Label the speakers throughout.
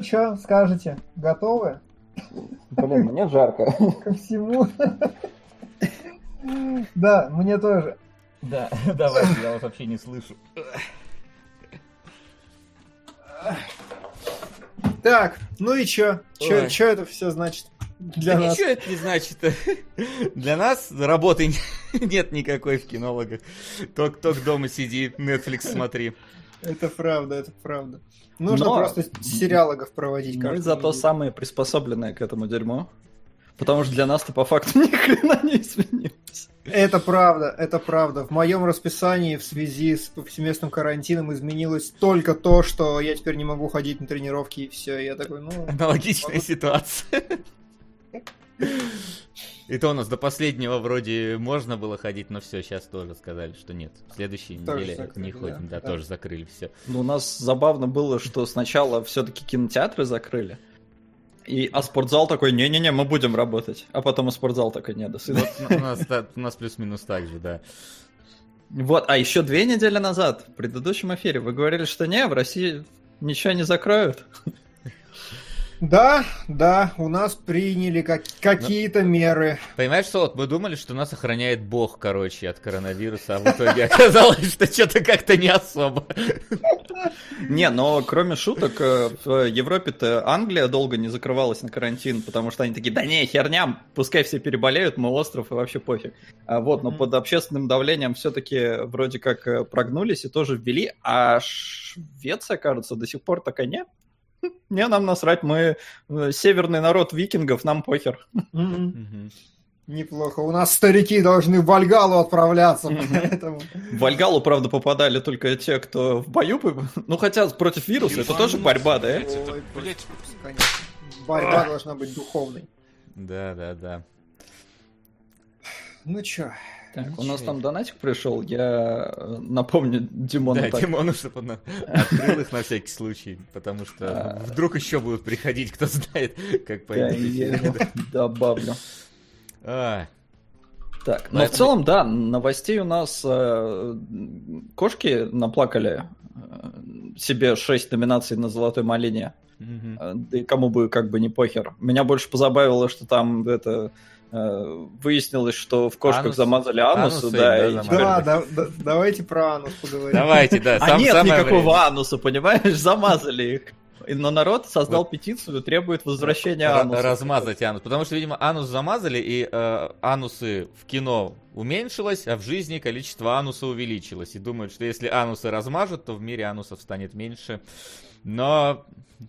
Speaker 1: что скажете? Готовы?
Speaker 2: Блин, мне жарко.
Speaker 1: Ко всему. Да, мне тоже.
Speaker 3: Да, давайте, я вас вообще не слышу.
Speaker 1: Так, ну и чё? Чё, чё это все значит для
Speaker 3: да
Speaker 1: нас?
Speaker 3: ничего это не значит. Для нас работы нет никакой в кинологах. Только, только дома сиди, Netflix смотри.
Speaker 1: Это правда, это правда. Нужно
Speaker 2: Но-
Speaker 1: просто сериалогов проводить
Speaker 2: Мы зато самые приспособленные к этому дерьму. Потому что для нас-то по факту ни хрена не изменилось.
Speaker 1: Это правда, это правда. В моем расписании в связи с повсеместным карантином изменилось только то, что я теперь не могу ходить на тренировки и все. Я такой, ну...
Speaker 3: Аналогичная
Speaker 1: могу-
Speaker 3: ситуация. И то у нас до последнего вроде можно было ходить, но все, сейчас тоже сказали, что нет. В следующей
Speaker 1: Тоже
Speaker 3: неделе
Speaker 1: закрыли,
Speaker 3: не ходим,
Speaker 1: да,
Speaker 3: да,
Speaker 1: да.
Speaker 3: тоже закрыли все.
Speaker 2: Ну, у нас забавно было, что сначала все-таки кинотеатры закрыли. И, а спортзал такой, не-не-не, мы будем работать. А потом и спортзал такой, не, до свидания.
Speaker 3: Вот у нас, у нас плюс-минус так же, да.
Speaker 2: Вот, а еще две недели назад, в предыдущем эфире, вы говорили, что не, в России ничего не закроют.
Speaker 1: Да, да, у нас приняли как- какие-то меры.
Speaker 3: Понимаешь, что вот мы думали, что нас охраняет бог, короче, от коронавируса, а в итоге оказалось, что что-то как-то не особо.
Speaker 2: Не, но кроме шуток, э, в Европе-то Англия долго не закрывалась на карантин, потому что они такие, да не, херня, пускай все переболеют, мы остров и вообще пофиг. А вот, но под общественным давлением все-таки вроде как э, прогнулись и тоже ввели, а Швеция, кажется, до сих пор такая, не, не, нам насрать, мы э, северный народ викингов, нам похер.
Speaker 1: Неплохо. У нас старики должны в Вальгалу отправляться, поэтому...
Speaker 2: В Вальгалу, правда, попадали только те, кто в бою, ну хотя против вируса, это тоже борьба, да?
Speaker 1: Борьба должна быть духовной.
Speaker 3: Да, да, да.
Speaker 1: Ну чё,
Speaker 2: Так, у нас там донатик пришел, я э, напомню Димону
Speaker 3: Да,
Speaker 2: так.
Speaker 3: Димону, чтобы он открыл их на всякий случай, потому что
Speaker 2: А.
Speaker 3: вдруг еще будут приходить, кто знает, как пойдет.
Speaker 2: добавлю.
Speaker 3: А,
Speaker 2: Так, но в
Speaker 3: Поэтому-
Speaker 2: целом, да, новостей у нас э, кошки наплакали э, себе 6 номинаций на золотой малине. Да и кому бы как бы не похер. Меня больше позабавило, что там это выяснилось, что в кошках
Speaker 3: Анус-
Speaker 2: замазали анусы,
Speaker 3: анусы,
Speaker 2: да,
Speaker 3: да,
Speaker 2: и
Speaker 3: замазали.
Speaker 2: теперь-
Speaker 1: да, да, да, давайте про анус поговорим.
Speaker 3: Давайте, да,
Speaker 2: А
Speaker 3: сам-
Speaker 2: нет
Speaker 3: самое
Speaker 2: никакого
Speaker 3: время.
Speaker 2: ануса, понимаешь? Замазали их. Но народ создал
Speaker 3: Вот.
Speaker 2: петицию, требует возвращения
Speaker 3: Ра-
Speaker 2: ануса.
Speaker 3: Размазать анус. Потому что, видимо, анус замазали, и э, анусы в кино уменьшилось, а в жизни количество ануса увеличилось. И думают, что если анусы размажут, то в мире анусов станет меньше. Но,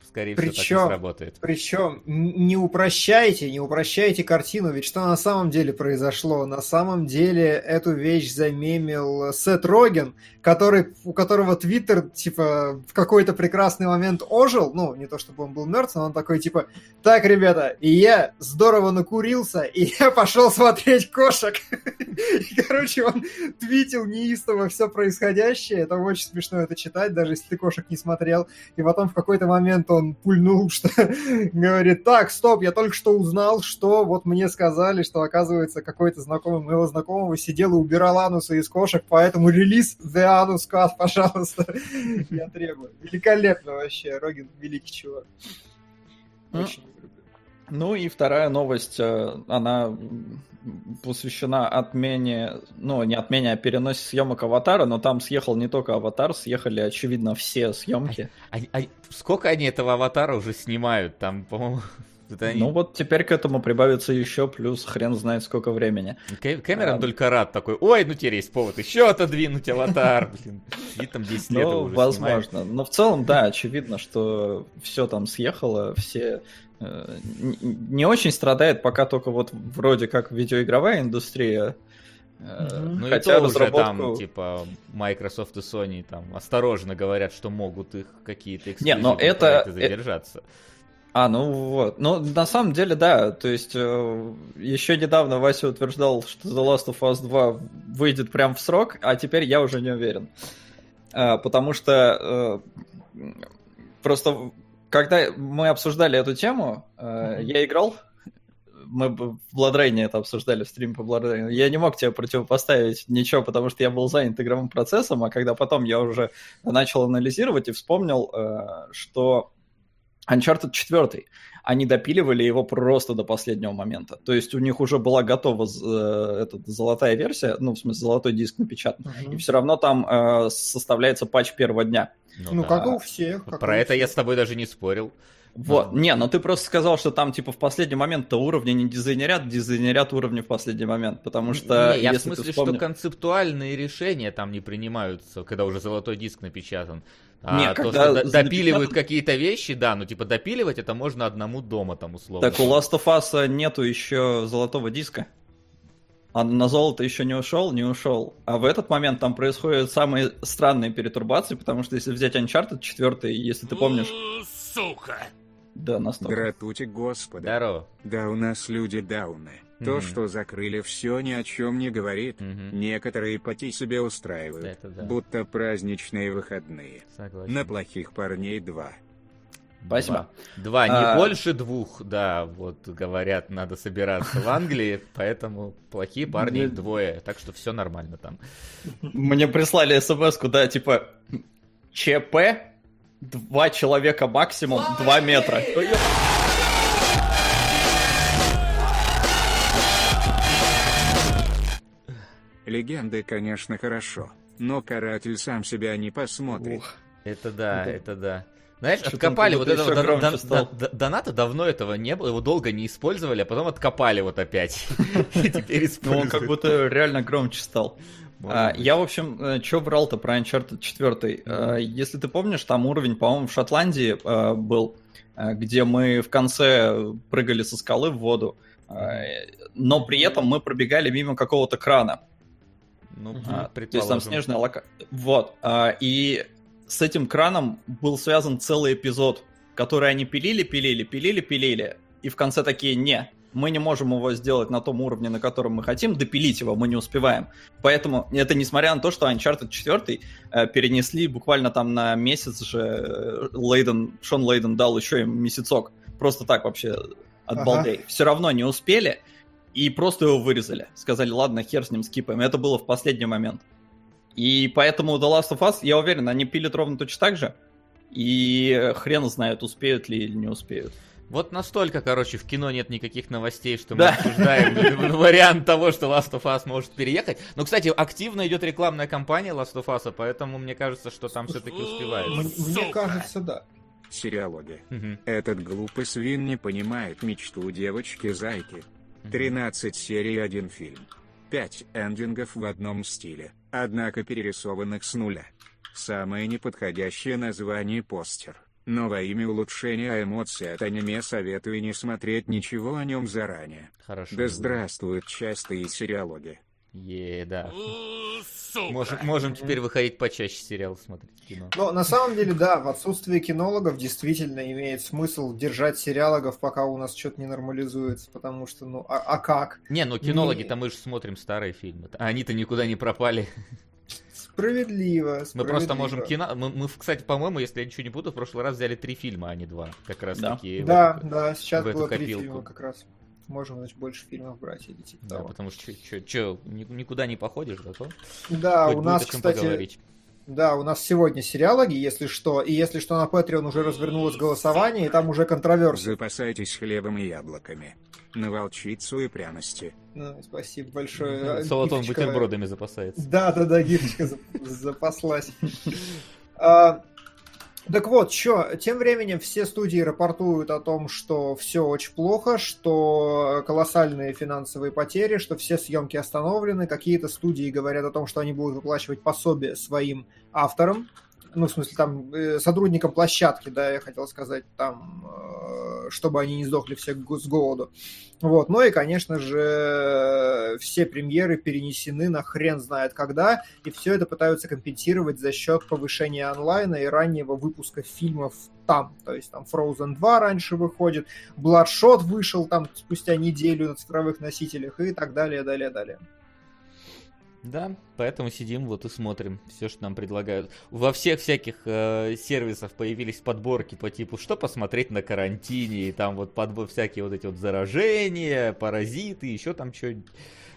Speaker 3: скорее всего, так
Speaker 1: Причем-
Speaker 3: сработает.
Speaker 1: Причем не упрощайте, не упрощайте картину, ведь что на самом деле произошло? На самом деле эту вещь замемил Сет Роген, который, у которого Твиттер, типа, в какой-то прекрасный момент ожил, ну, не то чтобы он был мертв, но он такой, типа, так, ребята, и я здорово накурился, и я пошел смотреть кошек. И, короче, он твитил неистово все происходящее, это очень смешно это читать, даже если ты кошек не смотрел. И потом в какой-то момент он пульнул, что говорит, так, стоп, я только что узнал, что вот мне сказали, что, оказывается, какой-то знакомый моего знакомого сидел и убирал анусы из кошек, поэтому релиз The Anus Cut, пожалуйста, я требую. Великолепно вообще, Рогин великий чувак.
Speaker 2: Ну,
Speaker 1: Очень люблю.
Speaker 2: Ну и вторая новость, э, она посвящена отмене, ну не отмене, а переносе съемок Аватара, но там съехал не только Аватар, съехали, очевидно, все съемки.
Speaker 3: А- а сколько они этого аватара уже снимают? Там, по-моему, это они-
Speaker 2: Ну вот теперь к этому прибавится еще плюс хрен знает сколько времени.
Speaker 3: Кэ- Кэмерон
Speaker 2: а-
Speaker 3: только рад такой, ой, ну теперь есть повод еще отодвинуть аватар, блин. И там 10 лет
Speaker 2: Ну,
Speaker 3: уже
Speaker 2: возможно. Но в целом, да, очевидно, что все там съехало, все э, не очень страдает пока только вот вроде как видеоигровая индустрия. Э.
Speaker 3: Ну
Speaker 2: Хотя
Speaker 3: и то уже
Speaker 2: разработку-
Speaker 3: там, типа, Microsoft и Sony там осторожно говорят, что могут их какие-то
Speaker 2: Не, но это-
Speaker 3: проекты задержаться.
Speaker 2: А, ну вот. Ну, на самом деле, да. То есть, э, еще недавно Вася утверждал, что The Last of Us 2 выйдет прям в срок, а теперь я уже не уверен. А, потому что э, просто, когда мы обсуждали эту тему, э, я играл, мы в Бладрейне это обсуждали, в стриме по Бладрейну, я не мог тебе противопоставить ничего, потому что я был занят игровым процессом, а когда потом я уже начал анализировать и вспомнил, э, что Uncharted 4, они допиливали его просто до последнего момента. То есть у них уже была готова э, эта золотая версия, ну, в смысле, золотой диск напечатан, uh-huh. и все равно там э, составляется патч первого дня.
Speaker 1: Ну, ну да. как у всех.
Speaker 3: Как Про у это всех. я с тобой даже не спорил.
Speaker 2: Вот, не, но ты просто сказал, что там типа в последний момент-то уровни не дизайнерят, дизайнерят уровни в последний момент, потому что...
Speaker 3: Не, я в смысле, вспомнишь... что концептуальные решения там не принимаются, когда уже золотой диск напечатан. А Нет, то, когда что допиливают какие-то вещи, да, ну типа допиливать это можно одному дома там условно.
Speaker 2: Так у Last of Us нету еще золотого диска. А на золото еще не ушел, не ушел. А в этот момент там происходят самые странные перетурбации, потому что если взять Uncharted 4, если ты помнишь...
Speaker 3: Сука!
Speaker 2: Да, настолько.
Speaker 4: Дратути, господи.
Speaker 3: Здорово.
Speaker 4: Да у нас люди дауны. То, угу. что закрыли все, ни о чем не говорит. Угу. Некоторые поти себе устраивают, Это да. будто праздничные выходные. Согласен. На плохих парней два.
Speaker 2: Спасибо.
Speaker 3: Два, два а... не больше двух, да, вот говорят, надо собираться в Англии, поэтому плохие парни двое, так что все нормально там.
Speaker 2: Мне прислали смс да, типа ЧП, два человека максимум, два метра.
Speaker 4: Легенды, конечно, хорошо, но каратель сам себя не посмотрит. Ух,
Speaker 3: это да, это, это да. Знаешь, Что откопали вот этого дон, дон, дон, доната, давно этого не было, его долго не использовали, а потом откопали вот опять.
Speaker 2: теперь используют. Он как будто реально громче стал. А, я, в общем, э, что брал-то про Uncharted 4? А, если ты помнишь, там уровень, по-моему, в Шотландии а, был, где мы в конце прыгали со скалы в воду, но при этом мы пробегали мимо какого-то крана. Ну, а, то есть там снежная лока... Вот. А, и с этим краном был связан целый эпизод, который они пилили, пилили, пилили, пилили. И в конце такие, не, мы не можем его сделать на том уровне, на котором мы хотим, допилить его мы не успеваем. Поэтому это несмотря на то, что Uncharted 4 э, перенесли буквально там на месяц же э, Лейден, Шон Лейден дал еще им месяцок. Просто так вообще от. Ага. Все равно не успели. И просто его вырезали. Сказали, ладно, хер с ним скипаем. Это было в последний момент. И поэтому The Last of Us, я уверен, они пилят ровно точно так же. И хрен знает, успеют ли или не успеют.
Speaker 3: Вот настолько, короче, в кино нет никаких новостей, что мы да. обсуждаем вариант того, что Last of Us может переехать. Но, кстати, активно идет рекламная кампания Last of Us, поэтому мне кажется, что там все-таки успевает.
Speaker 1: Мне кажется, да.
Speaker 4: Сериалоги. Этот глупый свин не понимает мечту девочки-зайки. 13 серий, один фильм. 5 эндингов в одном стиле, однако перерисованных с нуля. Самое неподходящее название постер. Но во имя улучшения эмоций от аниме советую не смотреть ничего о нем заранее. Хорошо. Да здравствуют частые сериалоги.
Speaker 3: Е, да. Можем, можем теперь выходить почаще сериал смотреть кино.
Speaker 1: Но на самом деле, да, в отсутствии кинологов действительно имеет смысл держать сериалогов, пока у нас что-то не нормализуется, потому что, ну, а, а как?
Speaker 3: Не, ну кинологи-то мы же смотрим старые фильмы, а они-то никуда не пропали.
Speaker 1: Справедливо,
Speaker 3: справедливо. Мы просто можем кино... Мы, мы, кстати, по-моему, если я ничего не буду, в прошлый раз взяли три фильма, а не два. Как раз
Speaker 1: да.
Speaker 3: таки.
Speaker 1: Да, вот, да, сейчас было три фильма как раз можем, значит, больше фильмов брать или типа
Speaker 3: Да, того. потому что что, никуда не походишь, да то?
Speaker 1: Да, у нас, кстати, поговорить. Да, у нас сегодня сериалоги, если что, и если что на Patreon уже развернулось голосование, и там уже контроверсия.
Speaker 4: Запасайтесь хлебом и яблоками. На волчицу и пряности.
Speaker 1: Ну, спасибо большое.
Speaker 3: Солотон бутербродами запасается.
Speaker 1: Да, да, да, гифочка запаслась. Так вот, что, тем временем все студии рапортуют о том, что все очень плохо, что колоссальные финансовые потери, что все съемки остановлены. Какие-то студии говорят о том, что они будут выплачивать пособие своим авторам, ну, в смысле, там, э, сотрудникам площадки, да, я хотел сказать, там, э, чтобы они не сдохли все с голоду. Вот, ну и, конечно же, все премьеры перенесены на хрен знает когда, и все это пытаются компенсировать за счет повышения онлайна и раннего выпуска фильмов там. То есть там Frozen 2 раньше выходит, Bloodshot вышел там спустя неделю на цифровых носителях и так далее, далее, далее.
Speaker 3: Да, поэтому сидим вот и смотрим все, что нам предлагают. Во всех всяких э, сервисах появились подборки по типу, что посмотреть на карантине, и там вот подбор всякие вот эти вот заражения, паразиты, еще там что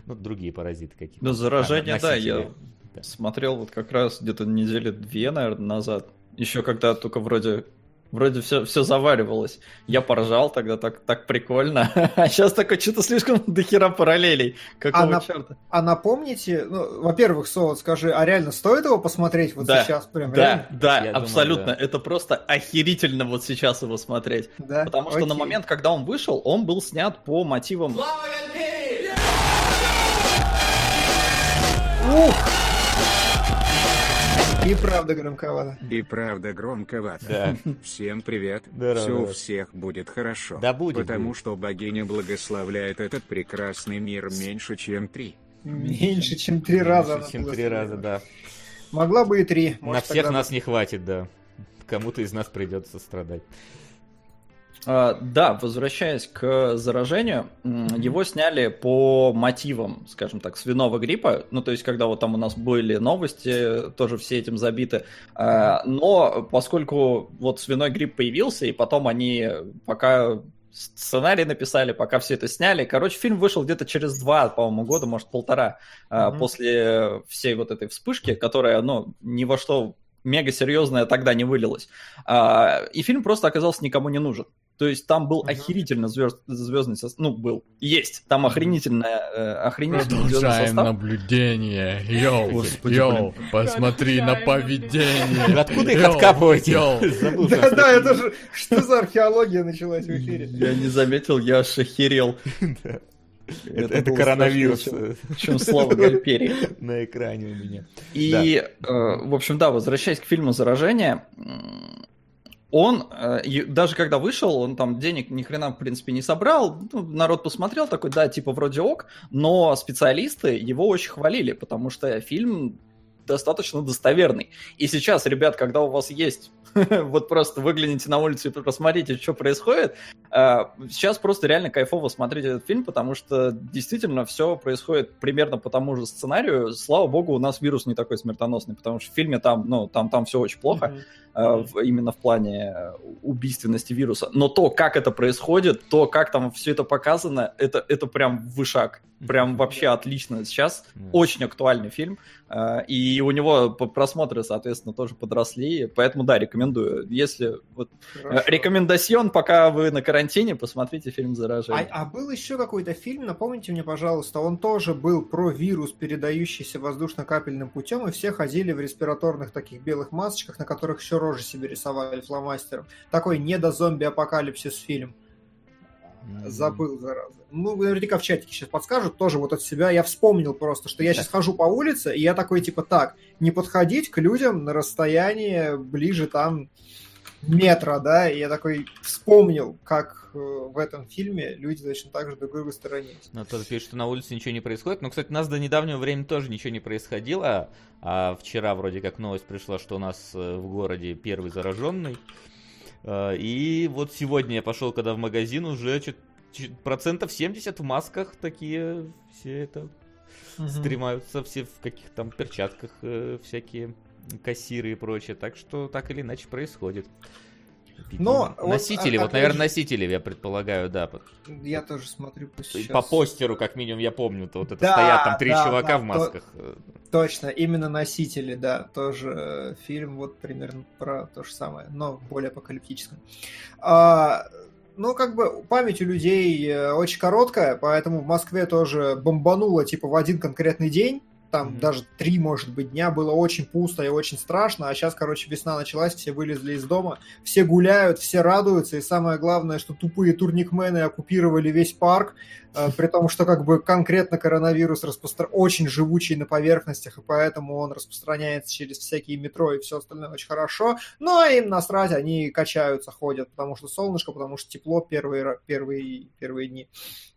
Speaker 3: ну, другие паразиты какие-то.
Speaker 2: Ну, заражения, а, да, я да. смотрел вот как раз где-то недели две, наверное, назад. Еще когда только вроде Вроде все, все заваривалось. Я поржал тогда, так, так прикольно. А сейчас такое что-то слишком дохера параллелей. Какого
Speaker 1: А на-
Speaker 2: черта?
Speaker 1: А напомните, ну, во-первых, Солод, скажи, а реально стоит его посмотреть вот
Speaker 2: Да,
Speaker 1: сейчас? Прям
Speaker 2: Да,
Speaker 1: реально?
Speaker 2: да,
Speaker 3: Я думаю,
Speaker 2: абсолютно.
Speaker 3: да.
Speaker 2: Это просто охерительно вот сейчас его смотреть.
Speaker 1: Да?
Speaker 2: Потому что на
Speaker 1: Окей.
Speaker 2: момент, когда он вышел, он был снят по мотивам...
Speaker 1: Ух! И правда громковато.
Speaker 4: И правда громковато.
Speaker 3: Да.
Speaker 4: Всем привет.
Speaker 3: Здорово,
Speaker 4: Все у всех будет хорошо.
Speaker 3: Да будет,
Speaker 4: Потому
Speaker 3: будет.
Speaker 4: что богиня благословляет этот прекрасный мир меньше, чем три.
Speaker 1: Меньше, чем три раза. она
Speaker 3: Меньше, чем три раза, да.
Speaker 1: Могла бы и три.
Speaker 3: На
Speaker 1: может,
Speaker 3: всех
Speaker 1: тогда
Speaker 3: нас не хватит, да. Кому-то из нас придется страдать.
Speaker 2: А, да, возвращаясь к заражению, его сняли по мотивам, скажем так, свиного гриппа. Ну, то есть, когда вот там у нас были новости, тоже все этим забиты. А, но поскольку вот свиной грипп появился, и потом они пока сценарий написали, пока все это сняли. Короче, фильм вышел где-то через два, по-моему, года, может, полтора,
Speaker 1: Мгм.
Speaker 2: после всей вот этой вспышки, которая, ну, ни во что мега серьезная тогда не вылилась. И фильм просто оказался никому не нужен. То есть там был охерительно звезд, звездный состав. Ну, был. Есть. Там охренительная, э, охренительный звездный
Speaker 5: Продолжаем
Speaker 2: состав.
Speaker 5: наблюдение. Йоу,
Speaker 2: Господи,
Speaker 5: йоу, посмотри на поведение.
Speaker 3: Откуда их откапываете?
Speaker 5: йоу.
Speaker 3: Забыл, что
Speaker 1: Да, да, это же... Что за археология началась в эфире?
Speaker 2: Я не заметил, я аж охерел.
Speaker 3: Это это коронавирус
Speaker 2: страшнее,
Speaker 3: э,
Speaker 2: Чем слава Гальпери.
Speaker 3: на экране у меня.
Speaker 2: И, э, в общем, да, возвращаясь к фильму «Заражение», он, э, даже когда вышел, он там денег ни хрена, в принципе, не собрал. Ну, народ посмотрел такой, да, типа вроде ок, но специалисты его очень хвалили, потому что фильм достаточно достоверный. И сейчас, ребят, когда у вас есть, вот просто выгляните на улицу и посмотрите, что происходит, э, сейчас просто реально кайфово смотреть этот фильм, потому что действительно все происходит примерно по тому же сценарию. Слава богу, у нас вирус не такой смертоносный, потому что в фильме там, ну, там, там все очень плохо в- именно в плане э, убийственности вируса. Но то, как это происходит, то, как там все это показано, это, это прям вышаг. Прям вообще отлично. Сейчас очень актуальный фильм. э, И у него просмотры, соответственно, тоже подросли. Поэтому, да, рекомендую. Если вот э,
Speaker 1: Хорошо.
Speaker 2: рекомендацион, пока вы на карантине, посмотрите фильм
Speaker 1: А,
Speaker 2: «Заражение».
Speaker 1: а был еще какой-то фильм, напомните мне, пожалуйста, он тоже был про вирус, передающийся воздушно-капельным путем, и все ходили в респираторных таких белых масочках, на которых еще рожи себе рисовали фломастером. Такой недо-зомби-апокалипсис фильм. Забыл, зараза. Ну, наверняка в чатике сейчас подскажут тоже вот от себя. Я вспомнил просто, что я сейчас хожу по улице, и я такой, типа, так, не подходить к людям на расстояние ближе там метра, да, и я такой вспомнил, как э, в этом фильме люди точно так же друг друга сторонились.
Speaker 3: Ну, кто-то пишет, что на улице ничего не происходит. Но, кстати, у нас до недавнего времени тоже ничего не происходило. А вчера вроде как новость пришла, что у нас э, в городе первый зараженный. Э, И вот сегодня я пошел, когда в магазин, уже процентов 70 в масках такие все это стремаются, все в каких там перчатках э, всякие кассиры и прочее. Так что так или иначе происходит.
Speaker 1: Но вот,
Speaker 3: носители,
Speaker 1: а-
Speaker 3: вот,
Speaker 1: опять
Speaker 3: наверное, носители, я предполагаю, да.
Speaker 1: Я тоже смотрю сейчас.
Speaker 3: По постеру, как минимум, я помню, то вот это
Speaker 1: Да,
Speaker 3: стоят там три
Speaker 1: да,
Speaker 3: чувака
Speaker 1: да,
Speaker 3: в
Speaker 1: то-
Speaker 3: масках. э,
Speaker 1: Точно, именно носители, да, тоже э, фильм вот примерно про то же самое, но более апокалиптическом. А, ну, как бы память у людей э, очень короткая, поэтому в Москве тоже бомбануло типа в один конкретный день. Там
Speaker 3: Мгм.
Speaker 1: даже три, может быть, дня было очень пусто и очень страшно, а сейчас, короче, весна началась, все вылезли из дома, все гуляют, все радуются, и самое главное, что тупые турникмены оккупировали весь парк, э, при том, что как бы конкретно коронавирус распостра... очень живучий на поверхностях, и поэтому он распространяется через всякие метро и все остальное очень хорошо, но им насрать, они качаются, ходят, потому что солнышко, потому что тепло первые, первые, первые дни.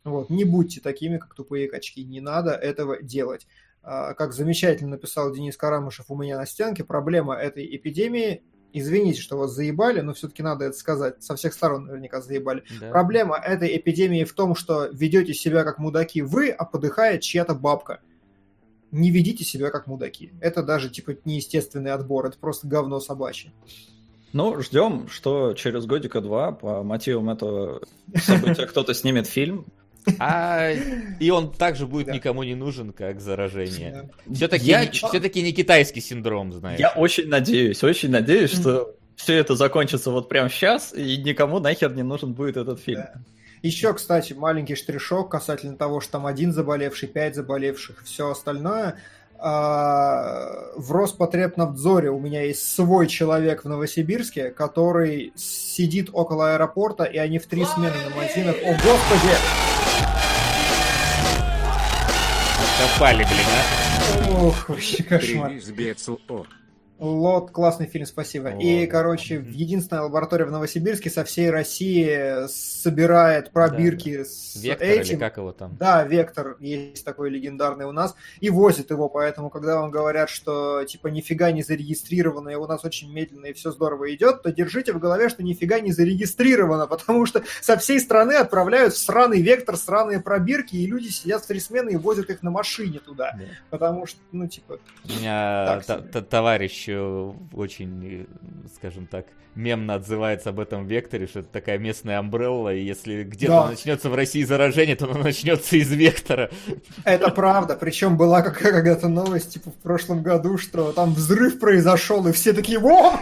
Speaker 1: Вот. Не будьте такими, как тупые качки, не надо этого делать. А, Как замечательно написал Денис Карамышев у меня на стенке, проблема этой эпидемии, извините, что вас заебали, но все-таки надо это сказать, со всех сторон наверняка заебали.
Speaker 3: да.
Speaker 1: Проблема этой эпидемии в том, что ведете себя как мудаки вы, а подыхает чья-то бабка. Не ведите себя как мудаки. Это даже типа неестественный отбор, это просто говно собачье.
Speaker 2: Ну, ждем, что через годика два по мотивам этого события кто-то снимет фильм.
Speaker 3: А, и он также будет
Speaker 1: Да.
Speaker 3: никому не нужен, как заражение. Все-таки,
Speaker 2: Я-
Speaker 3: все-таки не китайский синдром, знаешь.
Speaker 2: Я очень надеюсь, очень надеюсь, что все это закончится вот прямо сейчас, и никому нахер не нужен будет этот фильм.
Speaker 1: Да. Еще, кстати, маленький штришок касательно того, что там один заболевший, пять заболевших, все остальное. А, в Роспотребнадзоре у меня есть свой человек в Новосибирске, который сидит около аэропорта, и они в три смены на магазинах. О, господи!
Speaker 3: Попали, блин, а.
Speaker 1: Ох, вообще кошмар. Лот, классный фильм, спасибо.
Speaker 3: О,
Speaker 1: И,
Speaker 3: да.
Speaker 1: короче, единственная лаборатория в Новосибирске со всей России собирает пробирки с
Speaker 3: Вектор
Speaker 1: этим.
Speaker 3: или как его там?
Speaker 1: Да, Вектор есть такой легендарный у нас, и возит его, поэтому, когда вам говорят, что, типа, нифига не зарегистрировано, и у нас очень медленно, и все здорово идет, то держите в голове, что нифига не зарегистрировано, потому что со всей страны отправляют в сраный Вектор, сраные пробирки, и люди сидят в три смены и возят их на машине туда,
Speaker 3: Да.
Speaker 1: потому что, ну, типа,
Speaker 3: У меня товарищ э, очень, э, скажем так, мемно отзывается об этом векторе, что это такая местная амбрелла, и если где-то
Speaker 1: Да.
Speaker 3: начнется в России заражение, то оно начнется из вектора.
Speaker 1: Это правда. Причем была как- когда-то новость, типа, в прошлом году, что там взрыв произошел, и все такие, о!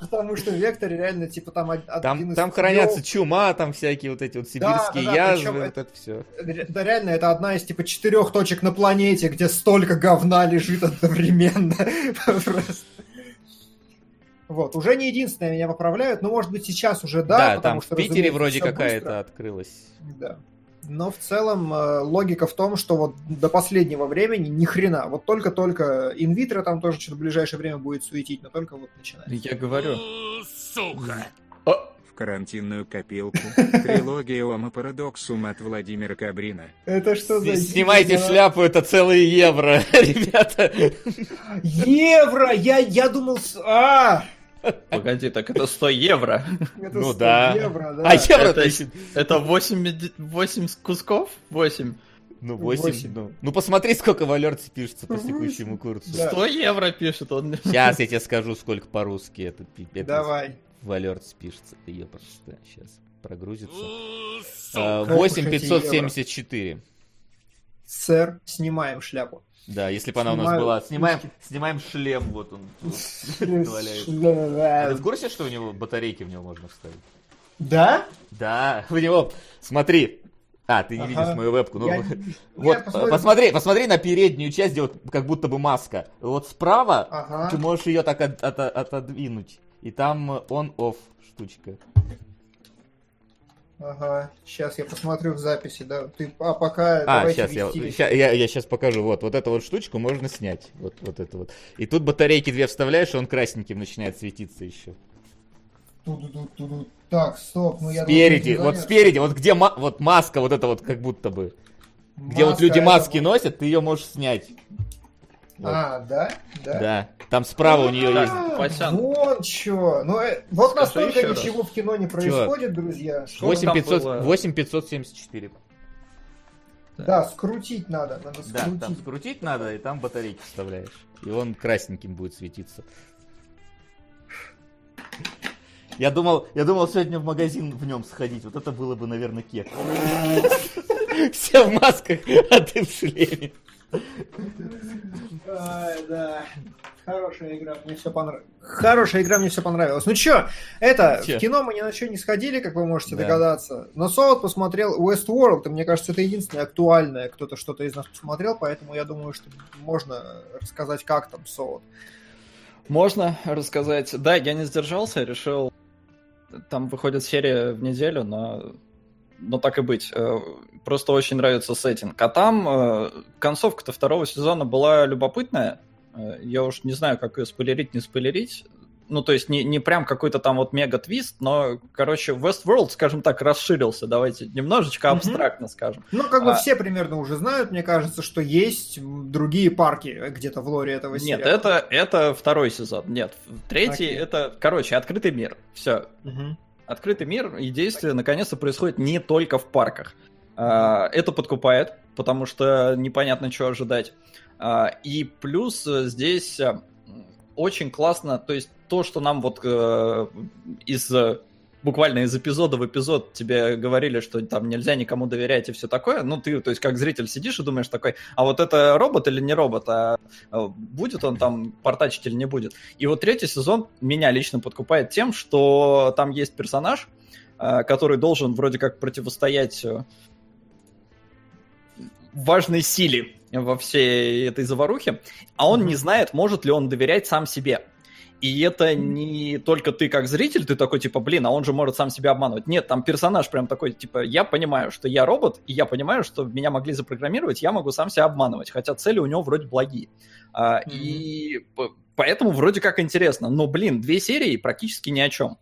Speaker 1: Потому что в Векторе реально, типа, там
Speaker 3: Там, там хранятся чума, там всякие вот эти вот сибирские
Speaker 1: да, да,
Speaker 3: язвы, вот
Speaker 1: это-
Speaker 3: это все.
Speaker 1: Ре- Да, реально, это одна из, типа, четырех точек на планете, где столько говна лежит одновременно. Просто. Вот, уже не единственное, меня поправляют, но, может быть, сейчас уже да,
Speaker 3: Да,
Speaker 1: потому
Speaker 3: там в
Speaker 1: что,
Speaker 3: Питере
Speaker 1: разумеется,
Speaker 3: вроде какая-то
Speaker 1: быстро.
Speaker 3: открылась.
Speaker 1: Да. Но в целом э, логика в том, что вот до последнего времени ни хрена. Вот только-только инвитро там тоже что-то в ближайшее время будет суетить, но только вот начинается.
Speaker 2: Я говорю.
Speaker 4: В карантинную копилку. Трилогия Ома Парадоксум от Владимира Кабрина.
Speaker 1: Это что за...
Speaker 3: Снимайте шляпу, это целые евро, ребята.
Speaker 1: Евро! Я, я думал... А!
Speaker 2: Погоди, так это 100 евро.
Speaker 1: Это
Speaker 3: Ну
Speaker 1: 100
Speaker 3: да.
Speaker 1: евро, да.
Speaker 3: А евро
Speaker 2: Это-
Speaker 3: тысяч.
Speaker 2: Это 8, 8 кусков? 8.
Speaker 3: Ну, 8.
Speaker 1: Восемь.
Speaker 3: Ну, ну, посмотри, сколько в алерте пишется по текущему курсу.
Speaker 1: Да.
Speaker 2: 100 евро пишет он.
Speaker 3: Сейчас я тебе скажу, сколько по-русски это, это
Speaker 1: Давай.
Speaker 3: в алерте пишется. Ее просто сейчас прогрузится.
Speaker 1: Как
Speaker 3: А,
Speaker 1: уж эти
Speaker 3: 8574.
Speaker 1: Сэр, снимаем шляпу.
Speaker 3: Да, если бы она у нас была. Снимаем, снимаем шлем, вот он. валяется. А ты в курсе, что у него батарейки в него можно вставить?
Speaker 1: Да?
Speaker 3: Да, в него. Смотри. А, ты не
Speaker 1: Ага.
Speaker 3: видишь мою вебку. Ну,
Speaker 1: Я-
Speaker 3: вот,
Speaker 1: я посмотрю.
Speaker 3: посмотри, посмотри на переднюю часть, где вот как будто бы маска. Вот справа
Speaker 1: Ага.
Speaker 3: ты можешь ее так от- от- отодвинуть. И там on-off штучка.
Speaker 1: Ага, сейчас я посмотрю в записи, да. Ты, а пока
Speaker 3: А, сейчас я, ща- я, я сейчас покажу. Вот, вот эту вот штучку можно снять. Вот, вот это вот. И тут батарейки две вставляешь, и он красненьким начинает светиться еще.
Speaker 1: Ту-ду-ду-ду-ду. Так, стоп, ну я...
Speaker 3: Спереди,
Speaker 1: думал,
Speaker 3: вот спереди, вот где ма- вот маска, вот это вот как будто бы. Где вот
Speaker 1: Маска,
Speaker 3: люди маски носят, ты ее можешь снять. Вот.
Speaker 1: А, да? Да.
Speaker 3: Да. Там справа у нее есть.
Speaker 1: А,
Speaker 2: Васян.
Speaker 1: Вон чё. Ну, э, вот
Speaker 2: Скажи
Speaker 1: настолько
Speaker 2: еще раз.
Speaker 1: ничего в кино не происходит, друзья. что-
Speaker 3: 8500
Speaker 2: было?
Speaker 3: 8574.
Speaker 1: Да, скрутить надо, надо
Speaker 3: Да, там
Speaker 1: скрутить.
Speaker 3: скрутить надо, и там батарейки вставляешь. И он красненьким будет светиться. Я думал, я думал сегодня в магазин в нем сходить. Вот это было бы, наверное, кек. Все в масках, а ты в шлеме.
Speaker 1: Да. Хорошая игра, мне все понравилось. Хорошая игра, мне все понравилось. Ну чё, это,
Speaker 3: Чё?
Speaker 1: в кино мы ни на что не сходили, как вы можете
Speaker 3: Да.
Speaker 1: догадаться. Но Солод посмотрел Westworld, и мне кажется, это единственное актуальное, кто-то что-то из нас посмотрел, поэтому я думаю, что можно рассказать, как там Солод.
Speaker 2: Можно рассказать? Да, я не сдержался, решил... Там выходит серия в неделю, но, но так и быть. Э, Просто очень нравится сеттинг. А там э, концовка-то второго сезона была любопытная. Э, Я уж не знаю, как ее спойлерить, не спойлерить. Ну, то есть не, не прям какой-то там вот мега-твист, но, короче, Westworld, скажем так, расширился. Давайте немножечко абстрактно скажем.
Speaker 1: Ну, как бы
Speaker 2: А-
Speaker 1: все примерно уже знают, мне кажется, что есть другие парки где-то в лоре этого
Speaker 2: Нет,
Speaker 1: сериала.
Speaker 2: это, это второй сезон. Нет, третий
Speaker 1: Окей.
Speaker 2: это, короче, открытый мир. Все,
Speaker 1: Мгм.
Speaker 2: Открытый мир и действие наконец-то происходит не только в парках. А, Это подкупает, потому что непонятно, что ожидать. А, И плюс э, здесь э, очень классно, то есть то, что нам вот э, из буквально из эпизода в эпизод тебе говорили, что там нельзя никому доверять и все такое, ну ты, то есть как зритель сидишь и думаешь такой, а вот это робот или не робот, а, а будет он там портачить или не будет. И вот третий сезон меня лично подкупает тем, что там есть персонаж, а, который должен вроде как противостоять э, важной силе во всей этой заварухе, а он не знает, может ли он доверять сам себе. И это не только ты как зритель, ты такой, типа, блин, а он же может сам себя обманывать. Нет, там персонаж прям такой, типа, я понимаю, что я робот, и я понимаю, что меня могли запрограммировать, я могу сам себя обманывать, хотя цели у него вроде благие. Mm-hmm. И поэтому вроде как интересно. Но, блин, две серии практически ни о чем.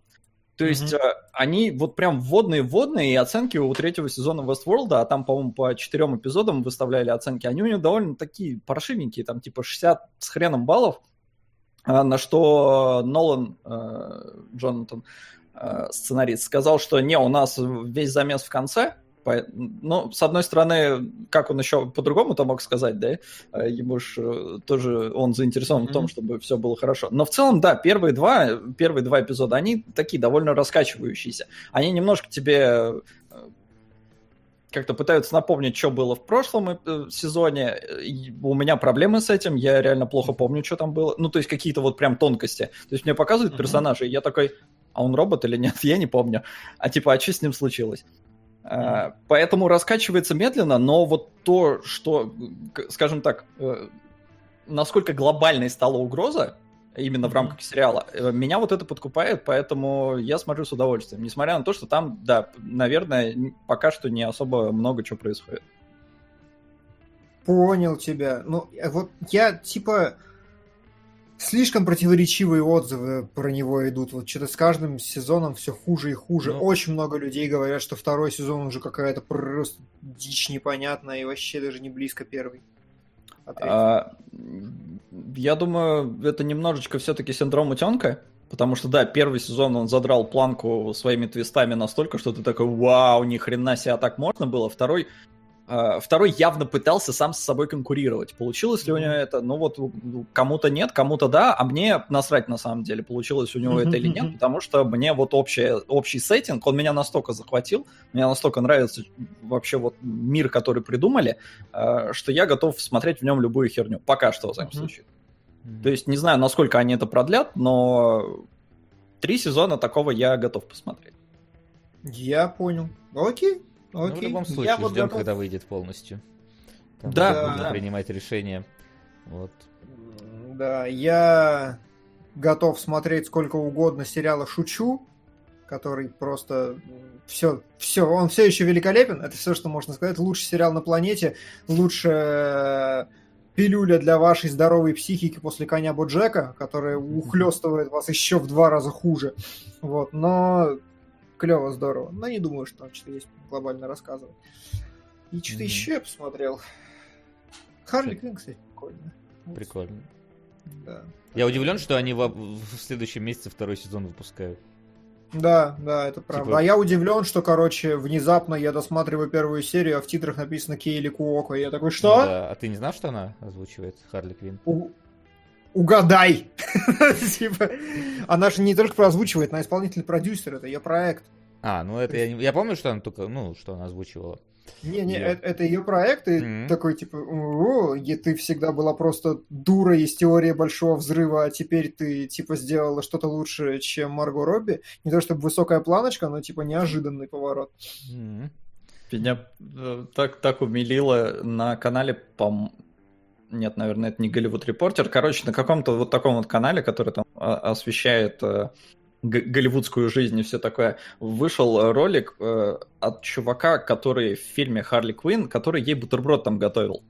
Speaker 2: То есть mm-hmm. они вот прям вводные-вводные, и оценки у третьего сезона Westworld, а там, по-моему, по четырем эпизодам выставляли оценки, они у них довольно такие паршивенькие, там типа 60 с хреном баллов. А, на что Нолан, э, Джонатан, э, сценарист, сказал, что не, у нас весь замес в конце, ну, с одной стороны, как он еще по-другому-то мог сказать, да? Э, ему же тоже он заинтересован mm-hmm. в том, чтобы все было хорошо. Но в целом, да, первые два, первые два эпизода, они такие довольно раскачивающиеся. Они немножко тебе как-то пытаются напомнить, что было в прошлом э, сезоне. У меня проблемы с этим, я реально плохо помню, что там было. Ну, то есть какие-то вот прям тонкости. То есть мне показывают mm-hmm. персонажа, и я такой, а он робот или нет, я не помню. А типа, а что с ним случилось? Mm-hmm. Поэтому раскачивается медленно, но вот то, что, скажем так, э, насколько глобальной стала угроза, именно в рамках сериала. Э, меня вот это подкупает, поэтому я смотрю с удовольствием. Несмотря на то, что там, да, наверное, пока что не особо много чего происходит.
Speaker 1: Понял тебя. Ну, э, вот я, типа, слишком противоречивые отзывы про него идут. Вот что-то с каждым сезоном все хуже и хуже. Ну... Очень много людей говорят, что второй сезон уже какая-то просто дичь непонятная и вообще даже не близко первый.
Speaker 2: А, я думаю, это немножечко все-таки синдром утенка. Потому что, да, первый сезон он задрал планку своими твистами настолько, что ты такой, вау, ни хрена себе, а так можно было. Второй второй явно пытался сам с собой конкурировать. Получилось ли у него это? Ну вот кому-то нет, кому-то да, а мне насрать на самом деле, получилось у него это или нет, потому что мне вот общее, общий сеттинг, он меня настолько захватил, мне настолько нравится вообще вот мир, который придумали, а, что я готов смотреть в нем любую херню. Пока что, в всяком случае. То есть не знаю, насколько они это продлят, но три сезона такого я готов посмотреть.
Speaker 1: Я понял. Окей,
Speaker 3: ну, в любом случае, я ждем, вот когда выйдет полностью.
Speaker 2: Там да.
Speaker 3: Нужно принимать решение. Вот.
Speaker 1: Да, я готов смотреть сколько угодно сериала «Шучу», который просто все, все, он все еще великолепен. Это все, что можно сказать. Лучший сериал на планете, лучшая пилюля для вашей здоровой психики после коня Боджека, которая ухлестывает вас еще в два раза хуже. Вот, но клево, здорово. Но не думаю, что там что-то есть глобально рассказывать. И что-то mm-hmm. еще я посмотрел. Харли Квинн, кстати, прикольно.
Speaker 3: Прикольно. Да. Я удивлен, что они в, в следующем месяце второй сезон выпускают.
Speaker 1: Да, да, это правда. Типа... А я удивлен, что, короче, внезапно я досматриваю первую серию, а в титрах написано Кейли Куоко. И я такой, что? Ну, да.
Speaker 3: А ты не знал, что она озвучивает Харли Квинн?
Speaker 1: У... Угадай! типа, она же не только озвучивает, она исполнительный-продюсер, это ее проект.
Speaker 3: А, ну это я, я помню, что она только, ну, что она озвучивала.
Speaker 1: Не-не, это, это ее проект, и mm-hmm. такой, типа, о, ты всегда была просто дура из теории большого взрыва, а теперь ты, типа, сделала что-то лучше, чем Марго Робби. Не то чтобы высокая планочка, но, типа, неожиданный поворот.
Speaker 2: Mm-hmm. Меня э, так, так умилило на канале, по нет, наверное, это не Голливуд Репортер. Короче, на каком-то вот таком вот канале, который там а, освещает э, голливудскую жизнь и все такое, вышел ролик э, от чувака, который в фильме Харли Квинн, который ей бутерброд там готовил.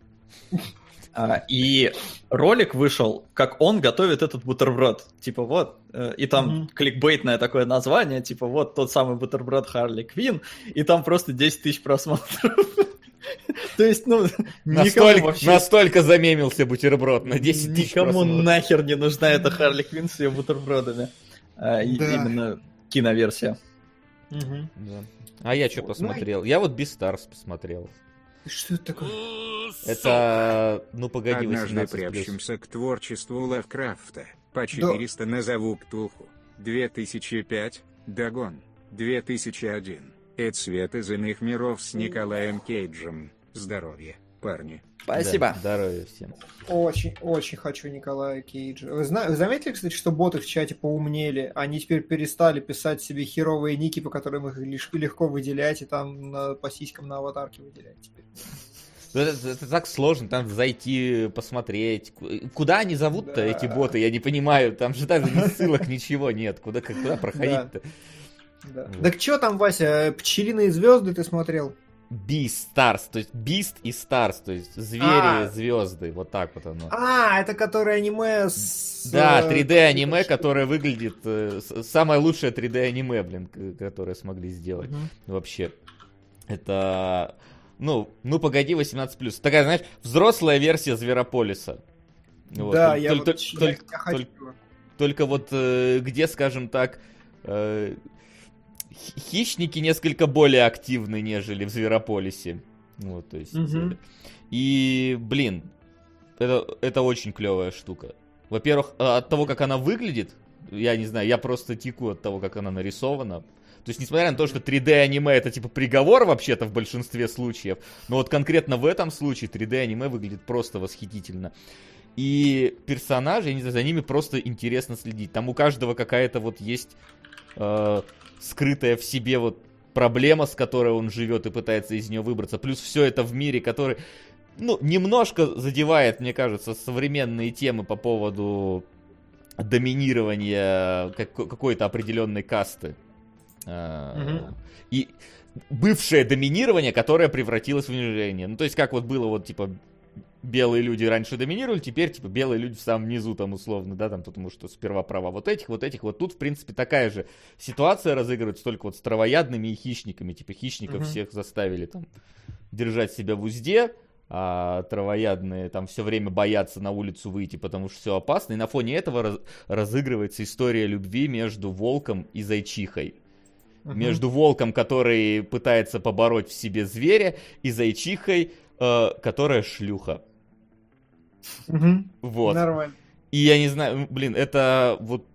Speaker 2: А, и ролик вышел, как он готовит этот бутерброд. Типа вот, э, и там mm-hmm. кликбейтное такое название, типа вот тот самый бутерброд Харли Квинн, и там просто 10 тысяч просмотров. То есть, ну,
Speaker 3: настолько, вообще... настолько замемился бутерброд на 10
Speaker 2: тысяч Никому нахер не нужна эта Харли Квинн с ее бутербродами. А, да. Именно киноверсия.
Speaker 3: Угу. Да. А я что посмотрел? Я вот Beastars посмотрел.
Speaker 1: Что это такое?
Speaker 3: Это, ну погоди,
Speaker 4: Однажды приобщимся к творчеству Лавкрафта. По 400 да. назову Ктулху. 2005. Дагон. 2001. И цвет из иных миров с Николаем Кейджем. Здоровья, парни.
Speaker 2: Спасибо.
Speaker 3: Да, здоровья всем.
Speaker 1: Очень, очень хочу Николая Кейджа. Вы, зна- вы заметили, кстати, что боты в чате поумнели? Они теперь перестали писать себе херовые ники, по которым их лишь- легко выделять, и там на- по сиськам на аватарке выделять теперь.
Speaker 3: Ну, Это, это так сложно, там зайти, посмотреть. Ку- Куда они зовут-то,
Speaker 1: Да.
Speaker 3: эти боты, я не понимаю. Там же даже ни ссылок, ничего нет. Куда, как- куда проходить-то?
Speaker 1: Да.
Speaker 3: Вот.
Speaker 1: Так что там, Вася, пчелиные звезды ты смотрел?
Speaker 3: Beast Stars, то есть Beast и Stars, то есть звери,
Speaker 1: А.
Speaker 3: звезды, вот так вот оно.
Speaker 1: А, это которое аниме с...
Speaker 3: Да,
Speaker 1: э,
Speaker 3: 3D аниме, которое выглядит э, самое лучшее 3D аниме, блин, которое смогли сделать
Speaker 1: Мгм.
Speaker 3: вообще. Это, ну, ну погоди, 18+. Такая, знаешь, взрослая версия Зверополиса. Вот,
Speaker 1: да,
Speaker 3: толь-
Speaker 1: я,
Speaker 3: толь-
Speaker 1: вот,
Speaker 3: толь-
Speaker 1: я-
Speaker 3: толь-
Speaker 1: я хочу.
Speaker 3: толь- Только вот э, где, скажем так, э, хищники несколько более активны, нежели в Зверополисе. Вот, то есть... Э, И, блин, это, это очень клевая штука. Во-первых, а, от того, как она выглядит, я не знаю, я просто теку от того, как она нарисована. То есть, несмотря на то, что 3D аниме это типа приговор вообще-то в большинстве случаев, но вот конкретно в этом случае 3D аниме выглядит просто восхитительно. И персонажи, я не знаю, за ними просто интересно следить. Там у каждого какая-то вот есть э, скрытая в себе вот проблема, с которой он живет и пытается из нее выбраться. Плюс все это в мире, который, ну, немножко задевает, мне кажется, современные темы по поводу доминирования как- какой-то определенной касты.
Speaker 1: Мгм.
Speaker 3: И бывшее доминирование, которое превратилось в унижение. Ну, то есть, как вот было вот, типа, белые люди раньше доминировали, теперь, типа, белые люди в самом низу, там, условно, да, там, потому что сперва права вот этих, вот этих, вот тут, в принципе, такая же ситуация разыгрывается, только вот с травоядными и хищниками, типа, хищников
Speaker 1: Мгм.
Speaker 3: всех заставили, там, держать себя в узде, а травоядные там все время боятся на улицу выйти, потому что все опасно, и на фоне этого раз- разыгрывается история любви между волком и зайчихой
Speaker 1: Мгм.
Speaker 3: между волком, который пытается побороть в себе зверя, и зайчихой, э, которая шлюха. Вот.
Speaker 1: Нормально.
Speaker 3: И я не знаю, блин, это вот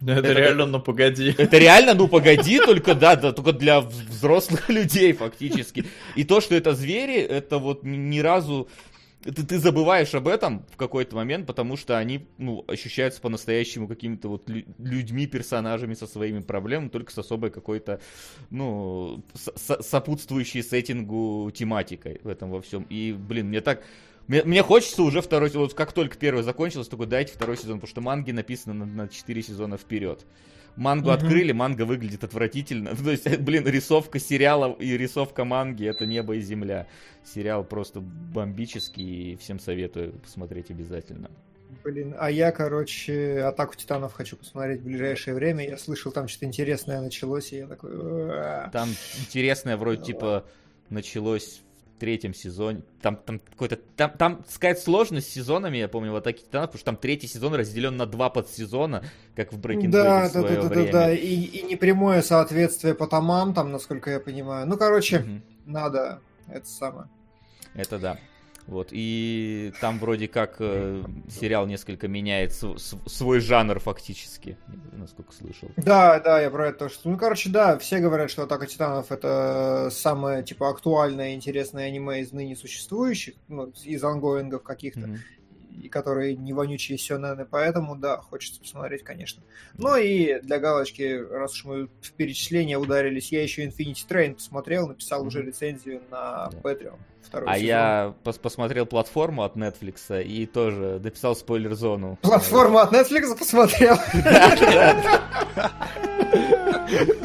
Speaker 2: Ну, это,
Speaker 3: Это-
Speaker 2: реально, ну погоди.
Speaker 3: это реально, ну погоди, только да, да, только для вз- взрослых людей фактически. И то, что это звери, это вот ни, разу ты, ты забываешь об этом в какой-то момент, потому что они ну, ощущаются по-настоящему какими-то вот лю- людьми, персонажами со своими проблемами, только с особой какой-то, ну, с- с- сопутствующей сеттингу тематикой в этом во всем. И, блин, мне так... Мне, мне хочется уже второй сезон, вот как только первый закончился, только дайте второй сезон, потому что манги написаны на, на 4 сезона вперед. Мангу
Speaker 1: Мгм.
Speaker 3: открыли, манга выглядит отвратительно. То есть, блин, рисовка сериала и рисовка манги это небо и земля. Сериал просто бомбический, и всем советую посмотреть обязательно.
Speaker 1: Блин, а я, короче, Атаку Титанов хочу посмотреть в ближайшее время. Я слышал, там что-то интересное началось, и я такой...
Speaker 3: Там интересное вроде типа началось третьем сезоне. Там, там какой-то. Там, там сказать сложно с сезонами, я помню, в атаке титанов, потому что там третий сезон разделен на два подсезона, как в Breaking Bad
Speaker 1: Да,
Speaker 3: в
Speaker 1: да,
Speaker 3: свое
Speaker 1: да, да, да,
Speaker 3: время.
Speaker 1: да. И, и непрямое соответствие по томам, там, насколько я понимаю. Ну, короче,
Speaker 3: Мгм.
Speaker 1: надо это самое.
Speaker 3: Это да. Вот, и там вроде как э, сериал несколько меняет св- св- свой жанр фактически, насколько слышал.
Speaker 1: Да, да, я про это тоже. Ну, короче, да, все говорят, что Атака Титанов это самое, типа, актуальное и интересное аниме из ныне существующих, ну, из ангоингов каких-то,
Speaker 3: Мгм.
Speaker 1: И которые не вонючие сёнэны, поэтому, да, хочется посмотреть, конечно. Ну и для галочки, раз уж мы в перечисление ударились, я еще Infinity Train посмотрел, написал уже рецензию на. Patreon. Второй
Speaker 3: А
Speaker 1: сезон.
Speaker 3: я пос- посмотрел платформу от Netflix и тоже дописал спойлер-зону.
Speaker 1: Платформу от Netflix посмотрел.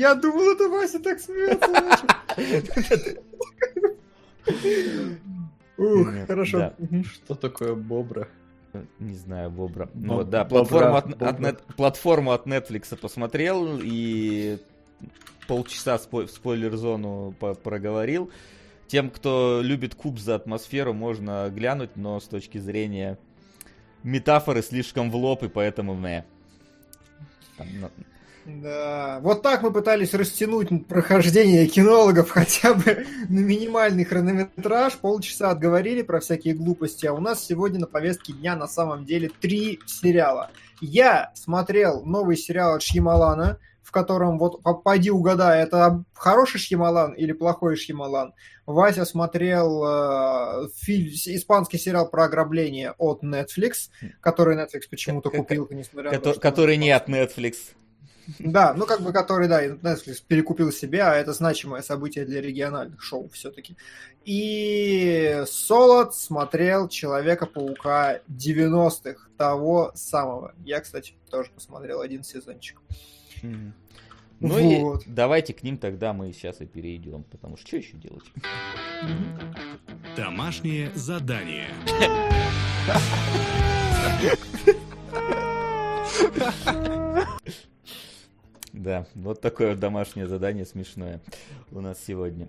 Speaker 1: Я думал, это Вася так смеется. Ух, хорошо.
Speaker 2: Что такое бобра?
Speaker 3: Не знаю, Бобра.
Speaker 2: Боб-
Speaker 3: Ну да, платформу от,
Speaker 2: Бобра.
Speaker 3: от нет- платформу от Netflix посмотрел и полчаса спой- в спойлер-зону по- проговорил. Тем, кто любит куб за атмосферу, можно глянуть, но с точки зрения метафоры слишком в лоб, и поэтому. Там, ну,
Speaker 1: Да, вот так мы пытались растянуть прохождение кинологов хотя бы на минимальный хронометраж. Полчаса отговорили про всякие глупости, а у нас сегодня на повестке дня на самом деле три сериала. Я смотрел новый сериал от Шьямалана, в котором вот пойди угадай, это хороший Шьямалан или плохой Шьямалан. Вася смотрел э, фильм, испанский сериал про ограбление от Netflix, который Netflix почему-то купил, несмотря
Speaker 3: на то, что... Который не от Netflix.
Speaker 1: Да, ну как бы который, да, Netflix перекупил себя, а это значимое событие для региональных шоу все-таки. И Солод смотрел Человека-паука 90-х, того самого. Я, кстати, тоже посмотрел один сезончик.
Speaker 3: Mm. Ну вот. и давайте к ним тогда мы сейчас и перейдем, потому что что еще делать?
Speaker 6: Домашнее задание.
Speaker 3: Да, вот такое домашнее задание смешное у нас сегодня.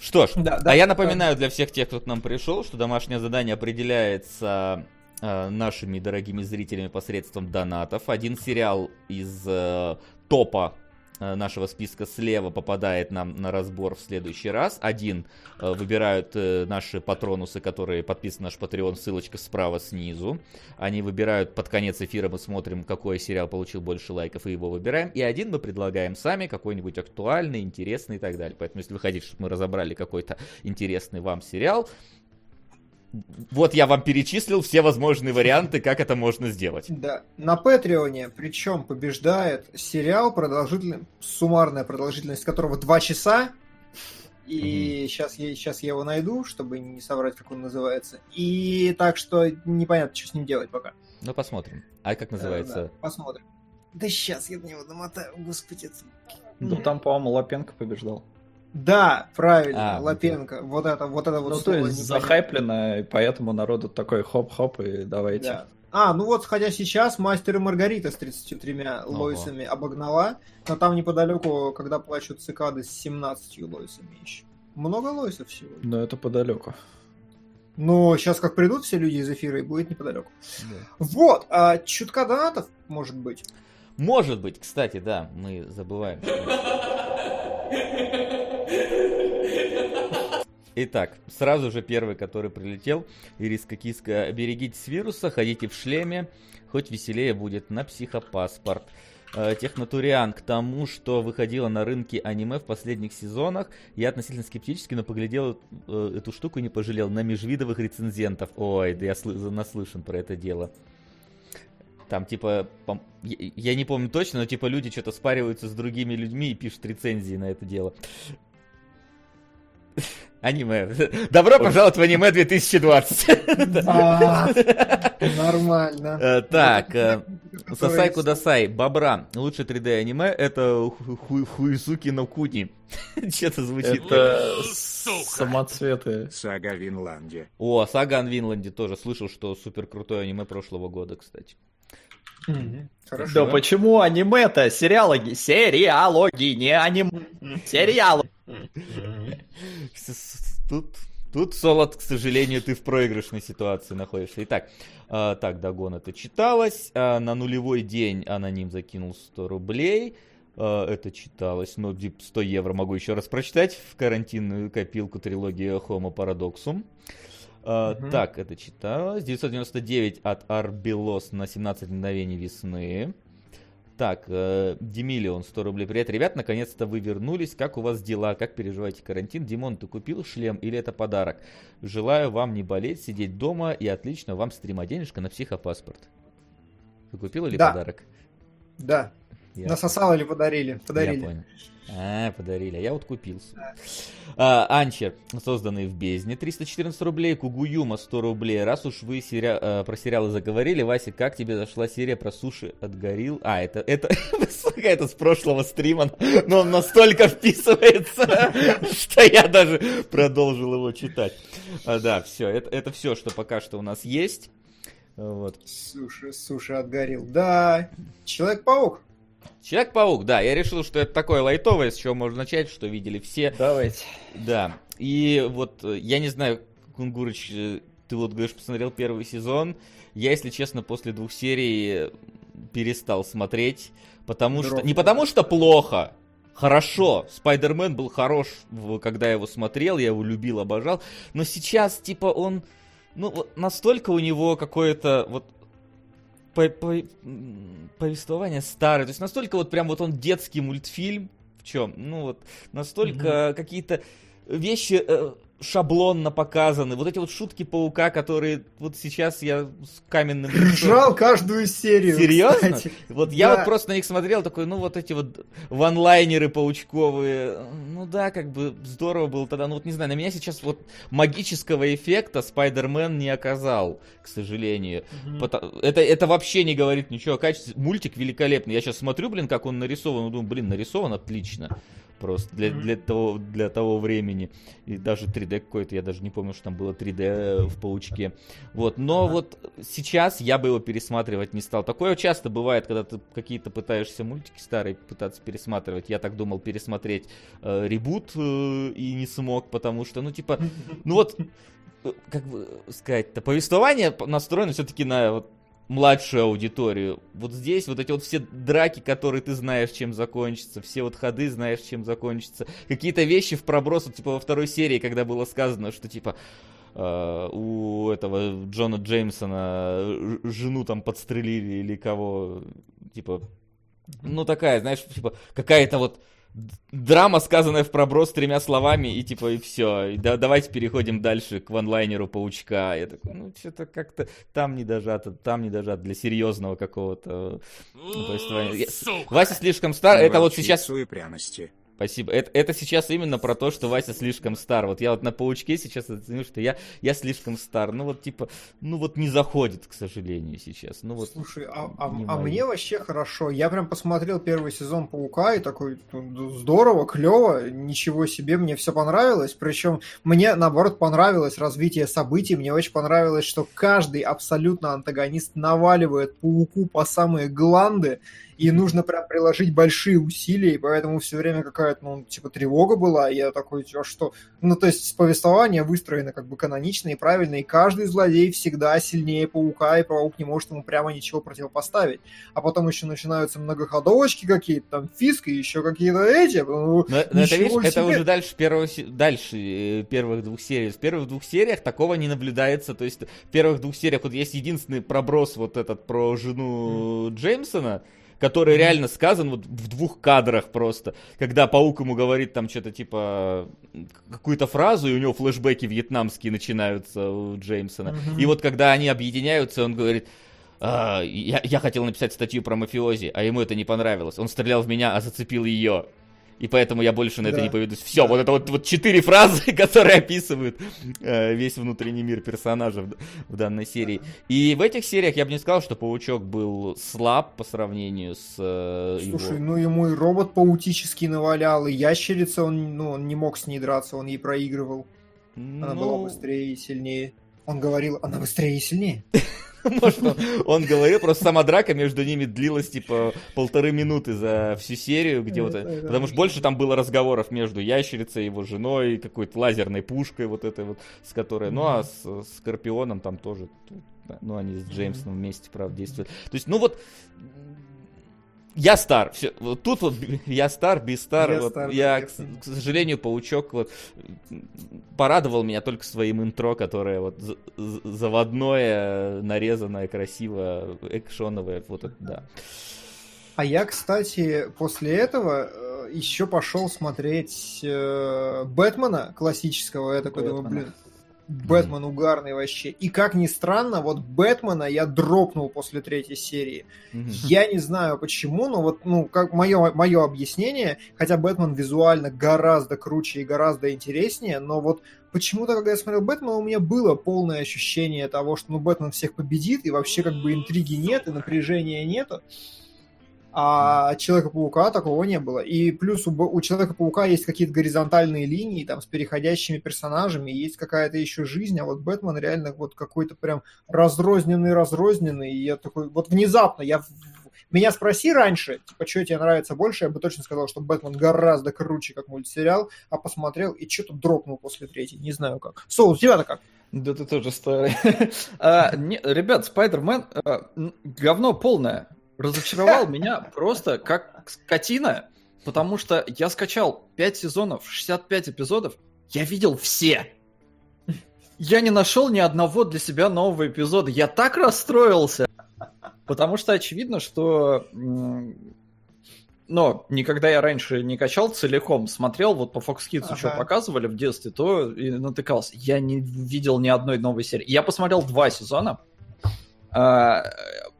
Speaker 3: Что ж, да, да, а я напоминаю для всех тех, кто к нам пришел, что домашнее задание определяется э, нашими дорогими зрителями посредством донатов. Один сериал из э, топа нашего списка слева попадает нам на разбор в следующий раз. Один э, выбирают э, наши патронусы, которые подписаны на наш Patreon, ссылочка справа снизу. Они выбирают под конец эфира, мы смотрим, какой сериал получил больше лайков, и его выбираем. И один мы предлагаем сами, какой-нибудь актуальный, интересный и так далее. Поэтому, если вы хотите, чтобы мы разобрали какой-то интересный вам сериал, вот я вам перечислил все возможные варианты, как это можно сделать.
Speaker 1: Да. На Патреоне, причем побеждает сериал, продолжительный, суммарная продолжительность которого 2 часа. И mm-hmm. сейчас, я, сейчас я его найду, чтобы не соврать, как он называется. И так что непонятно, что с ним делать пока.
Speaker 3: Ну, посмотрим. А как называется? Да, да,
Speaker 1: посмотрим. Да сейчас я на него намотаю, господи.
Speaker 2: Ну, там, по-моему, Лапенко побеждал.
Speaker 1: Да, правильно, а, Лапенко. Вот это, вот это вот.
Speaker 2: Ну, то есть захайплено, и поэтому народу такой хоп-хоп, и давайте. Да.
Speaker 1: А, ну вот, хотя сейчас Мастер и Маргарита с 33 Ого. лойсами обогнала, но там неподалеку, когда плачут цикады, с 17 лойсами еще. Много лойсов всего.
Speaker 2: Но это подалеку.
Speaker 1: Но сейчас как придут все люди из эфира, и будет неподалеку. Да. Вот, а чутка донатов, может быть.
Speaker 3: Может быть, кстати, да, мы забываем. Итак, сразу же первый, который прилетел. Ириска Киска, берегитесь вируса, ходите в шлеме, хоть веселее будет на психопаспорт. Э, Технотуриан к тому, что выходило на рынке аниме в последних сезонах, я относительно скептически, но поглядел э, эту штуку и не пожалел. На межвидовых рецензентов. Ой, да я наслышан про это дело. Там, типа, я не помню точно, но, типа, люди что-то спариваются с другими людьми и пишут рецензии на это дело. Аниме. Добро пожаловать в аниме 2020.
Speaker 1: Нормально.
Speaker 3: Э, так, э, Сасай Кудасай, Бобра. Лучшее 3D аниме это Хуисуки но Куни. Что-то звучит.
Speaker 2: Это самоцветы.
Speaker 4: Сага Винланде.
Speaker 3: О, Сага о Винланде тоже. Слышал, что супер крутое аниме прошлого года, кстати.
Speaker 2: Хорошо. Да почему аниме-то? Сериалоги. Сериалоги, не аниме. Сериалы.
Speaker 3: Тут, тут, Солод, к сожалению, ты в проигрышной ситуации находишься. Итак, э, так, Дагон это читалось. Э, на нулевой день аноним закинул 100 рублей. Э, это читалось. Но 100 евро могу еще раз прочитать в карантинную копилку трилогии Homo Paradoxum. Uh, угу. Так, это читалось. 999 от Арбелос на 17 мгновений весны. Так, э, Демиллион, 100 рублей. Привет, ребят, наконец-то вы вернулись. Как у вас дела? Как переживаете карантин? Димон, ты купил шлем или это подарок? Желаю вам не болеть, сидеть дома и отлично вам стрима денежка на психопаспорт. Ты купил или
Speaker 1: да.
Speaker 3: подарок?
Speaker 1: Да. Я... Насосал или подарили? Подарили.
Speaker 3: Я понял. А, подарили. А я вот купился. Да. А, Анчер, созданный в бездне, 314 рублей. Кугуюма, 100 рублей. Раз уж вы сери... а, про сериалы заговорили, Вася, как тебе зашла серия про суши от горил? А, это, это, это с прошлого стрима, но он настолько вписывается, что я даже продолжил его читать. А, да, все, это, это все, что пока что у нас есть. Вот.
Speaker 1: Суши, суши отгорел. Да, Человек-паук.
Speaker 3: Человек-паук, да, я решил, что это такое лайтовое, с чего можно начать, что видели все.
Speaker 2: Давайте.
Speaker 3: Да, и вот, э, я не знаю, Кунгурыч, э, ты вот, говоришь, посмотрел первый сезон. Я, если честно, после двух серий перестал смотреть, потому
Speaker 1: Здорово.
Speaker 3: что... Не потому что плохо, хорошо. Спайдермен был хорош, когда я его смотрел, я его любил, обожал. Но сейчас, типа, он... Ну, вот настолько у него какое-то вот по- по- повествование старое. То есть настолько вот прям вот он детский мультфильм. В чем? Ну вот настолько какие-то вещи э, шаблонно показаны. Вот эти вот шутки паука, которые вот сейчас я с каменным
Speaker 1: Ржал каждую серию.
Speaker 3: Серьезно?
Speaker 1: кстати.
Speaker 3: Вот я
Speaker 1: Да.
Speaker 3: вот просто на них смотрел, такой, ну вот эти вот ванлайнеры паучковые, ну да, как бы здорово было тогда, ну вот не знаю, на меня сейчас вот магического эффекта Спайдермен не оказал, к сожалению. Пота- Это, это вообще не говорит ничего о качестве. Мультик великолепный. Я сейчас смотрю, блин, как он нарисован, думаю, блин, нарисован отлично. Просто для, для, того, для того времени. И даже 3D какой-то, я даже не помню, что там было 3D в Паучке. Вот, но
Speaker 1: Ага.
Speaker 3: вот сейчас я бы его пересматривать не стал. Такое часто бывает, когда ты какие-то пытаешься мультики старые пытаться пересматривать. Я так думал пересмотреть э, ребут э, и не смог, потому что, ну, типа, ну вот, э, как бы сказать-то, повествование настроено все-таки на вот младшую аудиторию. Вот здесь вот эти вот все драки, которые ты знаешь, чем закончится, все вот ходы знаешь, чем закончится. Какие-то вещи в проброс, вот, типа во второй серии, когда было сказано, что типа э, у этого Джона Джеймсона жену там подстрелили или кого, типа, ну такая, знаешь, типа какая-то вот драма, сказанная в проброс тремя словами, и типа, и все. И да, давайте переходим дальше к ванлайнеру паучка. Я такой, ну, что-то как-то там не дожато, там не дожато для серьезного какого-то э, повествования. Вася слишком стар, это вот сейчас
Speaker 4: Волчицу и пряности.
Speaker 3: Спасибо. Это, это сейчас именно про то, что Вася слишком стар. Вот я вот на паучке сейчас оценил, что я, я слишком стар. Ну вот типа, ну вот не заходит, к сожалению, сейчас. Ну вот.
Speaker 1: Слушай, а, а- а мне вообще хорошо. Я прям посмотрел первый сезон Паука и такой, ну, здорово, клево, ничего себе, мне все понравилось. Причем мне, наоборот, понравилось развитие событий. Мне очень понравилось, что каждый абсолютно антагонист наваливает Пауку по самые гланды, и нужно прям приложить большие усилия, и поэтому все время какая-то, ну, типа, тревога была, и я такой, а что? Ну, то есть повествование выстроено как бы канонично и правильно, и каждый злодей всегда сильнее Паука, и Паук не может ему прямо ничего противопоставить. А потом еще начинаются многоходовочки какие-то, там, фиск и еще какие-то эти. ну,
Speaker 3: Но, но это, видишь, это уже дальше, первого, дальше э, первых двух серий. В первых двух сериях такого не наблюдается. То есть в первых двух сериях вот есть единственный проброс вот этот про жену Джеймсона, который реально сказан вот в двух кадрах просто. Когда паук ему говорит там что-то типа какую-то фразу, и у него флешбеки вьетнамские начинаются у Джеймсона.
Speaker 1: Мгм.
Speaker 3: И вот когда они объединяются, он говорит, «А, я, я хотел написать статью про мафиози, а ему это не понравилось. Он стрелял в меня, а зацепил ее. И поэтому я больше на это
Speaker 1: Да.
Speaker 3: не поведусь. Все, вот это вот, вот четыре фразы, которые описывают э, весь внутренний мир персонажа в, в данной серии. И в этих сериях я бы не сказал, что Паучок был слаб по сравнению с э,
Speaker 1: Слушай,
Speaker 3: его...
Speaker 1: ну ему и робот паутический навалял, и ящерица, он, ну, он не мог с ней драться, он ей проигрывал. Она была
Speaker 3: Ну,
Speaker 1: быстрее и сильнее. Он говорил, она быстрее и сильнее.
Speaker 3: Может, он, он говорил, просто сама драка между ними длилась типа полторы минуты за всю серию, где вот, потому что больше там было разговоров между ящерицей, его женой, какой-то лазерной пушкой вот этой вот, с которой, ну а с, Скорпионом там тоже, ну они с Джеймсоном вместе, правда, действуют. То есть, ну вот, я стар, все, вот тут вот я стар, без стар,
Speaker 1: Я
Speaker 3: вот,
Speaker 1: стар,
Speaker 3: я, к, к сожалению, паучок вот порадовал меня только своим интро, которое вот за- за- заводное, нарезанное, красиво, экшоновое, вот это, да.
Speaker 1: А я, кстати, после этого э, еще пошел смотреть э, Бэтмена классического. Я такой думаю,
Speaker 2: Бэтмена.
Speaker 1: блин, Бэтмен угарный вообще. И как ни странно, вот Бэтмена я дропнул после третьей серии. Я не знаю почему, но вот, ну, как мое, мое объяснение, хотя Бэтмен визуально гораздо круче и гораздо интереснее, но вот почему-то, когда я смотрел Бэтмена, у меня было полное ощущение того, что, ну, Бэтмен всех победит, и вообще как бы интриги нет, и напряжения нету. А Человека-паука такого не было. И плюс у, у Человека-паука есть какие-то горизонтальные линии, там, с переходящими персонажами, есть какая-то еще жизнь, а вот Бэтмен реально вот какой-то прям разрозненный-разрозненный. И я такой, вот внезапно, я меня спроси раньше, типа, что тебе нравится больше, я бы точно сказал, что Бэтмен гораздо круче, как мультсериал, а посмотрел и что-то дропнул после третьей, не знаю как. Соус, у тебя-то как?
Speaker 2: Да ты тоже старый. А, не- Ребят, Спайдермен а, говно полное. Разочаровал меня просто как скотина, потому что я скачал 5 сезонов, 65 эпизодов, я видел все. Я не нашел ни одного для себя нового эпизода. Я так расстроился. Потому что очевидно, что но никогда я раньше не качал целиком, смотрел вот по Fox Kids, ага. что показывали в детстве, то и натыкался. Я не видел ни одной новой серии. Я посмотрел два сезона, а,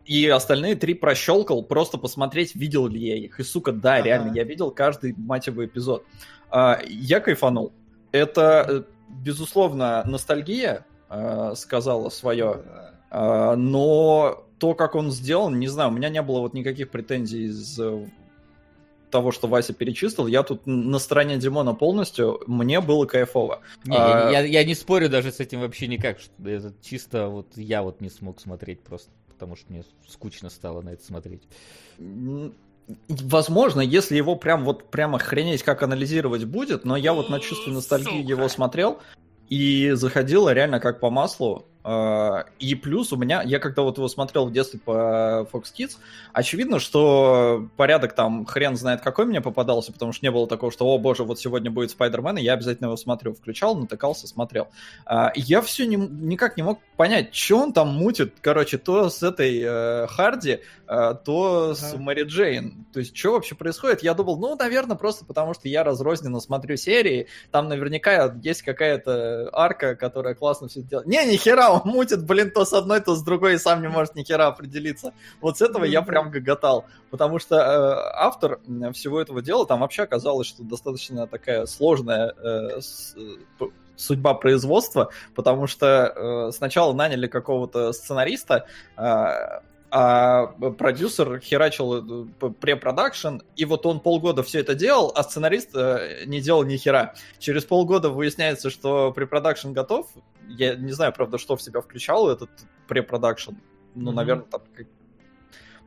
Speaker 2: и остальные три прощелкал, просто посмотреть, видел ли я их. И, сука, да, ага. реально, я видел каждый, мать его, эпизод. А, я кайфанул. Это, э, безусловно, ностальгия а, сказала свое, но то, как он сделан, не знаю, у меня не было вот никаких претензий из того, что Вася перечислил, я тут на стороне Димона полностью, мне было кайфово.
Speaker 3: Не, а... я, я не спорю даже с этим вообще никак, что это чисто вот я вот не смог смотреть просто, потому что мне скучно стало на это смотреть.
Speaker 2: Возможно, если его прям вот прям охренеть как анализировать будет, но я вот на чувстве ностальгии его смотрел и заходило реально как по маслу. А, и плюс у меня, я когда вот его смотрел в детстве по Fox Kids, очевидно, что порядок там хрен знает какой мне попадался, потому что не было такого, что, о боже, вот сегодня будет Спайдермен, и я обязательно его смотрю. Включал, натыкался, смотрел. А, я все не, никак не мог понять, что он там мутит, короче, то с этой э, Харди, э, то ага. с Мэри Джейн. То есть, что вообще происходит? Я думал, ну, наверное, просто потому что я разрозненно смотрю серии, там наверняка есть какая-то арка, которая классно все делает. Не, ни хера, он мутит, блин, то с одной, то с другой, и сам не может ни хера определиться. Вот с этого я прям гоготал, потому что э, автор всего этого дела, там вообще оказалось, что достаточно такая сложная э, с, э, судьба производства, потому что э, сначала наняли какого-то сценариста, э, а продюсер херачил э, препродакшн, и вот он полгода все это делал, а сценарист э, не делал ни хера. Через полгода выясняется, что препродакшн готов. Я не знаю, правда, что в себя включал этот препродакшн. Ну, mm-hmm. наверное, там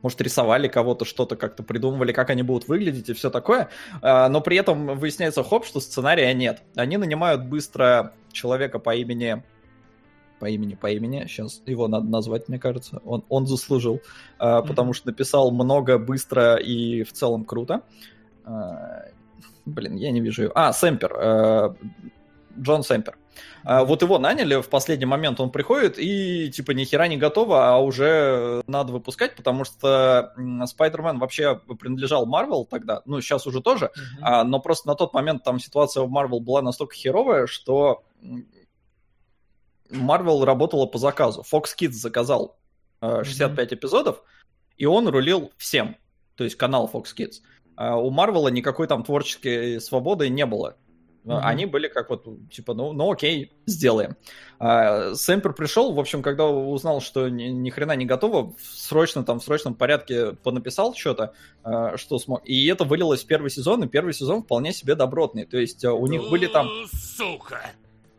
Speaker 2: может, рисовали кого-то, что-то как-то придумывали, как они будут выглядеть и все такое. А, но при этом выясняется, хоп, что сценария нет. Они нанимают быстро человека по имени по имени, по имени, сейчас его надо назвать, мне кажется, он, он заслужил, mm-hmm. потому что написал много, быстро и в целом круто. А, блин, я не вижу его. А, Сэмпер, а, Джон Сэмпер. Вот его наняли в последний момент, он приходит и типа ни хера не готово, а уже надо выпускать, потому что Спайдермен вообще принадлежал Марвел тогда, ну сейчас уже тоже, mm-hmm. но просто на тот момент там ситуация в Марвел была настолько херовая, что Marvel работала по заказу. Fox Kids заказал э, 65 mm-hmm. эпизодов, и он рулил всем. То есть канал Fox Kids. А у Марвела никакой там творческой свободы не было. Mm-hmm. Они были как вот, типа, ну, ну окей, сделаем. А, Сэмпер пришел, в общем, когда узнал, что ни, ни хрена не готово, срочно там, в срочном порядке понаписал что-то, а, что смог. И это вылилось в первый сезон, и первый сезон вполне себе добротный. То есть у них были там...
Speaker 4: Сука!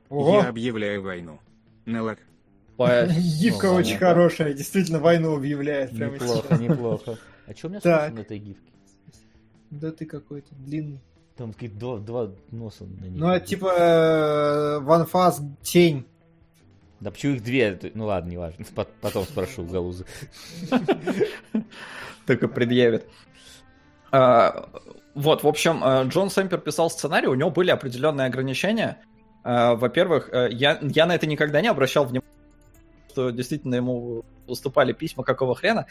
Speaker 4: Я объявляю войну. Нелак.
Speaker 1: Гифка очень хорошая, действительно войну объявляет
Speaker 3: прямо Неплохо, неплохо. А что у меня
Speaker 1: так.
Speaker 3: на этой гифке?
Speaker 1: Да ты какой-то длинный.
Speaker 3: Там какие два, два носа на
Speaker 1: них. Ну, это типа э, ванфас тень.
Speaker 3: Да почему их две? Ну ладно, не важно. Потом спрошу Галузы.
Speaker 2: Только предъявит. А, вот, в общем, э, Джон Сэмпер писал сценарий, у него были определенные ограничения. А, во-первых, э, я, я на это никогда не обращал внимания, что действительно ему уступали письма какого хрена.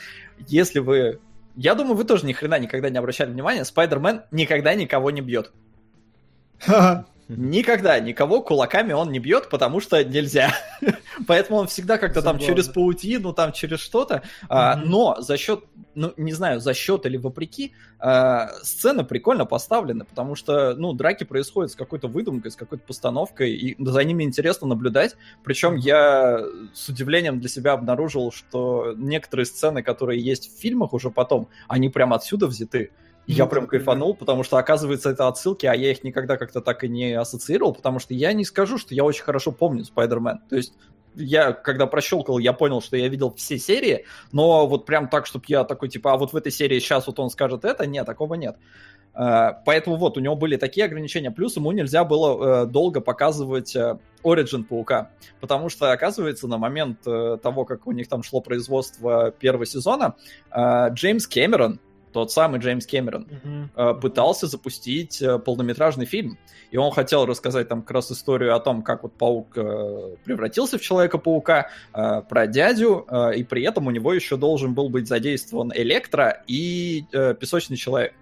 Speaker 2: Если вы... Я думаю, вы тоже ни хрена никогда не обращали внимания, Спайдермен никогда никого не бьет. Никогда никого кулаками он не бьет, потому что нельзя. Поэтому он всегда как-то там через паутину, там через что-то. А, но за счет, ну, не знаю, за счет или вопреки, а, сцена прикольно поставлена, потому что, ну, драки происходят с какой-то выдумкой, с какой-то постановкой, и за ними интересно наблюдать. Причем я с удивлением для себя обнаружил, что некоторые сцены, которые есть в фильмах уже потом, они прям отсюда взяты. Я прям кайфанул, потому что, оказывается, это отсылки, а я их никогда как-то так и не ассоциировал, потому что я не скажу, что я очень хорошо помню Спайдермен. То есть я, когда прощелкал, я понял, что я видел все серии, но вот прям так, чтобы я такой, типа, а вот в этой серии сейчас вот он скажет это, нет, такого нет. Э, поэтому вот, у него были такие ограничения. Плюс ему нельзя было э, долго показывать э, Origin Паука. Потому что, оказывается, на момент того, как у них там шло производство первого сезона, Джеймс Кэмерон, тот самый Джеймс Кэмерон, mm-hmm. пытался запустить полнометражный фильм. И он хотел рассказать там как раз историю о том, как вот паук превратился в Человека-паука, про дядю, и при этом у него еще должен был быть задействован Электро и Песочный Человек.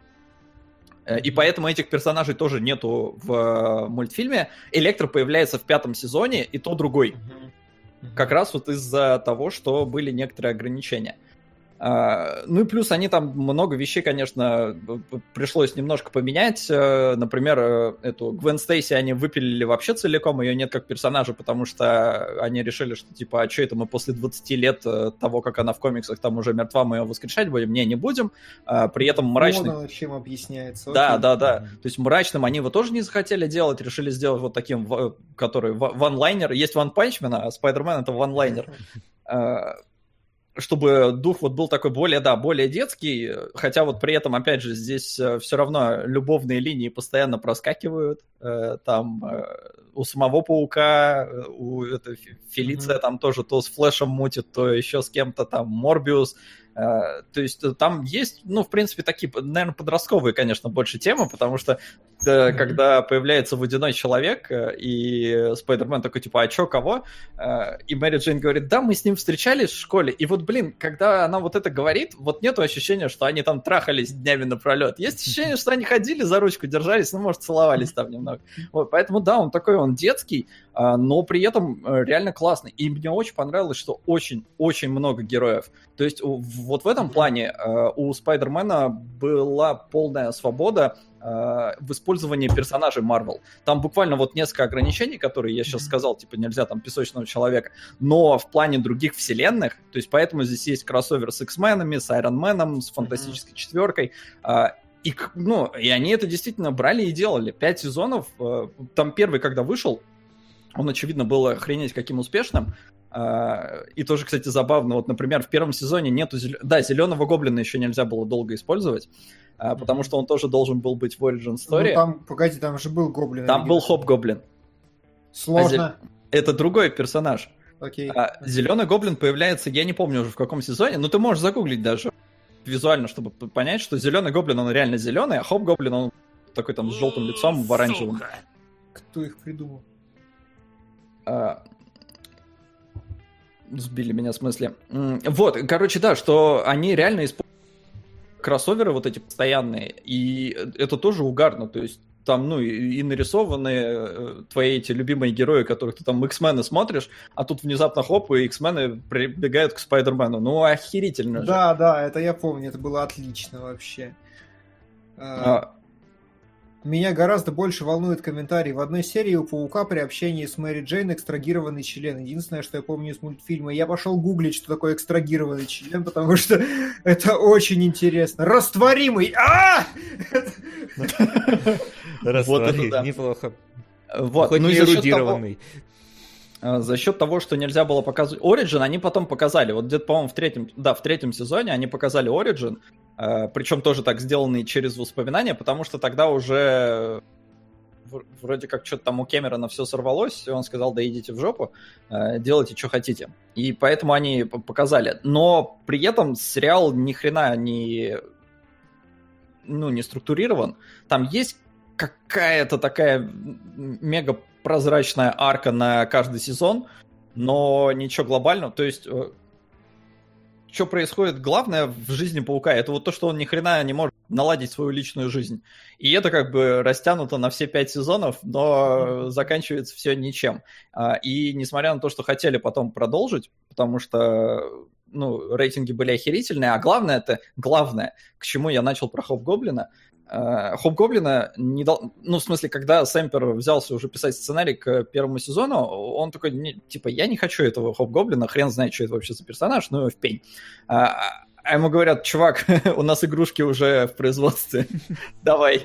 Speaker 2: Э, и поэтому этих персонажей тоже нету в э, мультфильме. Электро появляется в пятом сезоне, и то другой. Как раз вот из-за того, что были некоторые ограничения. А, ну и плюс они там много вещей, конечно, пришлось немножко поменять. Э, например, э, эту Гвен Стейси они выпилили вообще целиком, ее нет как персонажа, потому что они решили, что типа, а что это мы после 20 лет э, того, как она в комиксах там уже мертва, мы ее воскрешать будем? Не, не будем. А, при этом мрачным...
Speaker 1: Вот чем объясняется.
Speaker 2: Да, да, да. То есть мрачным они его тоже не захотели делать, решили сделать вот таким, который ванлайнер. Есть One Punch Man, а Spider-Man это ванлайнер чтобы дух вот был такой более, да, более детский, хотя вот при этом, опять же, здесь э, все равно любовные линии постоянно проскакивают, э, там э, у самого Паука, у это, Фелиция mm-hmm. там тоже то с Флэшем мутит, то еще с кем-то там, Морбиус, то есть там есть, ну, в принципе, такие, наверное, подростковые, конечно, больше темы, потому что mm-hmm. когда появляется водяной человек, и Спайдермен такой, типа, а чё, кого? И Мэри Джейн говорит, да, мы с ним встречались в школе, и вот, блин, когда она вот это говорит, вот нету ощущения, что они там трахались днями напролет. Есть ощущение, что они ходили за ручку, держались, ну, может, целовались там немного. Вот, поэтому, да, он такой, он детский, но при этом э, реально классный. И мне очень понравилось, что очень-очень много героев. То есть вот в этом плане э, у Спайдермена была полная свобода э, в использовании персонажей Марвел. Там буквально вот несколько ограничений, которые я сейчас сказал, типа нельзя там песочного человека, но в плане других вселенных, то есть поэтому здесь есть кроссовер с X-менами, с Iron Man, с Фантастической четверкой, и, ну, и они это действительно брали и делали. Пять сезонов, там первый, когда вышел, он, очевидно, был охренеть каким успешным. А, и тоже, кстати, забавно. Вот, например, в первом сезоне нету... Зел... Да, зеленого гоблина еще нельзя было долго использовать, а, потому что он тоже должен был быть в Origin Story. Ну,
Speaker 1: там, погоди, там же был гоблин.
Speaker 2: Там был Хоп-гоблин.
Speaker 1: Сложно. А
Speaker 2: Это другой персонаж.
Speaker 1: Окей.
Speaker 2: А, Зеленый гоблин появляется, я не помню уже в каком сезоне, но ты можешь загуглить даже визуально, чтобы понять, что зеленый гоблин, он реально зеленый, а хоп-гоблин, он такой там с желтым лицом в оранжевом.
Speaker 1: Кто их придумал?
Speaker 2: А, сбили меня в смысле. Вот, короче, да, что они реально используют кроссоверы вот эти постоянные, и это тоже угарно, то есть там, ну, и, и нарисованы э, твои эти любимые герои, которых ты там X-мены смотришь, а тут внезапно хоп, и X-мены прибегают к Спайдермену. Ну, охерительно же.
Speaker 1: Да, да, это я помню, это было отлично вообще. А, меня гораздо больше волнует комментарий. В одной серии у Паука при общении с Мэри Джейн экстрагированный член. Единственное, что я помню из мультфильма. Я пошел гуглить, что такое экстрагированный член, потому что это очень интересно. Растворимый! а
Speaker 3: Растворимый, неплохо.
Speaker 2: Вот,
Speaker 3: ну и эрудированный.
Speaker 2: А, за счет того, что нельзя было показывать Origin, они потом показали, вот где-то, по-моему, в третьем, да, в третьем сезоне они показали Origin, причем тоже так сделанный через воспоминания, потому что тогда уже вроде как что-то там у Кэмерона все сорвалось, и он сказал, да идите в жопу, а, делайте, что хотите. И поэтому они показали. Но при этом сериал ни хрена не, ну, не структурирован. Там есть какая-то такая мега прозрачная арка на каждый сезон, но ничего глобального. То есть, э, что происходит главное в жизни Паука, это вот то, что он ни хрена не может наладить свою личную жизнь. И это как бы растянуто на все пять сезонов, но заканчивается все ничем. А, и несмотря на то, что хотели потом продолжить, потому что ну, рейтинги были охерительные, а главное это, главное, к чему я начал про Хоп Гоблина, Э, Хобгоблина не дал... Ну, в смысле, когда Сэмпер взялся уже писать сценарий к первому сезону, он такой, не, типа, я не хочу этого Хобгоблина, хрен знает, что это вообще за персонаж, ну, в пень. А, а ему говорят, чувак, у нас игрушки уже в производстве, давай.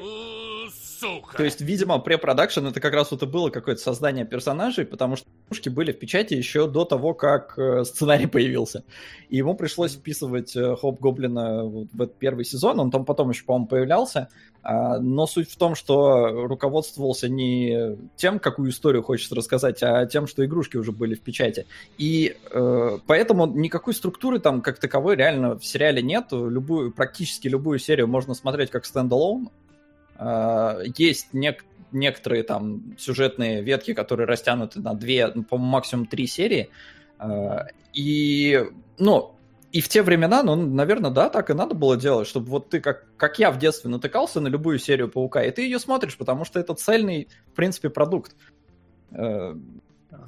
Speaker 2: Сука. То есть, видимо, препродакшн это как раз вот и было какое-то создание персонажей, потому что игрушки были в печати еще до того, как э, сценарий появился. И ему пришлось вписывать э, Хобгоблина в этот первый сезон, он там потом еще, по-моему, появлялся. А, но суть в том, что руководствовался не тем, какую историю хочет рассказать, а тем, что игрушки уже были в печати. И э, поэтому никакой структуры там как таковой реально в сериале нет. Любую, практически любую серию можно смотреть как стендалон. Э, есть нек некоторые там сюжетные ветки, которые растянуты на две, ну, по-моему, максимум три серии. Э, и, ну, и в те времена, ну, наверное, да, так и надо было делать, чтобы вот ты, как, как я в детстве, натыкался на любую серию Паука, и ты ее смотришь, потому что это цельный, в принципе, продукт.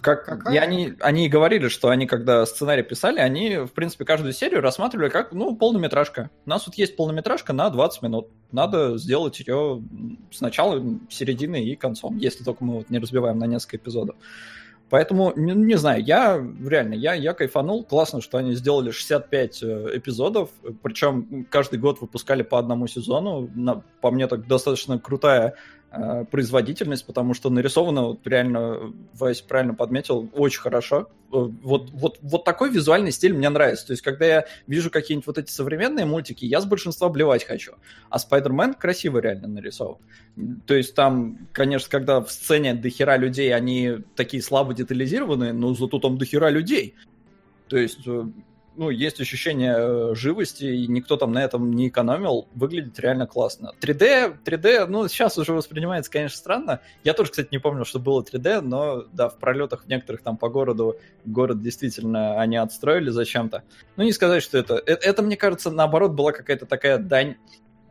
Speaker 2: Как, Какая? и они, они говорили, что они, когда сценарий писали, они, в принципе, каждую серию рассматривали как, ну, полнометражка. У нас вот есть полнометражка на 20 минут. Надо сделать ее сначала, серединой и концом, если только мы вот не разбиваем на несколько эпизодов. Поэтому, не, не знаю, я реально, я, я кайфанул. Классно, что они сделали 65 э, эпизодов, причем каждый год выпускали по одному сезону. На, по мне так достаточно крутая производительность, потому что нарисовано, вот реально, Вась правильно подметил, очень хорошо. Э, вот, вот, вот такой визуальный стиль мне нравится. То есть, когда я вижу какие-нибудь вот эти современные мультики, я с большинства блевать хочу. А Спайдермен красиво реально нарисован. То есть, там, конечно, когда в сцене дохера людей, они такие слабо детализированные, но зато там дохера людей. То есть, э, ну, есть ощущение э, живости, и никто там на этом не экономил. Выглядит реально классно. 3D, 3D, ну, сейчас уже воспринимается, конечно, странно. Я тоже, кстати, не помню, что было 3D, но, да, в пролетах в некоторых там по городу, город действительно они отстроили зачем-то. Ну, не сказать, что это... Это, это мне кажется, наоборот, была какая-то такая дань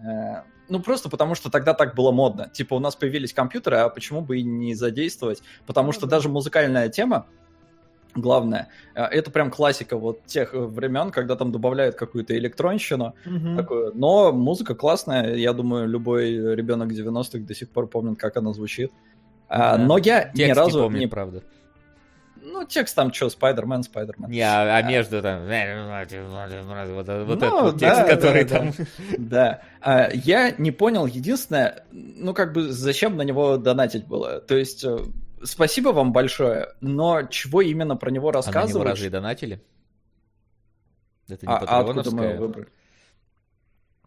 Speaker 2: э, ну, просто потому что тогда так было модно. Типа, у нас появились компьютеры, а почему бы и не задействовать? Потому ну что даже музыкальная тема, главное. А, это прям классика вот тех времен, когда там добавляют какую-то электронщину. Mm-hmm. Такую. Но музыка классная. Я думаю, любой ребенок 90-х до сих пор помнит, как она звучит. А, Но я Текст ни разу не
Speaker 3: помнит, не правда.
Speaker 2: Ну, текст там что, Спайдермен, Спайдермен.
Speaker 3: Не, а, а между там... Вот, вот ну, этот да, текст, который
Speaker 2: да,
Speaker 3: там...
Speaker 2: Да. А, я не понял, единственное, ну, как бы, зачем на него донатить было. То есть, э, спасибо вам большое, но чего именно про него рассказывать? А на него
Speaker 3: разве донатили?
Speaker 2: Это не а, а откуда мы выбрали?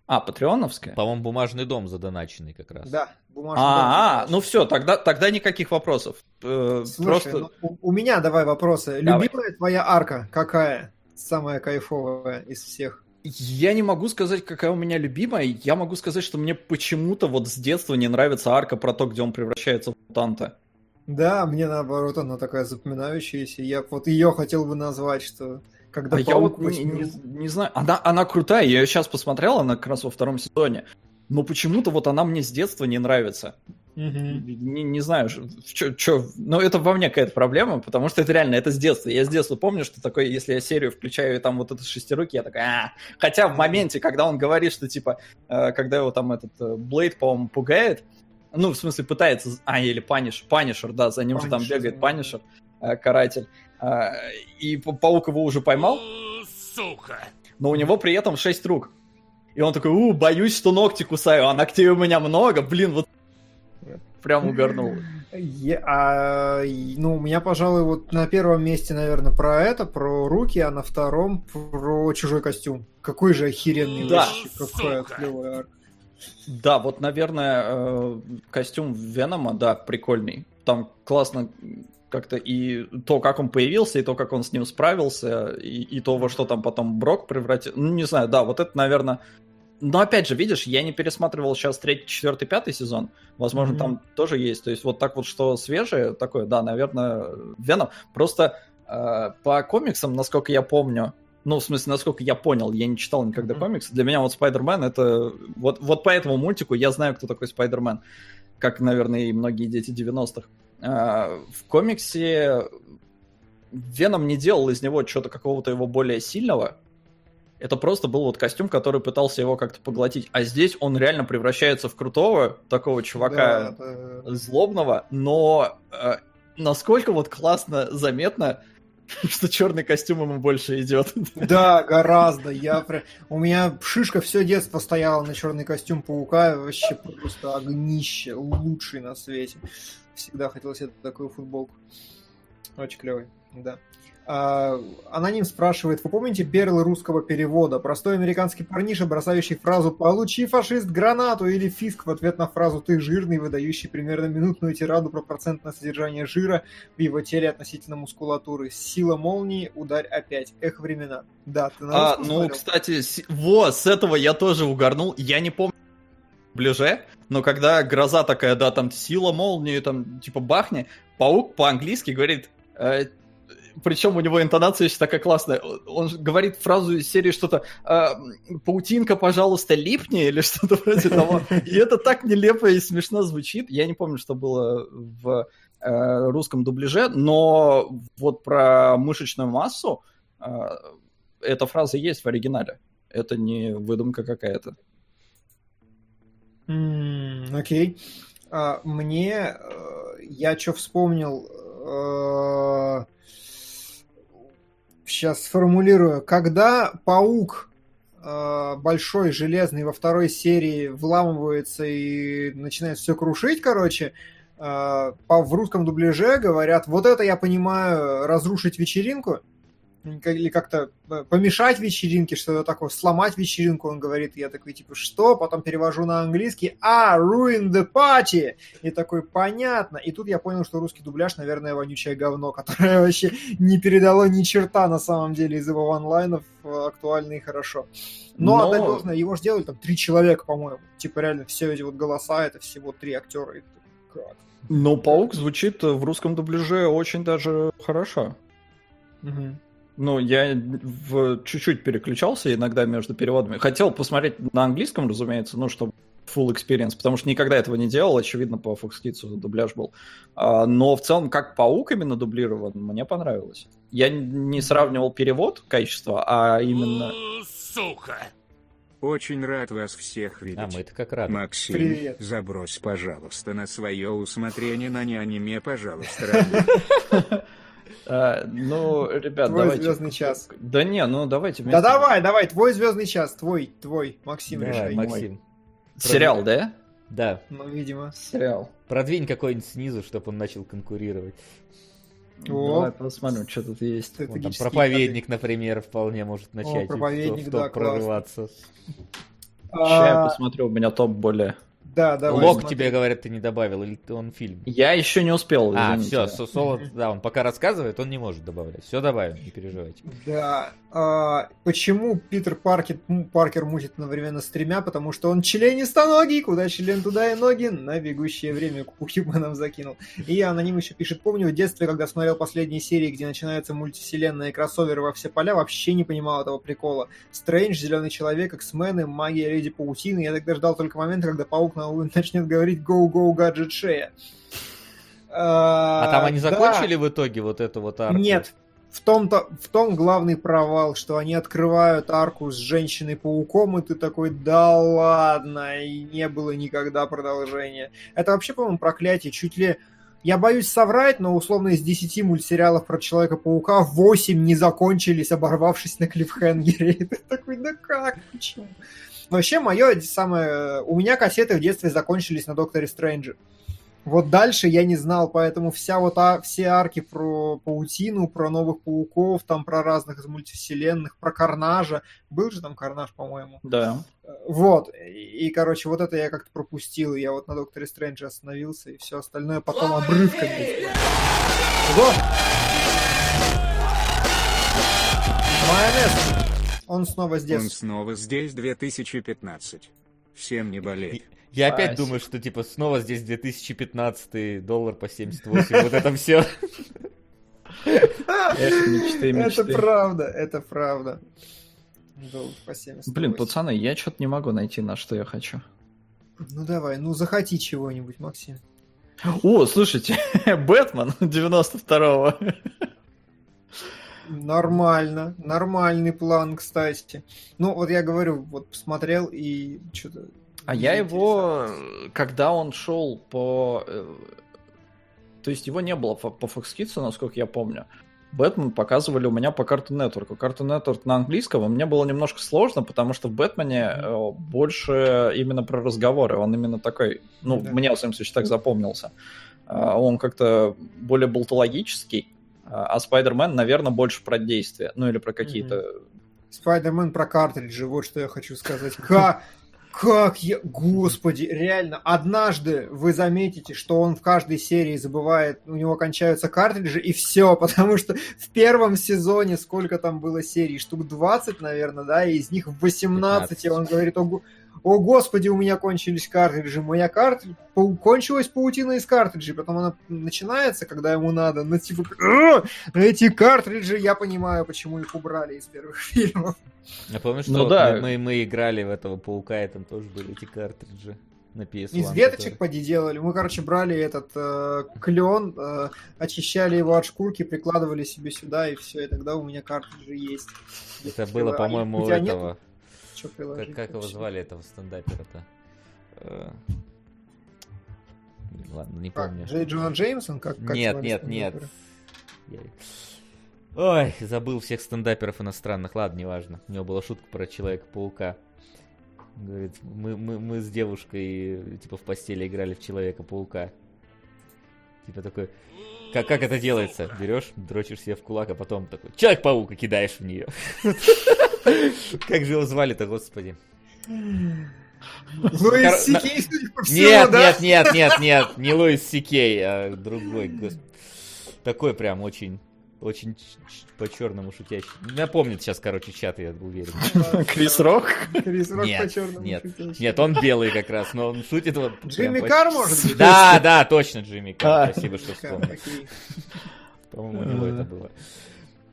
Speaker 2: А, патреоновская?
Speaker 3: По-моему, бумажный дом задоначенный как раз.
Speaker 1: Да,
Speaker 2: бумажный а, дом. А, ну все, тогда, тогда никаких вопросов.
Speaker 1: Э, Слушай, Просто... ну, у, у меня давай вопросы. Давай. Любимая твоя арка какая? Самая кайфовая из всех?
Speaker 2: Я не могу сказать, какая у меня любимая. Я могу сказать, что мне почему-то вот с детства не нравится арка про то, где он превращается в мутанта.
Speaker 1: Да, мне наоборот она такая запоминающаяся. Я вот ее хотел бы назвать, что когда
Speaker 2: а я вот не, не, не знаю, она, она крутая, я ее сейчас посмотрел, она как раз во втором сезоне. Но почему-то вот она мне с детства не нравится. Угу. Не, не знаю, что, что, но это во мне какая-то проблема, потому что это реально, это с детства. Я с детства помню, что такое, если я серию включаю, и там вот этот шестируки, я такой, а Хотя в моменте, когда он говорит, что типа, э, когда его там этот э, Блейд, по-моему, пугает, ну, в смысле, пытается... А, или Паниш, Панишер, да, за ним Punisher, же там бегает Панишер, э, каратель. Э, и Паук его уже поймал. Сука! Но у него при этом шесть рук. И он такой, у, боюсь, что ногти кусаю, а ногтей у меня много, блин, вот прям угарнул.
Speaker 1: Я, а, ну, у меня, пожалуй, вот на первом месте, наверное, про это, про руки, а на втором про чужой костюм. Какой же охеренный
Speaker 2: да. вообще, какой клевый arc. Да, вот, наверное, э, костюм Венома, да, прикольный. Там классно как-то и то, как он появился, и то, как он с ним справился, и, и то, во что там потом Брок превратил. Ну, не знаю, да, вот это, наверное... Но опять же, видишь, я не пересматривал сейчас третий, четвертый, пятый сезон. Возможно, mm-hmm. там тоже есть. То есть вот так вот, что свежее такое, да, наверное, Веном. Просто э, по комиксам, насколько я помню, ну, в смысле, насколько я понял, я не читал никогда mm-hmm. комиксы. Для меня вот Спайдермен это... Вот, вот по этому мультику я знаю, кто такой Спайдермен. Как, наверное, и многие дети 90-х. А, в комиксе Веном не делал из него что-то какого-то его более сильного. Это просто был вот костюм, который пытался его как-то поглотить. А здесь он реально превращается в крутого такого чувака да, да. злобного, но э, насколько вот классно заметно, что черный костюм ему больше идет.
Speaker 1: Да, гораздо. Я. У меня шишка все детство стояла на черный костюм паука. Вообще просто огнище. Лучший на свете. Всегда хотел себе такую футболку. Очень клевый, да. Аноним спрашивает, вы помните перлы русского перевода? Простой американский парниша, бросающий фразу «Получи, фашист, гранату!» или «Фиск» в ответ на фразу «Ты жирный», выдающий примерно минутную тираду про процентное содержание жира в его теле относительно мускулатуры. Сила молнии, ударь опять. Эх, времена. Да, ты на
Speaker 2: А, ну,
Speaker 1: смотрел?
Speaker 2: кстати, с- вот, с этого я тоже угорнул. Я не помню ближе, но когда гроза такая, да, там сила молнии, там, типа, бахни, паук по-английски говорит, причем у него интонация еще такая классная, он говорит фразу из серии что-то э, «Паутинка, пожалуйста, липни» или что-то вроде того. И это так нелепо и смешно звучит. Я не помню, что было в э, русском дубляже, но вот про мышечную массу э, эта фраза есть в оригинале. Это не выдумка какая-то.
Speaker 1: Окей. А, Мне, э, я что вспомнил, сейчас сформулирую. Когда паук э, большой, железный во второй серии вламывается и начинает все крушить, короче, э, в русском дубляже говорят, вот это я понимаю, разрушить вечеринку, или как-то э, помешать вечеринке, что-то такое, сломать вечеринку, он говорит, я такой, типа, что? Потом перевожу на английский, а, ruin the party! И такой, понятно. И тут я понял, что русский дубляж, наверное, вонючее говно, которое вообще не передало ни черта на самом деле из его онлайнов э, актуально и хорошо. Но,
Speaker 2: Но-
Speaker 1: отдать должное, его же делали там три человека, по-моему. Типа реально все эти вот голоса, это всего три актера. И?
Speaker 2: Но паук звучит в русском дубляже очень даже хорошо.
Speaker 1: Мгм.
Speaker 2: Ну, я в... чуть-чуть переключался иногда между переводами. Хотел посмотреть на английском, разумеется, ну, чтобы full experience, потому что никогда этого не делал, очевидно, по Fox Kids дубляж был. А, но в целом, как паук именно дублирован, мне понравилось. Я не сравнивал перевод, качество, а именно...
Speaker 4: Очень рад вас всех видеть.
Speaker 3: А мы-то как рады.
Speaker 4: Максим,
Speaker 1: Привет.
Speaker 4: забрось, пожалуйста, на свое усмотрение на не аниме, пожалуйста.
Speaker 2: а, ну, ребят,
Speaker 1: Твой
Speaker 2: давайте...
Speaker 1: звездный час.
Speaker 2: Да не, ну давайте
Speaker 1: Да
Speaker 2: вместе.
Speaker 1: давай, давай, твой звездный час, твой, твой, Максим,
Speaker 3: Давай,
Speaker 1: решай.
Speaker 3: Максим.
Speaker 2: Сериал, да?
Speaker 3: Да.
Speaker 1: Ну, видимо.
Speaker 2: Сериал.
Speaker 3: Продвинь какой-нибудь снизу, чтобы он начал конкурировать.
Speaker 1: О.
Speaker 2: Давай посмотрим, что тут есть.
Speaker 3: Вон там проповедник, например, вполне может начать топ-
Speaker 1: проповедник,
Speaker 3: в
Speaker 1: да,
Speaker 3: топ
Speaker 1: классно.
Speaker 3: прорываться.
Speaker 2: Сейчас я
Speaker 1: А,
Speaker 2: посмотрю, у меня топ более.
Speaker 1: Да, давай.
Speaker 3: Лог
Speaker 1: смотри.
Speaker 3: тебе, говорят, ты не добавил, или ты- он фильм?
Speaker 2: Я еще не успел,
Speaker 3: А, все, Соло, да, он пока рассказывает, он не может добавлять. Все добавим, не переживайте.
Speaker 1: Да. А, почему Питер Паркер, м, Паркер мутит одновременно с тремя? Потому что он членистоногий, куда член, туда и ноги, на бегущее время Кукиба нам закинул. И аноним еще пишет, помню в детстве, когда смотрел последние серии, где начинается мультивселенная и кроссоверы во все поля, вообще не понимал этого прикола. Стрэндж, Зеленый Человек, X-мены, Магия Леди Паутины. Я тогда ждал только момента, когда Паук на- начнет говорить «Go-Go, гаджет шея».
Speaker 3: А там они
Speaker 1: да.
Speaker 3: закончили в итоге вот эту вот арку?
Speaker 1: Нет. В том-то, в том главный провал, что они открывают арку с женщиной-пауком, и ты такой, да ладно, и не было никогда продолжения. Это вообще, по-моему, проклятие. Чуть ли... Я боюсь соврать, но условно из 10 мультсериалов про Человека-паука 8 не закончились, оборвавшись на клиффхенгере. И ты такой, да как, почему? Вообще, мое самое... У меня кассеты в детстве закончились на Докторе Стрэнджи. Вот дальше я не знал, поэтому вся вот а- все арки про паутину, про новых пауков, там про разных из мультивселенных, про Карнажа. Был же там Карнаж, по-моему.
Speaker 2: Да.
Speaker 1: Вот. И, и, короче, вот это я как-то пропустил. Я вот на Докторе Стрэнджа остановился, и все остальное потом обрывками. Вот. Майонез. Он снова
Speaker 4: Он
Speaker 1: здесь.
Speaker 4: снова здесь 2015. Всем не болеть.
Speaker 3: Я опять думаю, что типа снова здесь 2015 доллар по 78, вот это все.
Speaker 1: Это правда, это правда. Долг по 78.
Speaker 2: Блин, пацаны, я что-то не могу найти, на что я хочу.
Speaker 1: Ну давай, ну захоти чего-нибудь, Максим.
Speaker 2: О, слушайте, Бэтмен 92-го.
Speaker 1: Нормально, нормальный план, кстати. Ну, вот я говорю, вот посмотрел и что-то...
Speaker 2: А я его, когда он шел по... э, То есть его не было по по Fox Kids, насколько я помню. Бэтмен показывали у меня по Cartoon Network. Cartoon Network на английском, и мне было немножко сложно, потому что в Бэтмене э, больше именно про разговоры. Он именно такой, ну,
Speaker 1: Да.
Speaker 2: мне, в своем случае, так запомнился. А, Он как-то более болтологический, А а Spider-Man, наверное, больше про действия. Ну или про какие-то...
Speaker 1: Спайдермен про картриджи, вот что я хочу сказать. Как, как я... Господи, реально, однажды вы заметите, что он в каждой серии забывает, у него кончаются картриджи, и все, потому что в первом сезоне сколько там было серий? Штук 20, наверное, да, и из них в 18
Speaker 3: 15.
Speaker 1: он говорит, о, го- о господи, у меня кончились картриджи, моя картридж... кончилась паутина из картриджей, потом она начинается, когда ему надо, ну типа, «А, эти картриджи, я понимаю, почему их убрали из первых фильмов.
Speaker 3: Я помню, что
Speaker 2: Ну
Speaker 3: вот
Speaker 2: да.
Speaker 3: мы, мы, мы играли в этого паука, и там тоже были эти картриджи на PS1.
Speaker 1: Из веточек
Speaker 3: которые-
Speaker 1: поди делали. Мы, короче, брали этот э, клен, э, очищали его от шкурки, прикладывали себе сюда, и все, и тогда у меня картриджи есть.
Speaker 3: Это было,
Speaker 1: А
Speaker 3: по-моему, этого...
Speaker 1: Чё
Speaker 3: Как,
Speaker 1: приложить
Speaker 3: как его
Speaker 1: вообще?
Speaker 3: звали, этого стендапера-то? Э, Ладно, не
Speaker 1: Как,
Speaker 3: помню.
Speaker 1: Джей Джона Джеймсон? Как, как
Speaker 3: Нет, нет, нет. Ой, забыл всех стендаперов иностранных. Ладно, неважно. У него была шутка про Человека-паука. Говорит, мы, мы, мы с девушкой типа в постели играли в Человека-паука. Типа такой, как, как это делается? Берешь, дрочишь себе в кулак, а потом такой, Человек-паук, и кидаешь в нее. Как же его звали-то, господи?
Speaker 1: Луис Сикей, судя по всему,
Speaker 3: Нет, нет, нет, нет, нет, не Луис Сикей, а другой. Такой прям очень, очень по-черному шутящий. Напомнит сейчас, короче, чат, я уверен.
Speaker 2: Крис Рок?
Speaker 1: Крис Рок
Speaker 3: Нет,
Speaker 1: по-черному
Speaker 3: нет,
Speaker 1: шутящий.
Speaker 3: нет, он белый как раз, но он шутит вот...
Speaker 1: Джимми
Speaker 3: по-
Speaker 1: Карр, может быть?
Speaker 3: Да, да, точно Джимми Карр,
Speaker 2: А.
Speaker 3: спасибо, что вспомнил. По-моему, у него это было.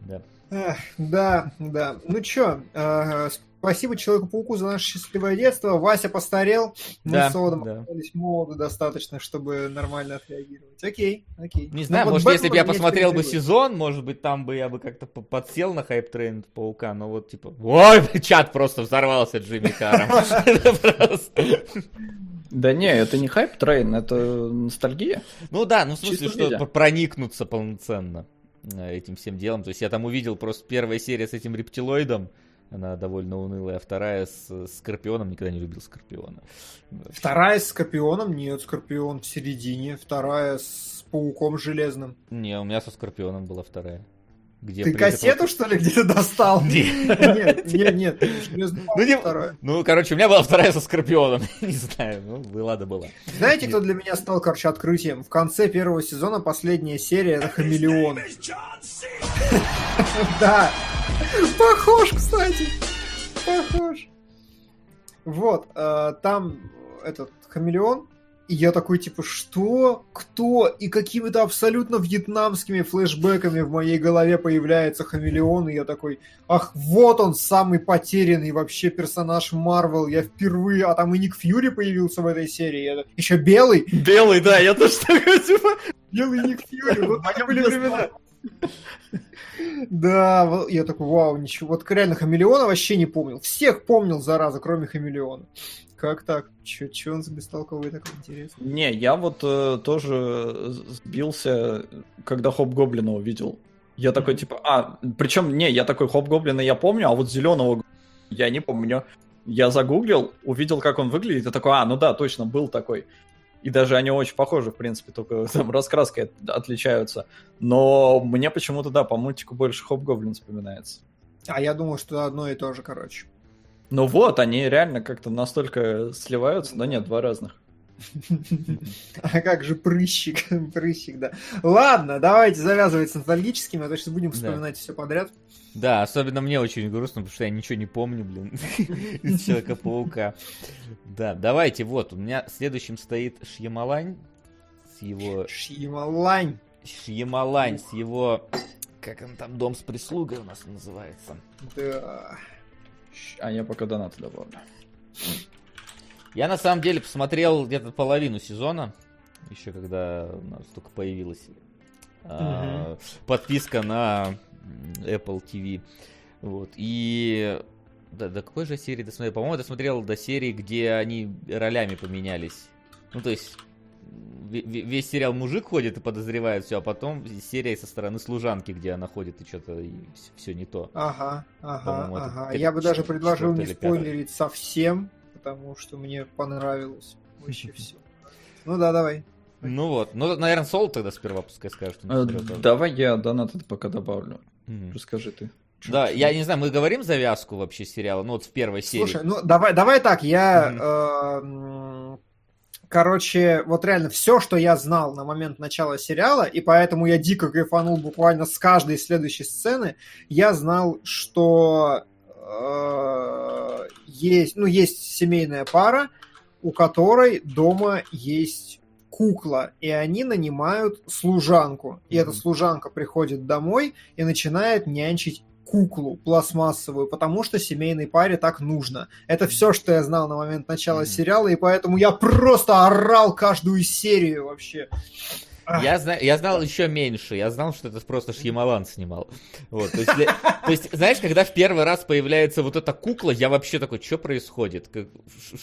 Speaker 3: Да.
Speaker 1: Эх, Да, да. Ну чё, э, спасибо Человеку-пауку за наше счастливое детство. Вася постарел. Мы
Speaker 3: Да,
Speaker 1: с Солодом
Speaker 3: да.
Speaker 1: остались молоды достаточно, чтобы нормально отреагировать. Окей, окей.
Speaker 3: Не
Speaker 1: Ну,
Speaker 3: знаю,
Speaker 1: вот
Speaker 3: может,
Speaker 1: Бэтмен
Speaker 3: если бы я посмотрел бы сезон, может быть, там бы я бы как-то по- подсел на hype train паука, но вот типа, ой, чат просто взорвался Джимми просто-
Speaker 2: Да не, это не хайп трейн, это ностальгия.
Speaker 3: Ну да, ну в смысле, что проникнуться полноценно этим всем делом. То есть я там увидел просто первая серия с этим рептилоидом, она довольно унылая, а вторая с с Скорпионом, никогда не любил Скорпиона.
Speaker 1: Вторая с Скорпионом? Нет, Скорпион в середине. Вторая с Пауком Железным.
Speaker 3: Не, у меня со Скорпионом была вторая. Где
Speaker 1: Ты кассету, что ли, где-то достал?
Speaker 3: Нет.
Speaker 1: Нет, нет,
Speaker 3: Ну. Ну, короче, у меня была вторая со Скорпионом. Не знаю, ну, была да была.
Speaker 1: Знаете, кто для меня стал, короче, открытием? В конце первого сезона последняя серия это Хамелеон. Да. Похож, кстати. Похож. Вот, э, там этот хамелеон, и я такой, типа, что? Кто? И какими-то абсолютно вьетнамскими флешбэками в моей голове появляется хамелеон, и я такой, ах, вот он, самый потерянный вообще персонаж Марвел, я впервые, а там и Ник Фьюри появился в этой серии, я... еще белый,
Speaker 2: Белый, да, я тоже такой, типа...
Speaker 1: белый Ник Фьюри, вот это были времена. Да, я такой, вау, ничего. Вот реально Хамелеона вообще не помнил. Всех помнил, зараза, кроме Хамелеона. Как так? Че, че он за бестолковый такой интересный?
Speaker 2: Не, я вот э, тоже сбился, когда Хобгоблина увидел. Я такой, типа, а, причем, не, я такой Хобгоблина я помню, а вот зеленого я не помню. Я загуглил, увидел, как он выглядит, и такой, а, ну да, точно, был такой. И даже они очень похожи, в принципе, только там раскраской от- отличаются. Но мне почему-то, да, по мультику больше Хобгоблин вспоминается.
Speaker 1: А я думал, что одно и то же, короче.
Speaker 2: Ну вот, они реально как-то настолько сливаются, но нет, два разных.
Speaker 1: А как же прыщик? Прыщик, да. Ладно, давайте завязывать с ностальгическими, а то сейчас будем
Speaker 3: Да.
Speaker 1: вспоминать все подряд.
Speaker 3: Да, особенно мне очень грустно, потому что я ничего не помню, блин, из Человека-паука. Да, давайте, вот, у меня следующим стоит Шьямалань с его...
Speaker 1: Шьямалань.
Speaker 3: Шьямалань с его... Как он там, дом с прислугой у нас называется.
Speaker 1: Да.
Speaker 2: А я пока донаты добавлю.
Speaker 3: Я на самом деле посмотрел где-то половину сезона, еще когда у нас только появилась а, подписка на Apple TV. Вот. И до, до какой же серии досмотрел? По-моему, досмотрел до серии, где они ролями поменялись. Ну, то есть весь сериал мужик ходит и подозревает все, а потом серия со стороны служанки, где она ходит и что-то все не то.
Speaker 1: Ага, ага, ага.
Speaker 3: это
Speaker 1: Я бы даже предложил не спойлерить совсем, потому что мне понравилось вообще все. Ну да, давай.
Speaker 3: Ну вот. Ну, наверное, Сол тогда сперва пускай скажет.
Speaker 2: Э. Давай я донат это пока добавлю. Расскажи ты.
Speaker 3: Да, я не знаю, мы говорим завязку вообще сериала, ну вот в первой серии.
Speaker 1: Слушай, ну давай, давай так, я, короче, вот реально все, что я знал на момент начала сериала, и поэтому я дико кайфанул буквально с каждой следующей сцены, я знал, что э, есть, ну, есть семейная пара, у которой дома есть кукла, и они нанимают служанку. И эта
Speaker 3: Мгм.
Speaker 1: служанка приходит домой и начинает нянчить куклу пластмассовую, потому что семейной паре так нужно. Это все, что я знал на момент начала
Speaker 3: Мгм.
Speaker 1: сериала, и поэтому я просто орал каждую серию вообще.
Speaker 3: Я, зна- я знал еще меньше. Я знал, что это просто Шьямалан снимал. Вот, то, есть, для- то есть, знаешь, когда в первый раз появляется вот эта кукла, я вообще такой, что происходит? Как-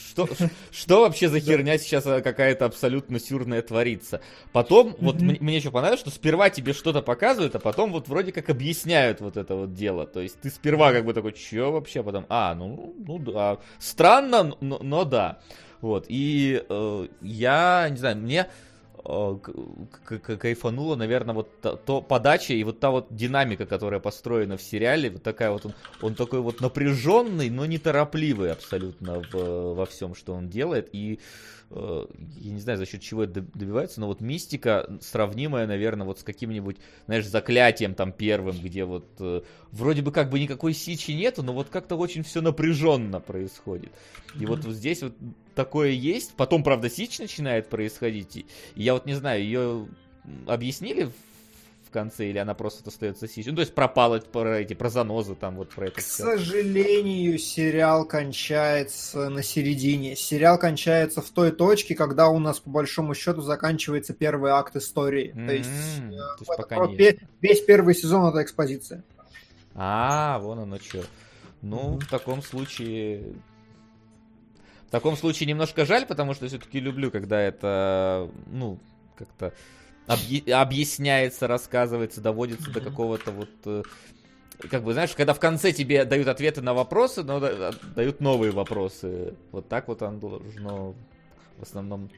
Speaker 3: что, что вообще за херня сейчас а, какая-то абсолютно сюрная творится? Потом, вот мне, мне еще понравилось, что сперва тебе что-то показывают, а потом вот вроде как объясняют вот это вот дело. То есть ты сперва как бы такой, что вообще? Потом, а, ну, ну да. Странно, но, но да. Вот, и э, я, не знаю, мне э, кайфануло, наверное, вот та- то подача и вот та вот динамика, которая построена в сериале, вот такая вот он, он такой вот напряженный, но неторопливый абсолютно в- во всем, что он делает, и э, я не знаю, за счет чего это доб- добивается, но вот мистика сравнимая, наверное, вот с каким-нибудь, знаешь, заклятием там первым, где вот э, вроде бы как бы никакой сичи нету, но вот как-то очень все напряженно происходит. И вот здесь вот такое есть. Потом, правда, сич начинает происходить. И я вот не знаю, ее объяснили в- конце, или она просто остается сич? Ну, то есть пропала про эти, про занозы там, вот про это
Speaker 1: К
Speaker 3: все.
Speaker 1: сожалению, сериал кончается на середине. Сериал кончается в той точке, когда у нас, по большому счету, заканчивается первый акт истории. То есть,
Speaker 3: М,
Speaker 1: э,
Speaker 3: то есть
Speaker 1: это
Speaker 3: пока
Speaker 1: про-
Speaker 3: нет.
Speaker 1: ве- весь первый сезон это экспозиция.
Speaker 3: А, вон оно что. Ну,
Speaker 1: Мгм.
Speaker 3: в таком случае... В таком случае немножко жаль, потому что все-таки люблю, когда это, ну, как-то объ- объясняется, рассказывается, доводится до какого-то вот... э, Как бы, знаешь, когда в конце тебе дают ответы на вопросы, но да- дают новые вопросы. Вот так вот оно должно в основном
Speaker 1: Ну,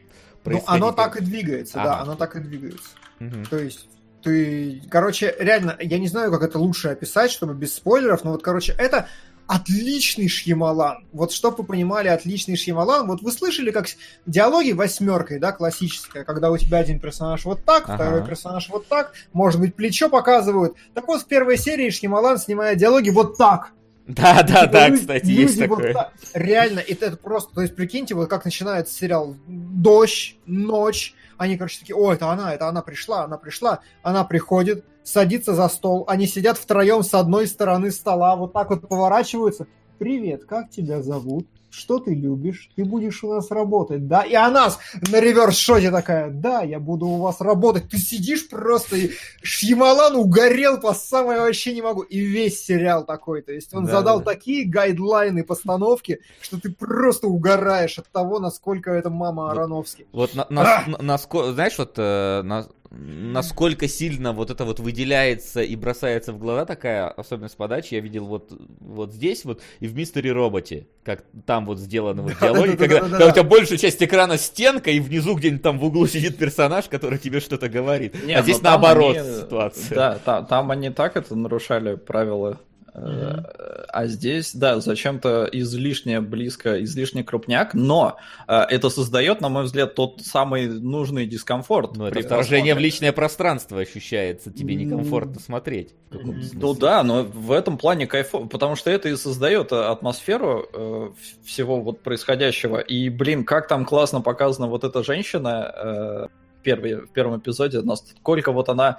Speaker 3: происходить.
Speaker 1: оно так и двигается, да,
Speaker 3: Ага.
Speaker 1: оно так и двигается.
Speaker 3: Мгм.
Speaker 1: То есть ты, короче, реально, я не знаю, как это лучше описать, чтобы без спойлеров, но вот, короче, это отличный Шьямалан. Вот, чтобы вы понимали, отличный Шьямалан. Вот вы слышали, как диалоги восьмеркой, да, классическая, когда у тебя один персонаж вот так,
Speaker 3: Ага.
Speaker 1: второй персонаж вот так, может быть, плечо показывают. Так вот, в первой серии Шьямалан снимает диалоги вот так.
Speaker 3: Да, да,
Speaker 1: Типа
Speaker 3: да,
Speaker 1: люди-
Speaker 3: кстати,
Speaker 1: люди
Speaker 3: есть
Speaker 1: вот
Speaker 3: такое.
Speaker 1: так. Реально, это, это просто, то есть, прикиньте, вот как начинается сериал. Дождь, ночь, они, короче, такие, о, это она, это она пришла, она пришла, она приходит, садится за стол, они сидят втроем с одной стороны стола, вот так вот поворачиваются. Привет, как тебя зовут? Что ты любишь? Ты будешь у нас работать, да? И она на реверс-шоте такая, да, я буду у вас работать. Ты сидишь просто, и Шьямалан угорел по самое вообще не могу. И весь сериал такой. То есть он
Speaker 3: Да,
Speaker 1: задал
Speaker 3: да.
Speaker 1: такие гайдлайны постановки, что ты просто угораешь от того, насколько это мама
Speaker 3: Вот.
Speaker 1: Ароновский.
Speaker 3: Вот на, на- на- наско- знаешь, вот э, на- насколько сильно вот это вот выделяется и бросается в глаза такая особенность подачи, я видел вот, вот здесь вот и в Мистере Роботе, как там вот сделаны вот диалоги, когда, у тебя большая часть экрана стенка, и внизу где-нибудь там в углу сидит персонаж, который тебе что-то говорит.
Speaker 2: Не,
Speaker 3: а
Speaker 2: ну
Speaker 3: здесь наоборот
Speaker 2: они-
Speaker 3: ситуация.
Speaker 2: Да, та- там они так это нарушали правила. Э, А здесь, да, зачем-то излишне близко, излишне крупняк, но э, это создает, на мой взгляд, тот самый нужный дискомфорт.
Speaker 3: Ну, это вторжение в личное пространство ощущается, тебе некомфортно смотреть.
Speaker 2: Ну да, но в этом плане кайфово, потому что это и создает э, атмосферу э, всего вот происходящего. И, блин, как там классно показана вот эта женщина э, в, первой- в первом эпизоде, насколько вот она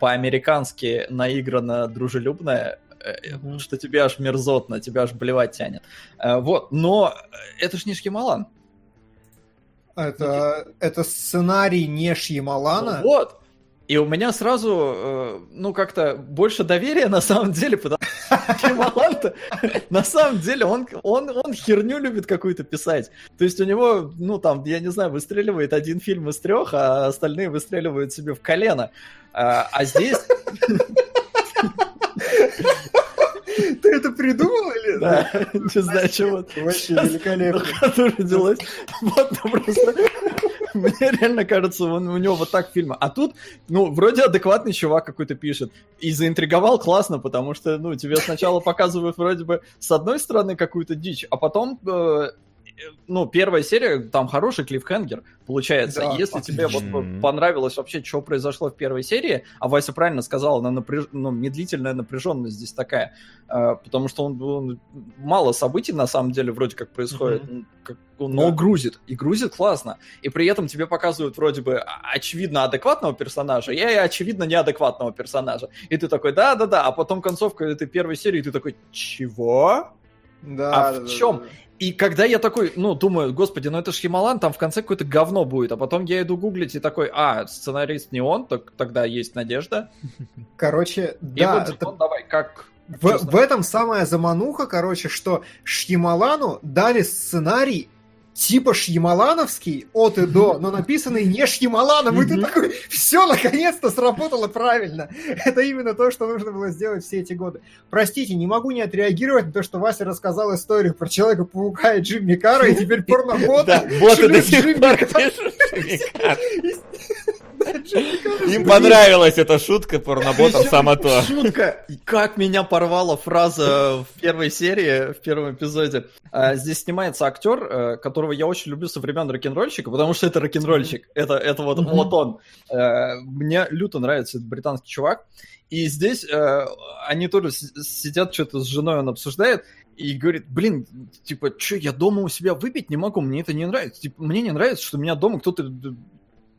Speaker 2: по-американски наигранно дружелюбная,
Speaker 1: Мгм.
Speaker 2: что тебе аж мерзотно, тебя аж блевать тянет. Э, вот, но это ж не Шкималан.
Speaker 1: Это, это сценарий не Шьямалана.
Speaker 2: Вот. И у меня сразу, ну, как-то больше доверия на самом деле, потому что Шьямалан-то, на самом деле, он, он, он херню любит какую-то писать. То есть у него, ну, там, я не знаю, выстреливает один фильм из трех, а остальные выстреливают себе в колено. А, а здесь...
Speaker 1: Ты это придумал или?
Speaker 2: Да, не знаю, чего.
Speaker 1: Вообще великолепно.
Speaker 2: Родилась. Вот, ну, просто Мне реально кажется, он, у него вот так фильмы. А тут, ну, вроде адекватный чувак какой-то пишет. И заинтриговал классно, потому что, ну, тебе сначала показывают вроде бы с одной стороны какую-то дичь, а потом э, ну, первая серия, там хороший клиффхенгер получается.
Speaker 1: Да,
Speaker 2: Если тебе вот
Speaker 3: отлично.
Speaker 2: понравилось вообще, что произошло в первой серии, а Вася правильно сказал, она напряж... ну, медлительная напряженность здесь такая, э, потому что он, он- мало событий на самом деле вроде как происходит, как- но
Speaker 1: Да.
Speaker 2: грузит, и грузит классно. И при этом тебе показывают вроде бы а- очевидно адекватного персонажа и очевидно неадекватного персонажа. И ты такой, да-да-да, а потом концовка этой первой серии, ты такой, чего?
Speaker 1: Да,
Speaker 2: А
Speaker 1: да,
Speaker 2: в
Speaker 1: да,
Speaker 2: чем?
Speaker 1: да, да.
Speaker 2: И когда я такой, ну, думаю, господи, ну это ж Ямалан, там в конце какое-то говно будет, а потом я иду гуглить и такой, а, сценарист не он, так тогда есть надежда.
Speaker 1: Короче,
Speaker 2: И
Speaker 1: да,
Speaker 2: вот,
Speaker 1: это
Speaker 2: Димон, давай, как...
Speaker 1: В,
Speaker 2: честно?
Speaker 1: в этом самая замануха, короче, что Шьямалану дали сценарий типа Шьямалановский от и до, но написанный не Шьямаланом, и ты такой, все, наконец-то сработало правильно. Это именно то, что нужно было сделать все эти годы. Простите, не могу не отреагировать на то, что Вася рассказал историю про Человека-паука и Джимми Карра, и теперь порнобот.
Speaker 3: Да, боты до
Speaker 1: шлют
Speaker 3: сих
Speaker 1: Джимми Карра.
Speaker 3: Им понравилась эта шутка порноботом само то.
Speaker 2: Шутка! Как меня порвала фраза в первой серии, в первом эпизоде. А, Здесь снимается актер, э, которого я очень люблю со времен рок-н-ролльщика, потому что это рок-н-ролльщик. Это, это вот, вот он. Э, Мне люто нравится этот британский чувак. И здесь э, они тоже сидят, что-то с женой он обсуждает, и говорит, блин, типа, что, я дома у себя выпить не могу, мне это не нравится. Типа, мне не нравится, что меня дома кто-то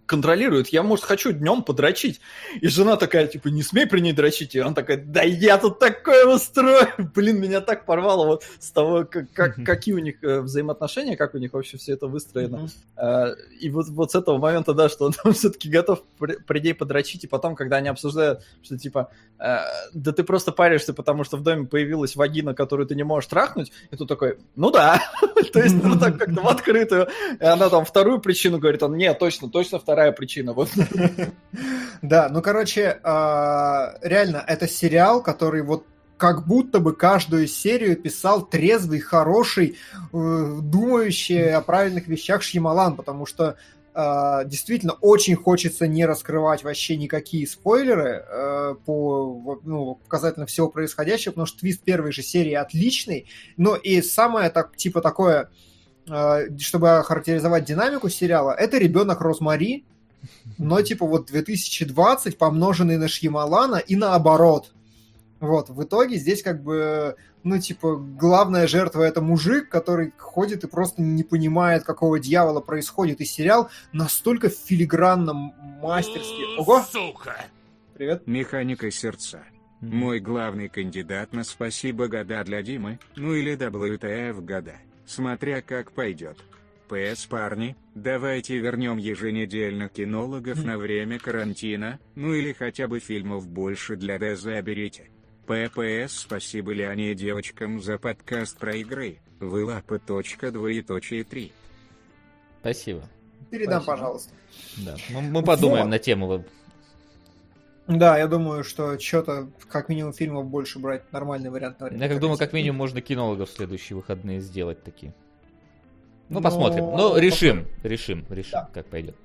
Speaker 2: контролирует. Я, может, хочу днем подрочить. И жена такая, типа, не смей при ней дрочить. И он такой, да я тут такое устрою. Блин, меня так порвало вот с того, как, как- какие у них э, взаимоотношения, как у них вообще все это выстроено. Э, И вот, вот с этого момента, да, что он все-таки готов при, при ней подрочить, и потом, когда они обсуждают, что типа, э, да ты просто паришься, потому что в доме появилась вагина, которую ты не можешь трахнуть, и тут такой, ну да, то есть, ну так как-то в открытую. И она там вторую причину говорит, он, нет, точно, точно вторая причина. Вот.
Speaker 1: Да, ну, короче, а, реально, это сериал, который вот как будто бы каждую серию писал трезвый, хороший, э, думающий о правильных вещах Шьямалан, потому что а, действительно очень хочется не раскрывать вообще никакие спойлеры э, по ну, показательно всего происходящего, потому что твист первой же серии отличный, но и самое так, типа такое, чтобы охарактеризовать динамику сериала, это ребенок Розмари, но типа вот 2020 помноженный на Шьямалана и наоборот. Вот, в итоге здесь как бы, ну, типа, главная жертва это мужик, который ходит и просто не понимает, какого дьявола происходит. И сериал настолько филигранно, мастерски... Ого!
Speaker 6: Сука!
Speaker 1: Привет.
Speaker 4: Механика сердца. Мой главный кандидат на спасибо года для Димы, ну или WTF года, смотря как пойдет. ПС, парни, давайте вернем еженедельно кинологов на время карантина, ну или хотя бы фильмов больше для ДЗ берите. ППС, спасибо Леоне и девочкам за подкаст про игры, вылапы. точка, Двоеточие 3.
Speaker 3: Спасибо.
Speaker 1: Передам,
Speaker 2: Спасибо.
Speaker 1: пожалуйста.
Speaker 3: Да. Мы, мы подумаем
Speaker 1: Вот.
Speaker 3: на тему.
Speaker 1: Да, я думаю, что что-то, как минимум, фильмов больше брать нормальный вариант. на время
Speaker 3: Я как думаю, как минимум можно кинологов в следующие выходные сделать такие. Ну,
Speaker 1: Ну,
Speaker 3: посмотрим. Ну, решим, решим, решим,
Speaker 1: Да.
Speaker 3: как пойдет.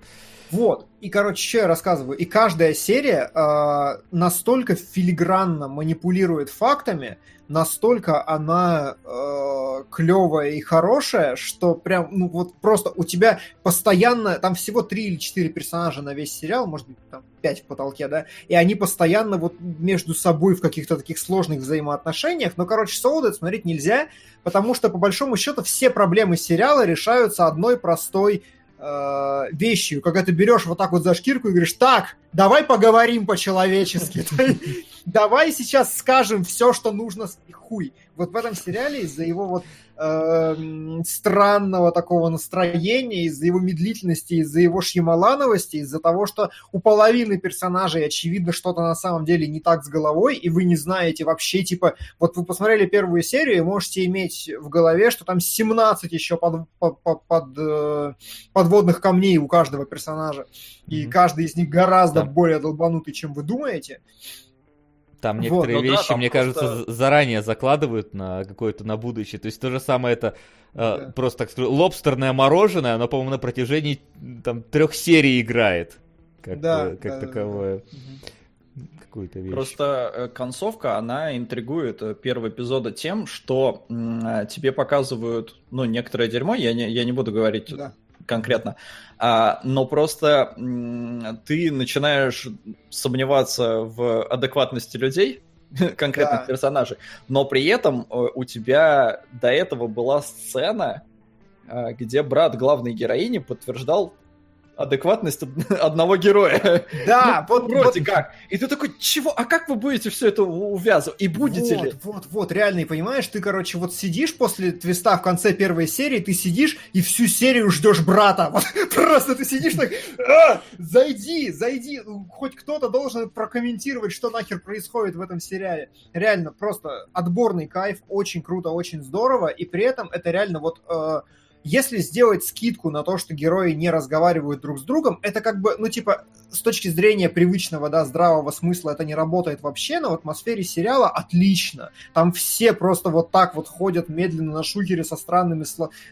Speaker 1: Вот, и, короче, что я рассказываю. И каждая серия э, настолько филигранно манипулирует фактами, настолько она э, клевая и хорошая, что прям, ну вот просто у тебя постоянно, там всего три или четыре персонажа на весь сериал, может быть, там пять в потолке, да, и они постоянно вот между собой в каких-то таких сложных взаимоотношениях, но, короче, Солдат смотреть нельзя, потому что, по большому счету, все проблемы сериала решаются одной простой э, вещью, когда ты берешь вот так вот за шкирку и говоришь, так, давай поговорим по-человечески, давай сейчас скажем все, что нужно, хуй. Вот в этом сериале из-за его вот эм, странного такого настроения, из-за его медлительности, из-за его шьямалановости, из-за того, что у половины персонажей очевидно что-то на самом деле не так с головой, и вы не знаете вообще, типа, вот вы посмотрели первую серию и можете иметь в голове, что там 17 еще под, под, под- под, э, подводных камней у каждого персонажа, и
Speaker 3: Мгм.
Speaker 1: каждый из них гораздо
Speaker 3: Да.
Speaker 1: более долбанутый, чем вы думаете.
Speaker 3: Там некоторые
Speaker 2: ну да,
Speaker 3: вещи,
Speaker 2: там
Speaker 3: мне
Speaker 2: просто-
Speaker 3: кажется, заранее закладывают на какое-то на будущее. То есть то же самое это э,
Speaker 1: Да.
Speaker 3: просто так скажу, лобстерное мороженое, оно, по-моему, на протяжении там трех серий играет. Как,
Speaker 1: Да,
Speaker 3: э, как
Speaker 1: да, да,
Speaker 3: таковое.
Speaker 1: Мгм.
Speaker 3: Какую-то вещь.
Speaker 2: Просто э, концовка, она интригует э, первого эпизода тем, что м, э, тебе показывают, ну, некоторое дерьмо, я не, я не буду говорить
Speaker 1: Да.
Speaker 2: Конкретно, а, но просто ты начинаешь сомневаться в адекватности людей, конкретных
Speaker 1: Да.
Speaker 2: персонажей, но при этом э, у тебя до этого была сцена, э, где брат главной героини подтверждал адекватность од- одного героя.
Speaker 1: Да,
Speaker 2: Ну,
Speaker 1: вот,
Speaker 2: вроде
Speaker 1: вот-
Speaker 2: как. И ты такой, чего? А как вы будете все это увязывать? И будете
Speaker 1: вот,
Speaker 2: ли?
Speaker 1: Вот, вот, реально, и понимаешь, ты, короче, вот сидишь после твиста в конце первой серии, ты сидишь и всю серию ждешь брата. Вот, просто ты сидишь так, «А, зайди, зайди. Хоть кто-то должен прокомментировать, что нахер происходит в этом сериале. Реально, просто отборный кайф, очень круто, очень здорово, и при этом это реально вот... э, если сделать скидку на то, что герои не разговаривают друг с другом, это как бы, ну, типа, с точки зрения привычного, да, здравого смысла это не работает вообще, но в атмосфере сериала отлично. Там все просто вот так вот ходят медленно на шухере со странными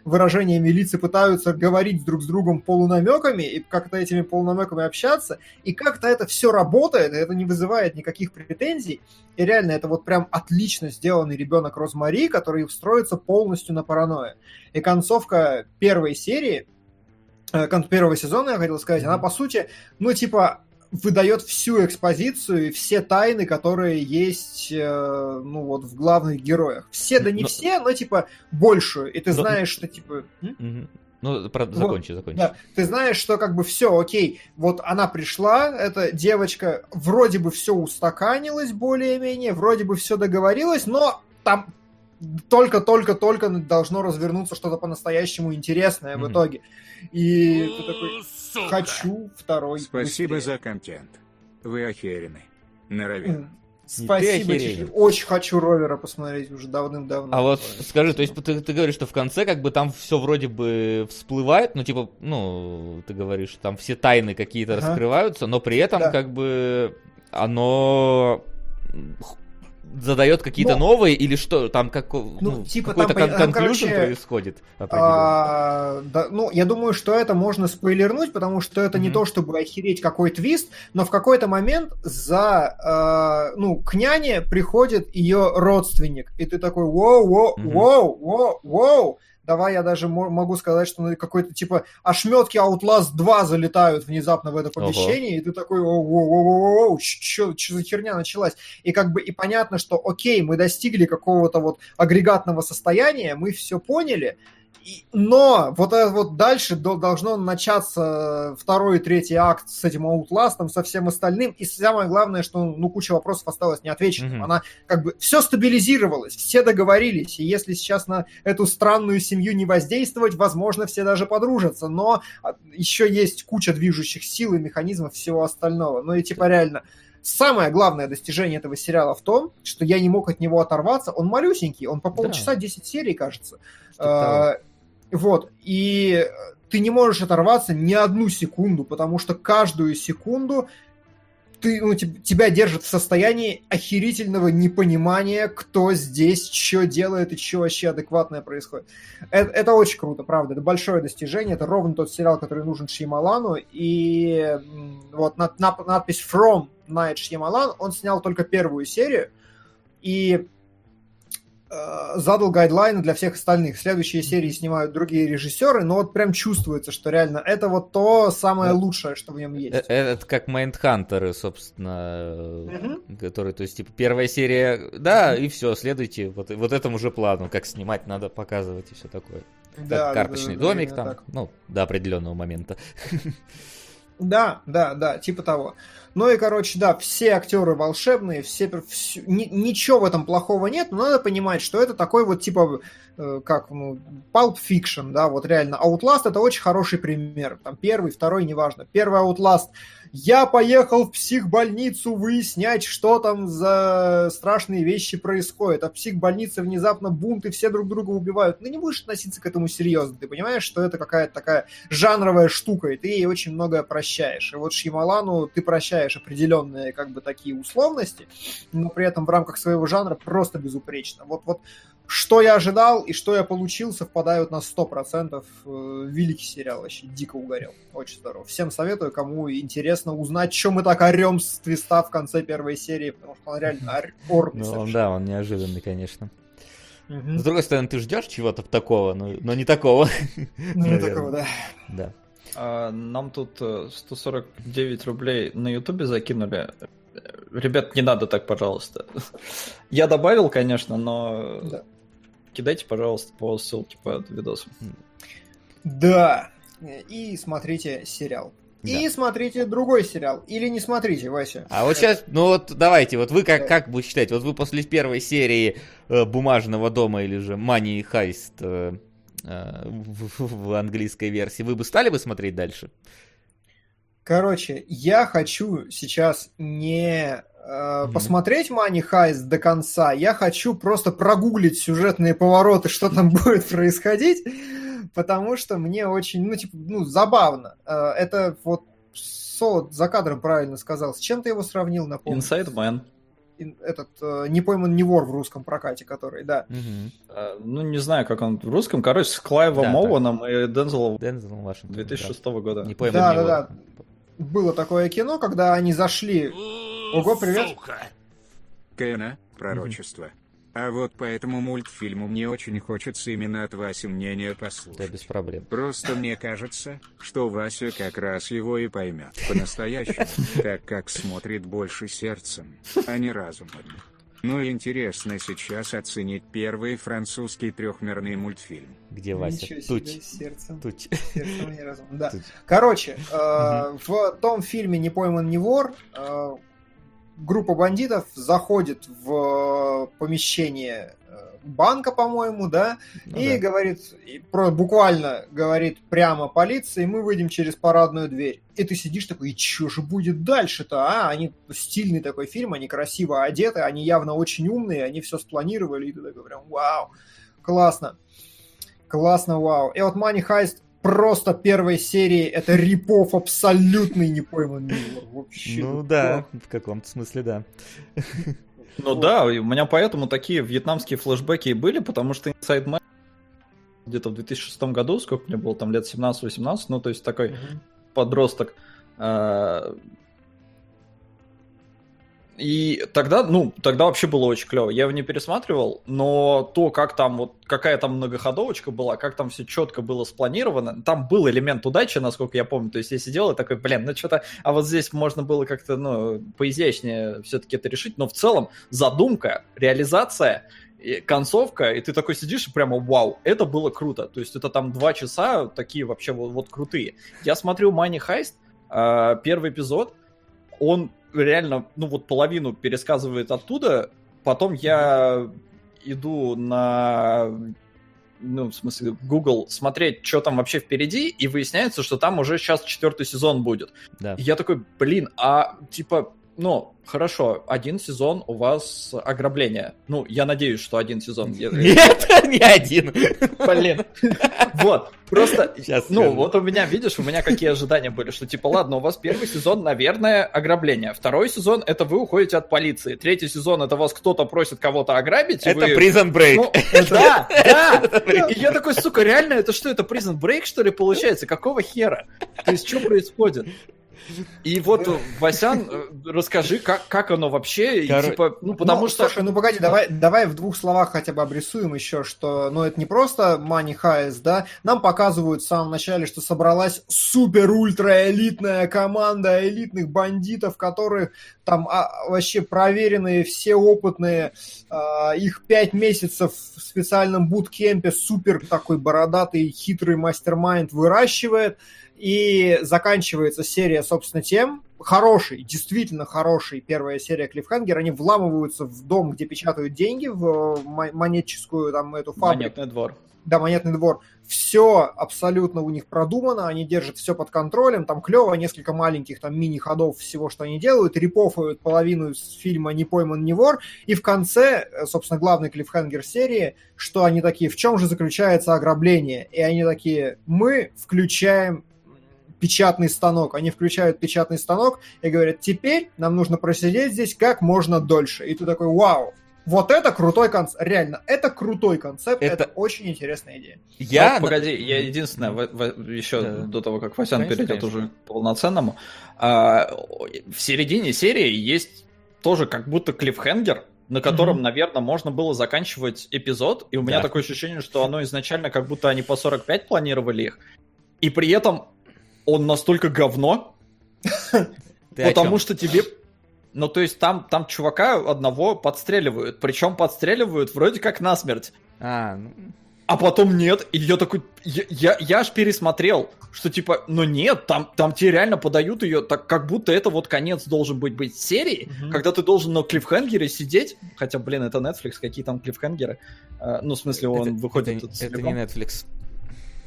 Speaker 1: выражениями лиц и пытаются говорить друг с другом полунамеками и как-то этими полунамеками общаться. И как-то это все работает, и это не вызывает никаких претензий. И реально это вот прям отлично сделанный ребенок Розмари, который встроится полностью на паранойя. И концовка первой серии, э, кон- первого сезона, я хотел сказать, она по сути, ну типа выдает всю экспозицию и все тайны, которые есть, э, ну вот в главных героях. Все, да не
Speaker 3: Но-
Speaker 1: все, но типа большую. И ты
Speaker 3: Но-
Speaker 1: знаешь, что типа... м?
Speaker 3: Ну, про- закончи, закончи.
Speaker 1: Да, ты знаешь, что как бы все, окей, вот она пришла, эта девочка, вроде бы все устаканилось более-менее, вроде бы все договорилось, но там только-только-только должно развернуться что-то по-настоящему интересное в итоге. И ты такой, хочу второй.
Speaker 4: Спасибо
Speaker 1: быстрее».
Speaker 4: за контент. Вы охерены. Норовят.
Speaker 1: М, Спасибо, очень хочу Ровера посмотреть уже давным-давно.
Speaker 3: А вот скажи, то есть ты, ты говоришь, что в конце как бы там все вроде бы всплывает, ну типа, ну, ты говоришь, там все тайны какие-то
Speaker 1: Ага.
Speaker 3: раскрываются, но при этом
Speaker 1: Да.
Speaker 3: как бы оно задает какие-то
Speaker 1: Ну,
Speaker 3: новые или что, там как, ну,
Speaker 1: ну, типа
Speaker 3: какой-то
Speaker 1: там,
Speaker 3: кон-
Speaker 1: короче,
Speaker 3: происходит.
Speaker 1: А, да, ну, я думаю, что это можно спойлернуть, потому что это не
Speaker 3: Мгм.
Speaker 1: то, чтобы охереть какой твист, но в какой-то момент за, э, ну, к няне приходит ее родственник, и ты такой, воу, воу,
Speaker 3: Мгм.
Speaker 1: воу, воу, воу, давай я даже мо- могу сказать, что ну, какой-то, типа, ошметки Outlast 2 залетают внезапно в это помещение, и ты такой, воу, что за херня началась? И как бы, и понятно, что, окей, мы достигли какого-то вот агрегатного состояния, мы все поняли, и- но вот это вот дальше до- должно начаться второй и третий акт с этим Outlast, со всем остальным. И самое главное, что ну, куча вопросов осталась неотвеченным.
Speaker 3: Мгм.
Speaker 1: Она как бы все стабилизировалось, все договорились. И если сейчас на эту странную семью не воздействовать, возможно, все даже подружатся. Но а, еще есть куча движущих сил и механизмов всего остального. Ну и типа реально, Самое главное достижение этого сериала в том, что я не мог от него оторваться. Он малюсенький, он по полчаса 10 серий, кажется. А, Вот, и ты не можешь оторваться ни одну секунду, потому что каждую секунду ты, ну, теб- тебя держит в состоянии охерительного непонимания, кто здесь, что делает и что вообще адекватное происходит. Это, это очень круто, правда. Это большое достижение. Это ровно тот сериал, который нужен Шьямалану. И вот над- над- надпись From Night Shyamalan, он снял только первую серию. И задал гайдлайны для всех остальных. Следующие серии снимают другие режиссеры, но вот прям чувствуется, что реально это вот то самое лучшее, что в нем есть.
Speaker 3: Э, Это как Майндхантеры, собственно, которые, то есть, типа, первая серия, да, и все, следуйте вот, вот этому же плану, как снимать надо показывать и все такое. Как
Speaker 1: Да,
Speaker 3: карточный
Speaker 1: да,
Speaker 3: домик там,
Speaker 1: так.
Speaker 3: ну, до определенного момента.
Speaker 1: Да, да, да, типа того. Ну и, короче, да, все актеры волшебные, все, всё- ни- ничего в этом плохого нет, но надо понимать, что это такой вот, типа, э, как, ну, Pulp Fiction, да, вот реально. Outlast это очень хороший пример. Там первый, второй, неважно. Первый Outlast. Я поехал в психбольницу выяснять, что там за страшные вещи происходят. А в психбольнице внезапно бунт, и все друг друга убивают. Ну, не будешь относиться к этому серьезно. Ты понимаешь, что это какая-то такая жанровая штука, и ты ей очень многое прощаешь. прощаешь. И вот Шьямалану ты прощаешь определенные как бы такие условности, но при этом в рамках своего жанра просто безупречно. Вот, вот что я ожидал и что я получил, совпадают на 100%. Э, великий сериал вообще, дико угорел. Очень здорово. Всем советую, кому интересно узнать, что мы так орем с твиста в конце первой серии, потому что он реально орный
Speaker 3: Ну, да, он неожиданный, конечно. Угу. С другой стороны, ты ждешь чего-то такого, но, но не такого.
Speaker 1: Ну, не такого, да.
Speaker 3: Да.
Speaker 2: А, нам тут 149 э, рублей на Ютубе закинули. Ребят, не надо так, пожалуйста. Я добавил, конечно, но да. Кидайте, пожалуйста, по ссылке под видосом.
Speaker 1: Да. И смотрите сериал. Да. И смотрите другой сериал. Или не смотрите, Вася.
Speaker 3: А вот сейчас, ну вот давайте, вот вы как, как вы считаете, вот вы после первой серии э, «Бумажного дома» или же «Money Heist» э, э, в, в английской версии, вы бы стали бы смотреть дальше?
Speaker 1: Короче, я хочу сейчас не. Посмотреть Money Heist до конца, я хочу просто прогуглить сюжетные повороты, что там будет происходить потому что мне очень, ну, типа, ну, забавно. Э, это вот Со за кадром правильно сказал. С чем ты его сравнил, напомню?
Speaker 2: Inside Man.
Speaker 1: Этот э, не пойман не вор в русском прокате, который, да.
Speaker 2: Угу. Ну, не знаю, как он в русском. Короче, с Клайвом да, Оуэном так. и Дензелом Дензел Вашингтон, 2006 да. года.
Speaker 1: Не пойман да, не да, да. Было такое кино, когда они зашли. Ого, привет. Сука.
Speaker 4: Кена, пророчество. А вот по этому мультфильму мне очень хочется именно от Васи мнение послушать.
Speaker 3: Да, без проблем.
Speaker 4: Просто мне кажется, что Вася как раз его и поймет по-настоящему, так как смотрит больше сердцем, а не разумом. Ну и интересно сейчас оценить первый французский трехмерный мультфильм.
Speaker 3: Где Вася?
Speaker 1: Тут. Сердцем. Тут. Сердцем не разумом. Да. Короче, э, в том фильме «Не пойман, не вор» э, группа бандитов заходит в э, помещение э, банка, по-моему, да, ну, и да. говорит, и про, буквально говорит прямо полиции, мы выйдем через парадную дверь. И ты сидишь такой, и что же будет дальше-то, а? Они стильный такой фильм, они красиво одеты, они явно очень умные, они все спланировали, и ты такой прям, вау, классно. Классно, вау. И вот Money Heist просто первой серии это рипов абсолютный не пойманный
Speaker 3: вообще. Ну да, в каком-то смысле да.
Speaker 2: Ну да, у меня поэтому такие вьетнамские флешбеки и были, потому что Inside Man где-то в 2006 году, сколько мне было, там лет 17-18, ну то есть такой подросток, а, и тогда, ну, тогда вообще было очень клево. Я его не пересматривал, но то, как там, вот какая там многоходовочка была, как там все четко было спланировано, там был элемент удачи, насколько я помню. То есть я сидел и такой, блин, ну что-то, а вот здесь можно было как-то, ну, поизящнее все-таки это решить. Но в целом задумка, реализация, концовка, и ты такой сидишь и прямо вау, это было круто. То есть это там два часа такие вообще вот, вот крутые. Я смотрю Money Heist, а, первый эпизод, он реально, ну вот половину пересказывает оттуда, потом я иду на ну, в смысле, Google смотреть, что там вообще впереди, и выясняется, что там уже сейчас четвертый сезон будет. Да. И я такой, блин, а типа ну, хорошо, один сезон у вас ограбление. Ну, я надеюсь, что один сезон.
Speaker 3: Нет, не один.
Speaker 2: Блин. Вот, просто, Сейчас ну, скажу. вот у меня, видишь, у меня какие ожидания были, что типа, ладно, у вас первый сезон, наверное, ограбление. Второй сезон, это вы уходите от полиции. Третий сезон, это вас кто-то просит кого-то ограбить.
Speaker 3: Это вы... Prison Break. Ну,
Speaker 2: да, да. И я такой, сука, реально, это что, это Prison Break, что ли, получается? Какого хера? То есть, что происходит? И вот, Васян, э, расскажи, как, как оно вообще, Кор... типа, ну, потому
Speaker 1: ну,
Speaker 2: что...
Speaker 1: Слушай, ну, погоди, давай, давай в двух словах хотя бы обрисуем еще, что, ну, это не просто Money Heist, да, нам показывают в самом начале, что собралась супер-ультра-элитная команда элитных бандитов, которые там а, вообще проверенные, все опытные, а, их пять месяцев в специальном буткемпе супер такой бородатый, хитрый мастер-майнд выращивает, и заканчивается серия, собственно, тем, хороший, действительно хороший первая серия Клиффхангер, они вламываются в дом, где печатают деньги, в монетческую там эту фабрику.
Speaker 2: Монетный двор.
Speaker 1: Да, монетный двор. Все абсолютно у них продумано, они держат все под контролем, там клево, несколько маленьких там мини-ходов всего, что они делают, репофают половину фильма «Не пойман, не вор», и в конце, собственно, главный клиффхангер серии, что они такие, в чем же заключается ограбление? И они такие, мы включаем печатный станок. Они включают печатный станок и говорят, теперь нам нужно просидеть здесь как можно дольше. И ты такой, вау, вот это крутой концепт. Реально, это крутой концепт. Это, это очень интересная идея.
Speaker 2: Я... Ну, погоди, я единственное, в, в, еще да. до того, как Васян конечно, перейдет конечно. уже к полноценному, а, в середине серии есть тоже как будто клиффхенгер, на котором, mm-hmm. наверное, можно было заканчивать эпизод, и у меня такое ощущение, что оно изначально как будто они по 45 планировали их, и при этом он настолько говно, потому что тебе ну, то есть там, там чувака одного подстреливают. Причем подстреливают вроде как насмерть. А, ну... а потом нет. И я такой... Я, я, я аж пересмотрел, что типа, ну нет, там, там тебе реально подают ее так, как будто это вот конец должен быть быть серии, mm-hmm. когда ты должен на клиффхенгере сидеть. Хотя, блин, это Netflix, какие там клиффхенгеры. А, ну, в смысле, он это, выходит...
Speaker 3: Это, это не Netflix.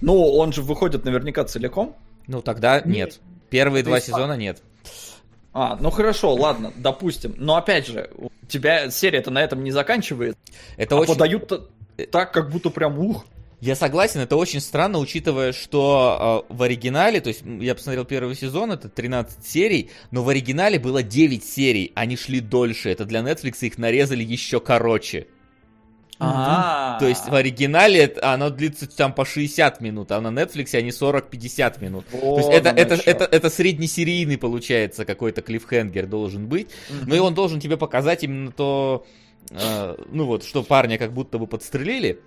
Speaker 2: Ну, он же выходит наверняка целиком.
Speaker 3: Ну, тогда нет. Первые два сезона нет.
Speaker 2: А, ну хорошо, ладно, допустим. Но опять же, у тебя серия-то на этом не заканчивает. Это а очень... подают так, как будто прям ух.
Speaker 3: Я согласен, это очень странно, учитывая, что э, в оригинале, то есть я посмотрел первый сезон, это 13 серий, но в оригинале было 9 серий, они шли дольше. Это для Netflix их нарезали еще короче. А-а-а. То есть в оригинале оно длится там по 60 минут, а на Netflix они 40-50 минут. О, То есть это, это, это, это среднесерийный получается какой-то клиффхенгер должен быть. Ну и он должен тебе показать именно то, э, ну вот, что парня как будто бы подстрелили.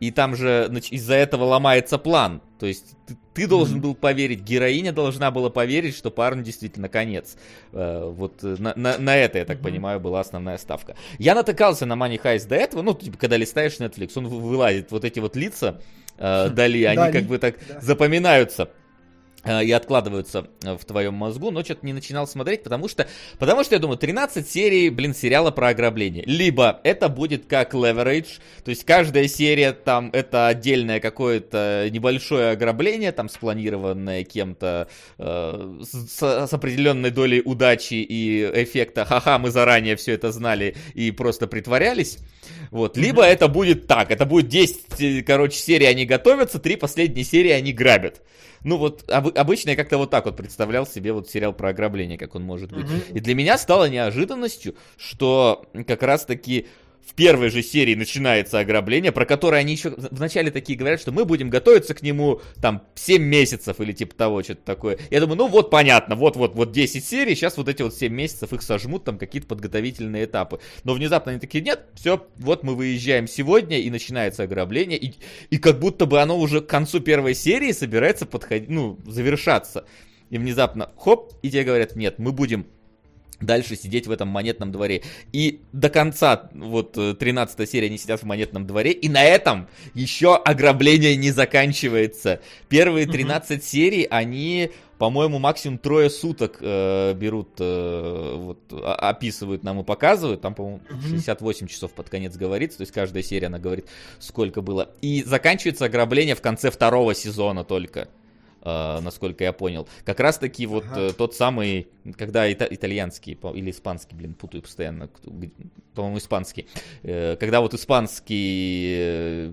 Speaker 3: И там же из-за этого ломается план. То есть ты, ты должен был поверить, героиня должна была поверить, что парень действительно конец. Э, вот э, на, на, на это, я так mm-hmm. понимаю, была основная ставка. Я натыкался на Money Heist до этого, ну, типа, когда листаешь Netflix, он вылазит, вот эти вот лица э, Дали, они как бы так запоминаются. Э, и откладываются э, в твоем мозгу, но что-то не начинал смотреть, потому что, потому что я думаю, 13 серий, блин, сериала про ограбление. Либо это будет как Leverage, то есть каждая серия там это отдельное какое-то небольшое ограбление, там спланированное кем-то э, с, с определенной долей удачи и эффекта, ха-ха, мы заранее все это знали и просто притворялись. Вот. Либо mm-hmm. это будет так, это будет 10, э, короче, серий они готовятся, три последние серии они грабят. Ну вот об, обычно я как-то вот так вот представлял себе вот сериал про ограбление, как он может быть. Mm-hmm. И для меня стало неожиданностью, что как раз-таки в первой же серии начинается ограбление, про которое они еще вначале такие говорят, что мы будем готовиться к нему там 7 месяцев или типа того, что-то такое. Я думаю, ну вот понятно, вот-вот, вот 10 серий, сейчас вот эти вот 7 месяцев их сожмут, там какие-то подготовительные этапы. Но внезапно они такие, нет, все, вот мы выезжаем сегодня, и начинается ограбление, и, и как будто бы оно уже к концу первой серии собирается подходить, ну, завершаться. И внезапно, хоп, и тебе говорят, нет, мы будем дальше сидеть в этом монетном дворе. И до конца, вот 13 э, серия, они сидят в монетном дворе, и на этом еще ограбление не заканчивается. Первые 13 mm-hmm. серий, они, по-моему, максимум трое суток э, берут, э, вот, описывают нам и показывают. Там, по-моему, mm-hmm. 68 часов под конец говорится, то есть каждая серия, она говорит, сколько было. И заканчивается ограбление в конце второго сезона только. Uh, насколько я понял. Как раз таки вот ага. uh, тот самый, когда ита- итальянский или испанский, блин, путаю постоянно, по-моему, испанский. Uh, когда вот испанский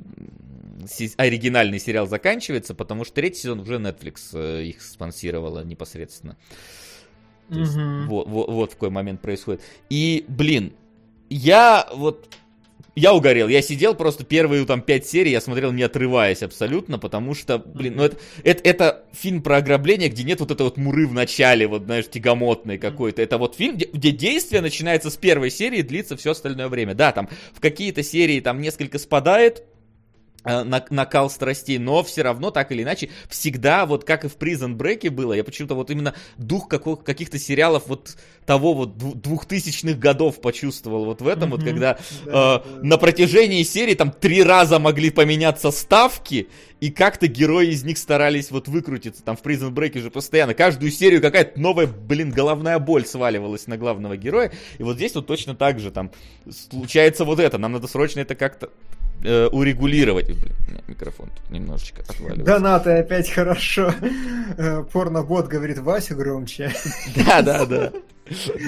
Speaker 3: оригинальный сериал заканчивается, потому что третий сезон уже Netflix их спонсировала непосредственно. Mm-hmm. вот, вот, вот в какой момент происходит. И, блин, я вот я угорел. Я сидел просто первые там пять серий, я смотрел не отрываясь абсолютно, потому что, блин, ну это, это, это фильм про ограбление, где нет вот этой вот муры в начале, вот, знаешь, тягомотной какой-то. Это вот фильм, где, где действие начинается с первой серии, длится все остальное время. Да, там в какие-то серии там несколько спадает, накал страстей, но все равно, так или иначе, всегда, вот как и в Prison Break было, я почему-то вот именно дух каких- каких-то сериалов вот того вот двухтысячных годов почувствовал вот в этом, mm-hmm. вот когда да, э, да. на протяжении серии там три раза могли поменяться ставки, и как-то герои из них старались вот выкрутиться, там в Prison Break уже постоянно, каждую серию какая-то новая, блин, головная боль сваливалась на главного героя, и вот здесь вот точно так же там случается вот это, нам надо срочно это как-то э, урегулировать. Блин, микрофон тут немножечко отваливается.
Speaker 1: Донаты опять хорошо. Э, порнобот говорит Вася громче.
Speaker 3: Да, да, да.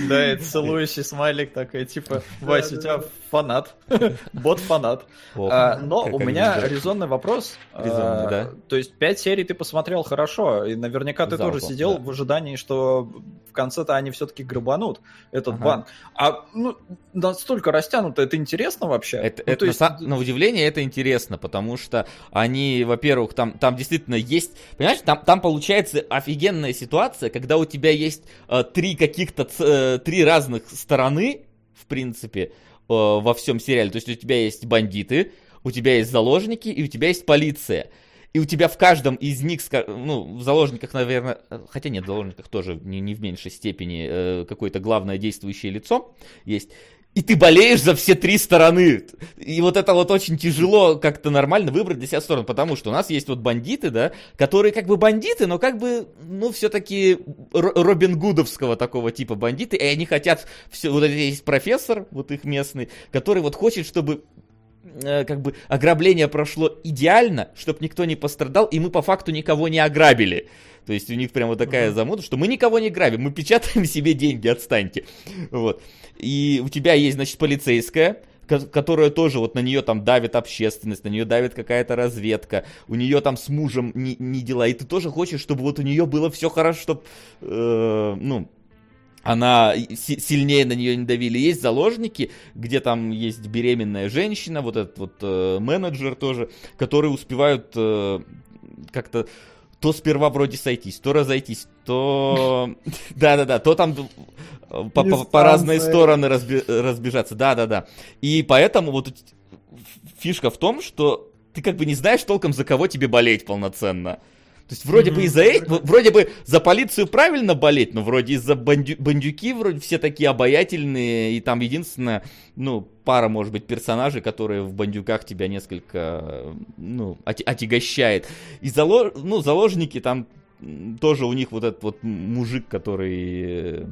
Speaker 2: Да, это целующий смайлик такой, типа, Вася, у тебя фанат. Бот фанат. А, но у меня резонный вопрос. Резонный, да. То есть пять серий ты посмотрел хорошо, и наверняка ты тоже сидел в ожидании, что в конце-то они все-таки грабанут этот банк. А ну, настолько растянуто, это интересно вообще?
Speaker 3: Это, ну, это есть... на, на удивление это интересно, потому что они, во-первых, там, там действительно есть, понимаешь, там, там получается офигенная ситуация, когда у тебя есть э, три каких-то, э, три разных стороны, в принципе, во всем сериале. То есть у тебя есть бандиты, у тебя есть заложники и у тебя есть полиция. И у тебя в каждом из них, ну, в заложниках, наверное, хотя нет, в заложниках тоже не, не в меньшей степени э, какое-то главное действующее лицо есть и ты болеешь за все три стороны. И вот это вот очень тяжело как-то нормально выбрать для себя сторону, потому что у нас есть вот бандиты, да, которые как бы бандиты, но как бы, ну, все-таки Робин Гудовского такого типа бандиты, и они хотят, все, вот есть профессор, вот их местный, который вот хочет, чтобы э, как бы ограбление прошло идеально, чтобы никто не пострадал, и мы по факту никого не ограбили. То есть у них прям вот такая замута, что мы никого не грабим, мы печатаем себе деньги, отстаньте. Вот. И у тебя есть, значит, полицейская, которая тоже вот на нее там давит общественность, на нее давит какая-то разведка, у нее там с мужем не, не дела, и ты тоже хочешь, чтобы вот у нее было все хорошо, чтобы, э, ну, она сильнее на нее не давили. Есть заложники, где там есть беременная женщина, вот этот вот э, менеджер тоже, которые успевают э, как-то то сперва вроде сойтись, то разойтись, то... Да-да-да, то там по, по, по разные стороны разби, разбежаться. Да-да-да. И поэтому вот фишка в том, что ты как бы не знаешь толком, за кого тебе болеть полноценно. То есть вроде mm-hmm. бы из-за вроде бы за полицию правильно болеть, но вроде из-за бандю, бандюки вроде все такие обаятельные, и там единственное, ну, пара, может быть, персонажей, которые в бандюках тебя несколько, ну, отягощает. И залож, ну, заложники там тоже у них вот этот вот мужик, который а,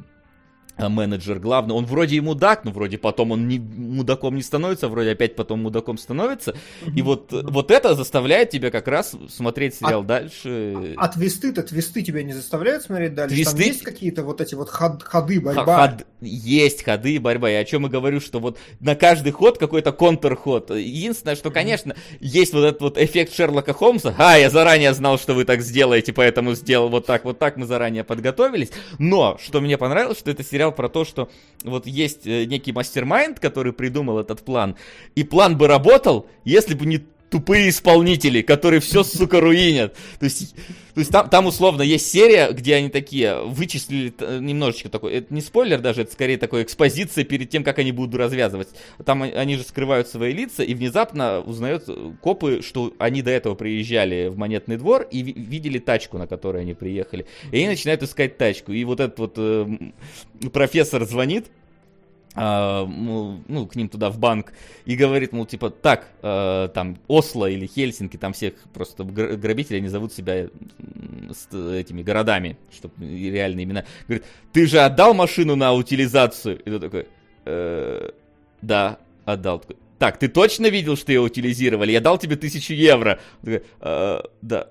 Speaker 3: менеджер главный, он вроде и мудак, но вроде потом он не, мудаком не становится, вроде опять потом мудаком становится. И вот, вот это заставляет тебя как раз смотреть сериал а, дальше.
Speaker 1: А, а твисты-то, твисты тебя не заставляют смотреть дальше? Твисты... Там есть какие-то вот эти вот ход, ходы, борьба? Ход...
Speaker 3: Есть ходы и борьба. И о чем я говорю, что вот на каждый ход какой-то контрход. Единственное, что, конечно, есть вот этот вот эффект Шерлока Холмса. А, я заранее знал, что вы так сделаете, поэтому сделал вот так, вот так, мы заранее подготовились. Но, что мне понравилось, что это сериал сериал про то, что вот есть э, некий мастер-майнд, который придумал этот план, и план бы работал, если бы не тупые исполнители, которые все, сука, руинят. То есть, то есть там, там условно есть серия, где они такие вычислили немножечко такой, это не спойлер даже, это скорее такой экспозиция перед тем, как они будут развязывать. Там они же скрывают свои лица, и внезапно узнают копы, что они до этого приезжали в Монетный двор и видели тачку, на которой они приехали. И они начинают искать тачку. И вот этот вот э, профессор звонит, Uh, ну, к ним туда в банк и говорит, мол, типа, так, uh, там, Осло или Хельсинки, там всех просто грабители, они зовут себя этими городами, чтобы реальные имена. Говорит, ты же отдал машину на утилизацию? И ты такой, э, да, отдал. Такой, так, ты точно видел, что ее утилизировали? Я дал тебе тысячу евро. Такой, э, да,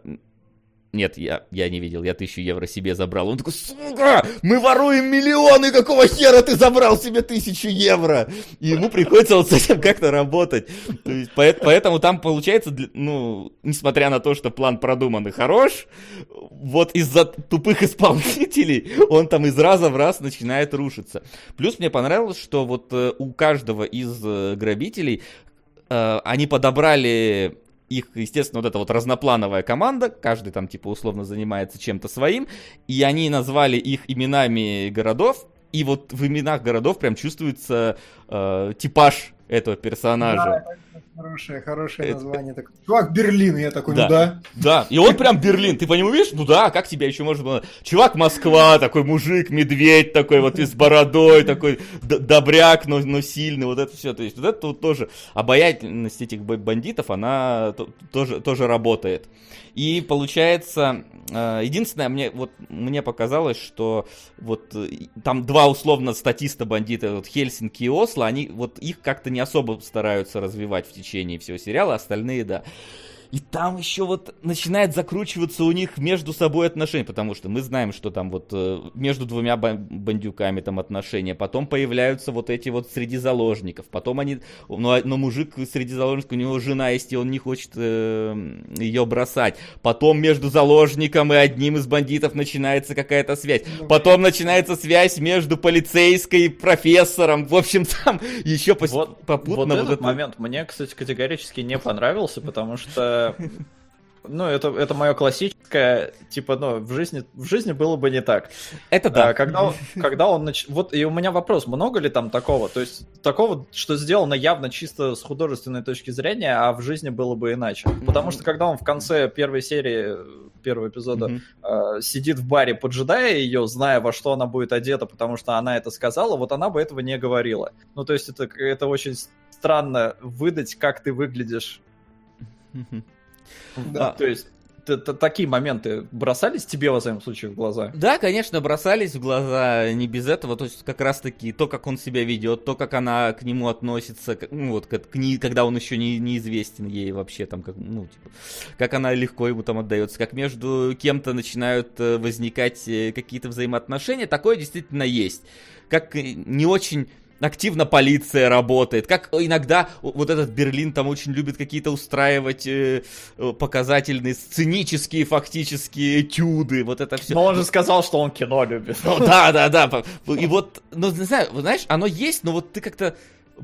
Speaker 3: нет, я, я не видел, я тысячу евро себе забрал. Он такой, сука, мы воруем миллионы, какого хера ты забрал себе тысячу евро? И ему приходится вот с этим как-то работать. То есть, поэтому там получается, ну, несмотря на то, что план продуман и хорош, вот из-за тупых исполнителей он там из раза в раз начинает рушиться. Плюс мне понравилось, что вот э, у каждого из э, грабителей э, они подобрали их, естественно, вот эта вот разноплановая команда, каждый там типа условно занимается чем-то своим, и они назвали их именами городов, и вот в именах городов прям чувствуется э, типаж этого персонажа. Да,
Speaker 1: Хорошее, хорошее название. Так, чувак Берлин, я такой,
Speaker 3: да.
Speaker 1: ну да.
Speaker 3: Да, и он прям Берлин, ты по нему видишь? Ну да, как тебя еще можно. Чувак Москва, такой мужик, медведь такой вот и с бородой, такой добряк, но, но сильный, вот это все. То есть вот это вот тоже обаятельность этих бандитов, она тоже, тоже работает. И получается, э, единственное, мне, вот, мне показалось, что вот э, там два условно статиста бандита, вот Хельсинки и Осло, они вот их как-то не особо стараются развивать в течение всего сериала, остальные, да. И там еще вот начинает закручиваться у них между собой отношения, потому что мы знаем, что там вот э, между двумя бандюками там отношения, потом появляются вот эти вот среди заложников, потом они, но, а, но мужик среди заложников, у него жена есть, и он не хочет э, ее бросать, потом между заложником и одним из бандитов начинается какая-то связь, потом начинается связь между полицейской и профессором, в общем, там еще
Speaker 2: вот, попутно вот, вот этот это... момент мне, кстати, категорически не понравился, потому что ну, это, это мое классическое, типа, ну, в жизни, в жизни было бы не так.
Speaker 3: Это да.
Speaker 2: А, когда, когда он нач... Вот, и у меня вопрос, много ли там такого? То есть, такого, что сделано явно чисто с художественной точки зрения, а в жизни было бы иначе. Потому что, когда он в конце первой серии, первого эпизода, mm-hmm. э, сидит в баре, поджидая ее, зная, во что она будет одета, потому что она это сказала, вот она бы этого не говорила. Ну, то есть, это, это очень странно выдать, как ты выглядишь да. То есть такие моменты бросались тебе, во всяком случае, в глаза?
Speaker 3: Да, конечно, бросались в глаза, не без этого, то есть как раз-таки то, как он себя ведет, то, как она к нему относится, ну вот, к, к ней, когда он еще не, неизвестен ей вообще, там, как, ну, типа, как она легко ему там отдается, как между кем-то начинают э, возникать э, какие-то взаимоотношения, такое действительно есть. Как не очень активно полиция работает, как иногда вот этот Берлин там очень любит какие-то устраивать э, показательные сценические фактические этюды, вот это все.
Speaker 2: Но он же сказал, что он кино любит.
Speaker 3: Ну, да, да, да. И вот, ну, не знаю, знаешь, оно есть, но вот ты как-то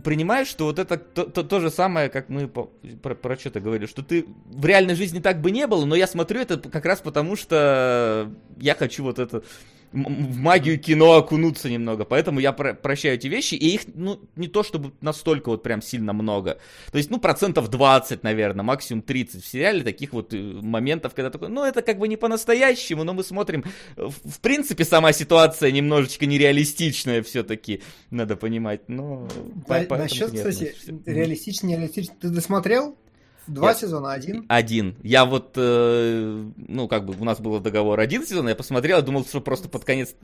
Speaker 3: принимаешь, что вот это то, то, то же самое, как мы по, про, про что-то говорили, что ты в реальной жизни так бы не было, но я смотрю это как раз потому, что я хочу вот это в магию кино окунуться немного. Поэтому я про прощаю эти вещи, и их, ну, не то чтобы настолько вот прям сильно много. То есть, ну, процентов 20, наверное, максимум 30 в сериале таких вот э, моментов, когда такой, ну, это как бы не по-настоящему, но мы смотрим, в принципе, сама ситуация немножечко нереалистичная все-таки, надо понимать, но...
Speaker 1: Да, насчет, кстати, реалистично, нереалистично, ты досмотрел Два я... сезона, один?
Speaker 3: Один. Я вот, э, ну, как бы у нас был договор один сезон, я посмотрел, думал, что просто под конец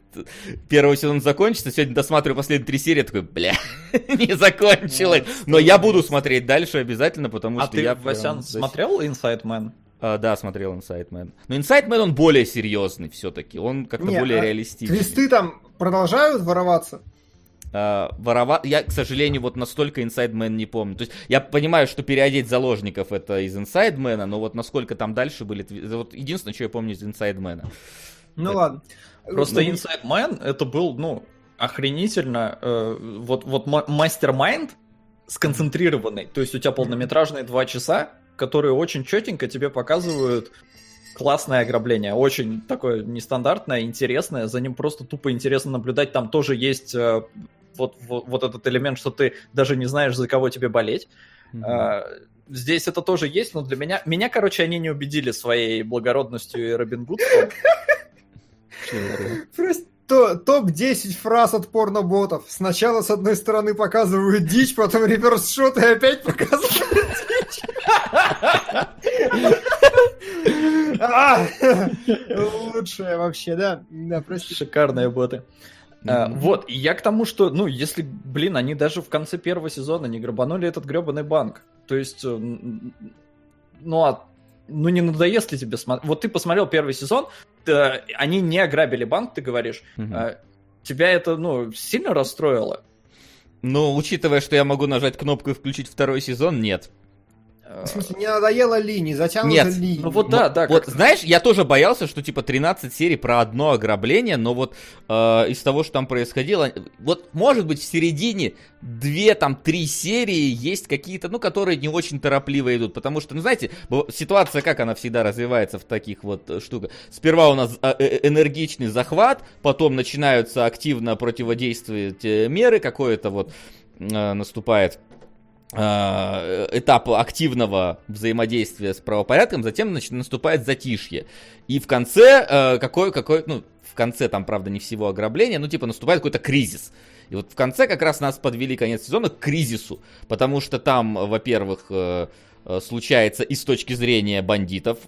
Speaker 3: первого сезона закончится. Сегодня досматриваю последние три серии, такой, бля, не закончилось. Но я буду смотреть дальше обязательно, потому а что я...
Speaker 2: А ты, Васян, смотрел Inside Man?
Speaker 3: Uh, да, смотрел Inside Man. Но Inside Man, он более серьезный все-таки. Он как-то более а реалистичный.
Speaker 1: Твисты там продолжают вороваться?
Speaker 3: Э, воровать. Я, к сожалению, вот настолько Inside Man не помню. То есть я понимаю, что переодеть заложников это из Inside Man, но вот насколько там дальше были... Это вот единственное, что я помню из Inside Man.
Speaker 1: Ну это... ладно.
Speaker 2: Просто ну, Inside Man это был, ну, охренительно... Э, вот, вот мастер-майнд сконцентрированный. То есть у тебя полнометражные два часа, которые очень четенько тебе показывают классное ограбление, очень такое нестандартное, интересное, за ним просто тупо интересно наблюдать, там тоже есть э, вот, вот, вот этот элемент, что ты даже не знаешь, за кого тебе болеть. Mm-hmm. Здесь это тоже есть, но для меня... Меня, короче, они не убедили своей благородностью и Робин Гудством.
Speaker 1: Топ-10 фраз от порноботов. Сначала с одной стороны показывают дичь, потом реверс-шот и опять показывают дичь. А, лучшее вообще, да? Да,
Speaker 2: прости. Шикарные боты. Mm-hmm. вот, я к тому, что, ну, если, блин, они даже в конце первого сезона не грабанули этот гребаный банк. То есть, э, ну, а ну не надоест ли тебе смотреть? Вот ты посмотрел первый сезон, ты, они не ограбили банк, ты говоришь. Mm-hmm. тебя это, ну, сильно расстроило?
Speaker 3: Ну, учитывая, что я могу нажать кнопку и включить второй сезон, нет.
Speaker 1: В смысле, не надоело ли, не затянуто Нет. ли?
Speaker 3: Ну вот да, да. Вот знаешь, я тоже боялся, что типа 13 серий про одно ограбление, но вот э, из того, что там происходило, вот может быть в середине две там три серии есть какие-то, ну которые не очень торопливо идут, потому что, ну знаете, ситуация как она всегда развивается в таких вот э, штуках. Сперва у нас э, э, энергичный захват, потом начинаются активно противодействовать меры, какое-то вот наступает Э, этап активного взаимодействия с правопорядком, затем значит, наступает затишье. И в конце, э, какой, какой, ну, в конце там, правда, не всего ограбления, ну, типа, наступает какой-то кризис. И вот в конце как раз нас подвели конец сезона к кризису, потому что там, во-первых, э, случается и с точки зрения бандитов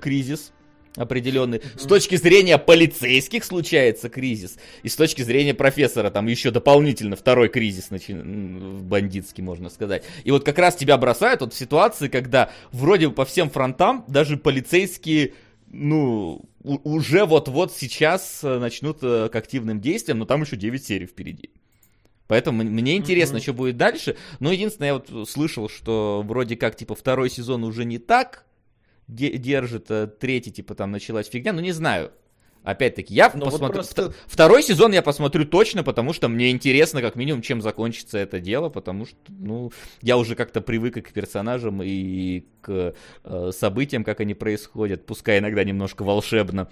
Speaker 3: кризис, определенный. С точки зрения полицейских случается кризис. И с точки зрения профессора там еще дополнительно второй кризис начи... бандитский, можно сказать. И вот как раз тебя бросают вот в ситуации, когда вроде бы по всем фронтам даже полицейские ну, уже вот-вот сейчас э, начнут э, к активным действиям, но там еще 9 серий впереди. Поэтому мне интересно, mm-hmm. что будет дальше. Но единственное, я вот слышал, что вроде как, типа, второй сезон уже не так держит, а третий, типа, там началась фигня, ну не знаю. Опять-таки, я ну, посмотрю... Вот просто... Второй сезон я посмотрю точно, потому что мне интересно, как минимум, чем закончится это дело, потому что, ну, я уже как-то привык к персонажам и к э, событиям, как они происходят, пускай иногда немножко волшебно.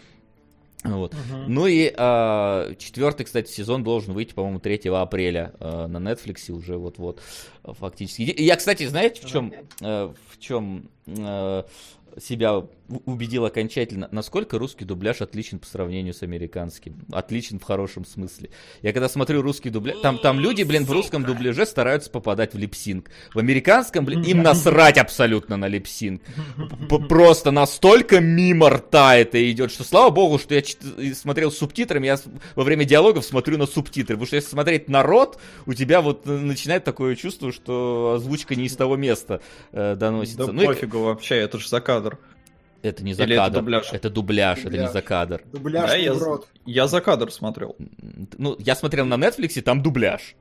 Speaker 3: Вот. Uh-huh. Ну и э, четвертый, кстати, сезон должен выйти, по-моему, 3 апреля э, на Netflix уже вот-вот фактически. Я, кстати, знаете, в чем, э, в чем э, себя убедил окончательно, насколько русский дубляж отличен по сравнению с американским. Отличен в хорошем смысле. Я когда смотрю русский дубляж, там, там люди, блин, в русском дубляже стараются попадать в липсинг. В американском, блин, им насрать абсолютно на липсинг. Просто настолько мимо рта это идет, что слава богу, что я смотрел с субтитрами, я во время диалогов смотрю на субтитры. Потому что если смотреть народ, у тебя вот э, начинает такое чувство, что озвучка не из того места э, доносится.
Speaker 2: Да ну пофигу и... вообще, это же за кадр.
Speaker 3: Это не за Или кадр. Это дубляж. Это дубляж, дубляж. это не за кадр.
Speaker 1: Дубляж да,
Speaker 2: я, я за кадр смотрел.
Speaker 3: Ну, я смотрел на Netflix, там дубляж.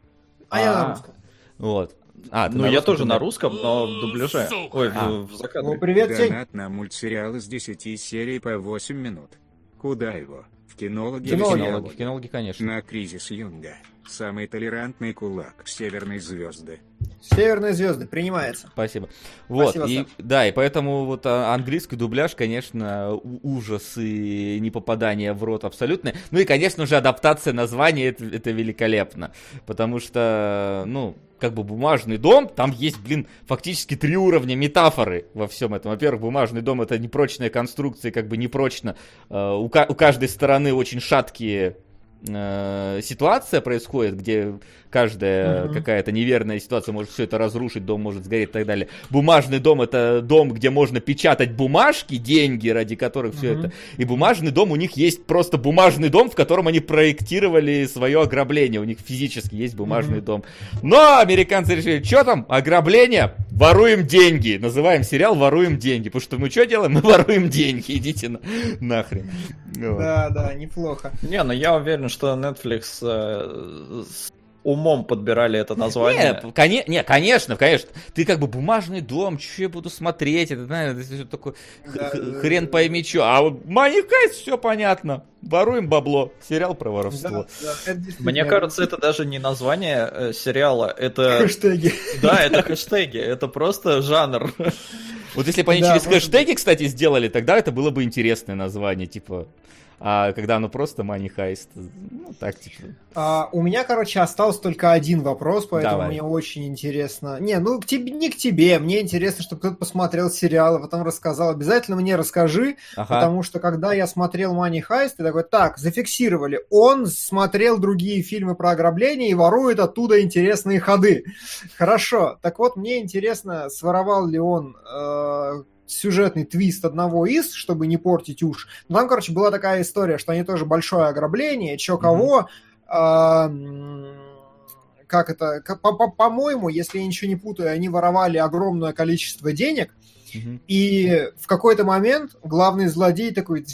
Speaker 1: А, а я на русском.
Speaker 3: Вот.
Speaker 2: А, ну я тоже на русском, но в дубляже. Ой, а. в, в закадре.
Speaker 1: Ну, привет, Тень.
Speaker 4: Донат на мультсериал из 10 серий по 8 минут. Куда его? В кинологи?
Speaker 3: Кинологи, кинологи, кинологи конечно.
Speaker 4: На кризис Юнга. Самый толерантный кулак Северной Звезды.
Speaker 1: Северные звезды, принимается.
Speaker 3: Спасибо. Вот, Спасибо, и, да, и поэтому вот а, английский дубляж, конечно, ужас и непопадание в рот абсолютно. Ну и, конечно же, адаптация названия, это, это великолепно. Потому что, ну, как бы бумажный дом, там есть, блин, фактически три уровня метафоры во всем этом. Во-первых, бумажный дом это непрочная конструкция, как бы непрочно. Э, у, у каждой стороны очень шаткие э, ситуация происходит, где каждая mm-hmm. какая-то неверная ситуация может все это разрушить, дом может сгореть и так далее. Бумажный дом это дом, где можно печатать бумажки, деньги, ради которых mm-hmm. все это. И бумажный дом у них есть просто бумажный дом, в котором они проектировали свое ограбление. У них физически есть бумажный mm-hmm. дом. Но американцы решили, что там, ограбление, воруем деньги. Называем сериал «Воруем деньги». Потому что мы что делаем? Мы воруем деньги. Идите на... нахрен.
Speaker 1: Да, да, неплохо.
Speaker 2: Не, ну я уверен, что Netflix э, умом подбирали это название.
Speaker 3: Не, коне, не, конечно, конечно. Ты как бы бумажный дом, что я буду смотреть, это, знаешь, это такой да, хрен да, пойми что. А вот Манихайс, все понятно. Воруем бабло. Сериал про воровство. Да,
Speaker 2: да, Мне кажется, это даже не название э, сериала, это...
Speaker 1: Хэштеги.
Speaker 2: Да, это хэштеги, это просто жанр.
Speaker 3: Вот если бы они да, через хэштеги, кстати, сделали, тогда это было бы интересное название, типа а когда оно просто money heist, ну, так типа.
Speaker 1: А, у меня, короче, остался только один вопрос, поэтому Давай. мне очень интересно. Не, ну, к тебе, не к тебе, мне интересно, чтобы кто-то посмотрел сериал и потом рассказал. Обязательно мне расскажи, ага. потому что когда я смотрел Money Heist, я такой, так, зафиксировали, он смотрел другие фильмы про ограбление и ворует оттуда интересные ходы. Хорошо, так вот, мне интересно, своровал ли он э, сюжетный твист одного из, чтобы не портить уж. Но там, короче, была такая история, что они тоже большое ограбление, чё кого, mm-hmm. как это, по-моему, если я ничего не путаю, они воровали огромное количество денег, mm-hmm. и в какой-то момент главный злодей такой,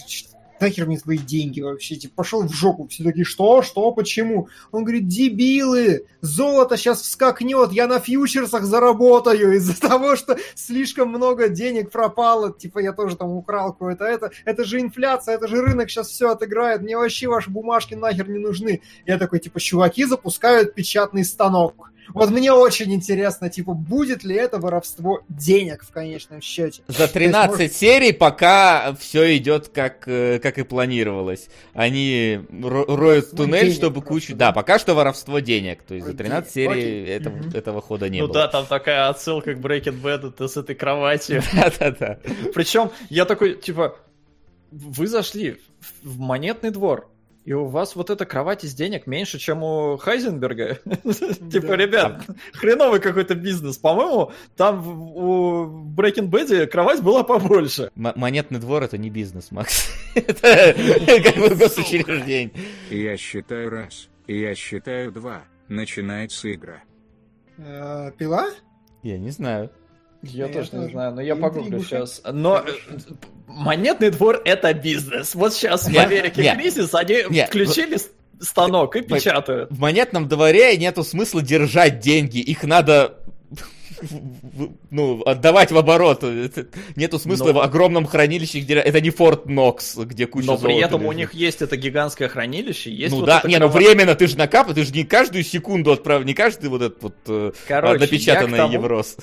Speaker 1: нахер мне твои деньги вообще? Типа, пошел в жопу. Все такие, что, что, почему? Он говорит, дебилы, золото сейчас вскакнет, я на фьючерсах заработаю из-за того, что слишком много денег пропало. Типа, я тоже там украл какое-то это. Это же инфляция, это же рынок сейчас все отыграет. Мне вообще ваши бумажки нахер не нужны. Я такой, типа, чуваки запускают печатный станок вот мне очень интересно, типа, будет ли это воровство денег в конечном счете.
Speaker 3: За 13 есть, может... серий пока все идет как, э, как и планировалось. Они роют туннель, чтобы кучу... Да. да, пока что воровство денег. То есть за 13 серий Окей. этого, mm-hmm. этого хода не
Speaker 2: ну,
Speaker 3: было.
Speaker 2: Ну да, там такая отсылка к Breaking Bad, это с этой кроватью.
Speaker 3: Да-да-да.
Speaker 2: Причем я такой, типа, вы зашли в монетный двор, И у вас вот эта кровать из денег меньше, чем у Хайзенберга. Типа, ребят, хреновый какой-то бизнес. По-моему, там у Breaking Bad кровать была побольше.
Speaker 3: Монетный двор это не бизнес, Макс. Это как бы госучреждение.
Speaker 4: Я считаю раз, я считаю два. Начинается игра.
Speaker 1: Э, Пила?
Speaker 3: Я не знаю.
Speaker 2: Я
Speaker 1: Я
Speaker 2: тоже не знаю, но я погуглю сейчас. Но э, монетный двор это бизнес. Вот сейчас в Америке
Speaker 3: нет.
Speaker 2: кризис, они
Speaker 3: Нет,
Speaker 2: включили станок и печатают.
Speaker 3: В монетном дворе нету смысла держать деньги. Их надо ну, отдавать в оборот. Это- Нету смысла
Speaker 2: Но-
Speaker 3: в огромном хранилище, где... Это не Форт Нокс, где куча
Speaker 2: Но при
Speaker 3: золота
Speaker 2: этом у
Speaker 3: лежит.
Speaker 2: них есть это гигантское хранилище, есть
Speaker 3: ну
Speaker 2: вот
Speaker 3: да, не, ну
Speaker 2: кровать.
Speaker 3: временно ты же накапываешь, ты же не каждую секунду отправ, не каждый вот этот вот э,
Speaker 2: Короче,
Speaker 3: напечатанный
Speaker 2: тому,
Speaker 3: еврос.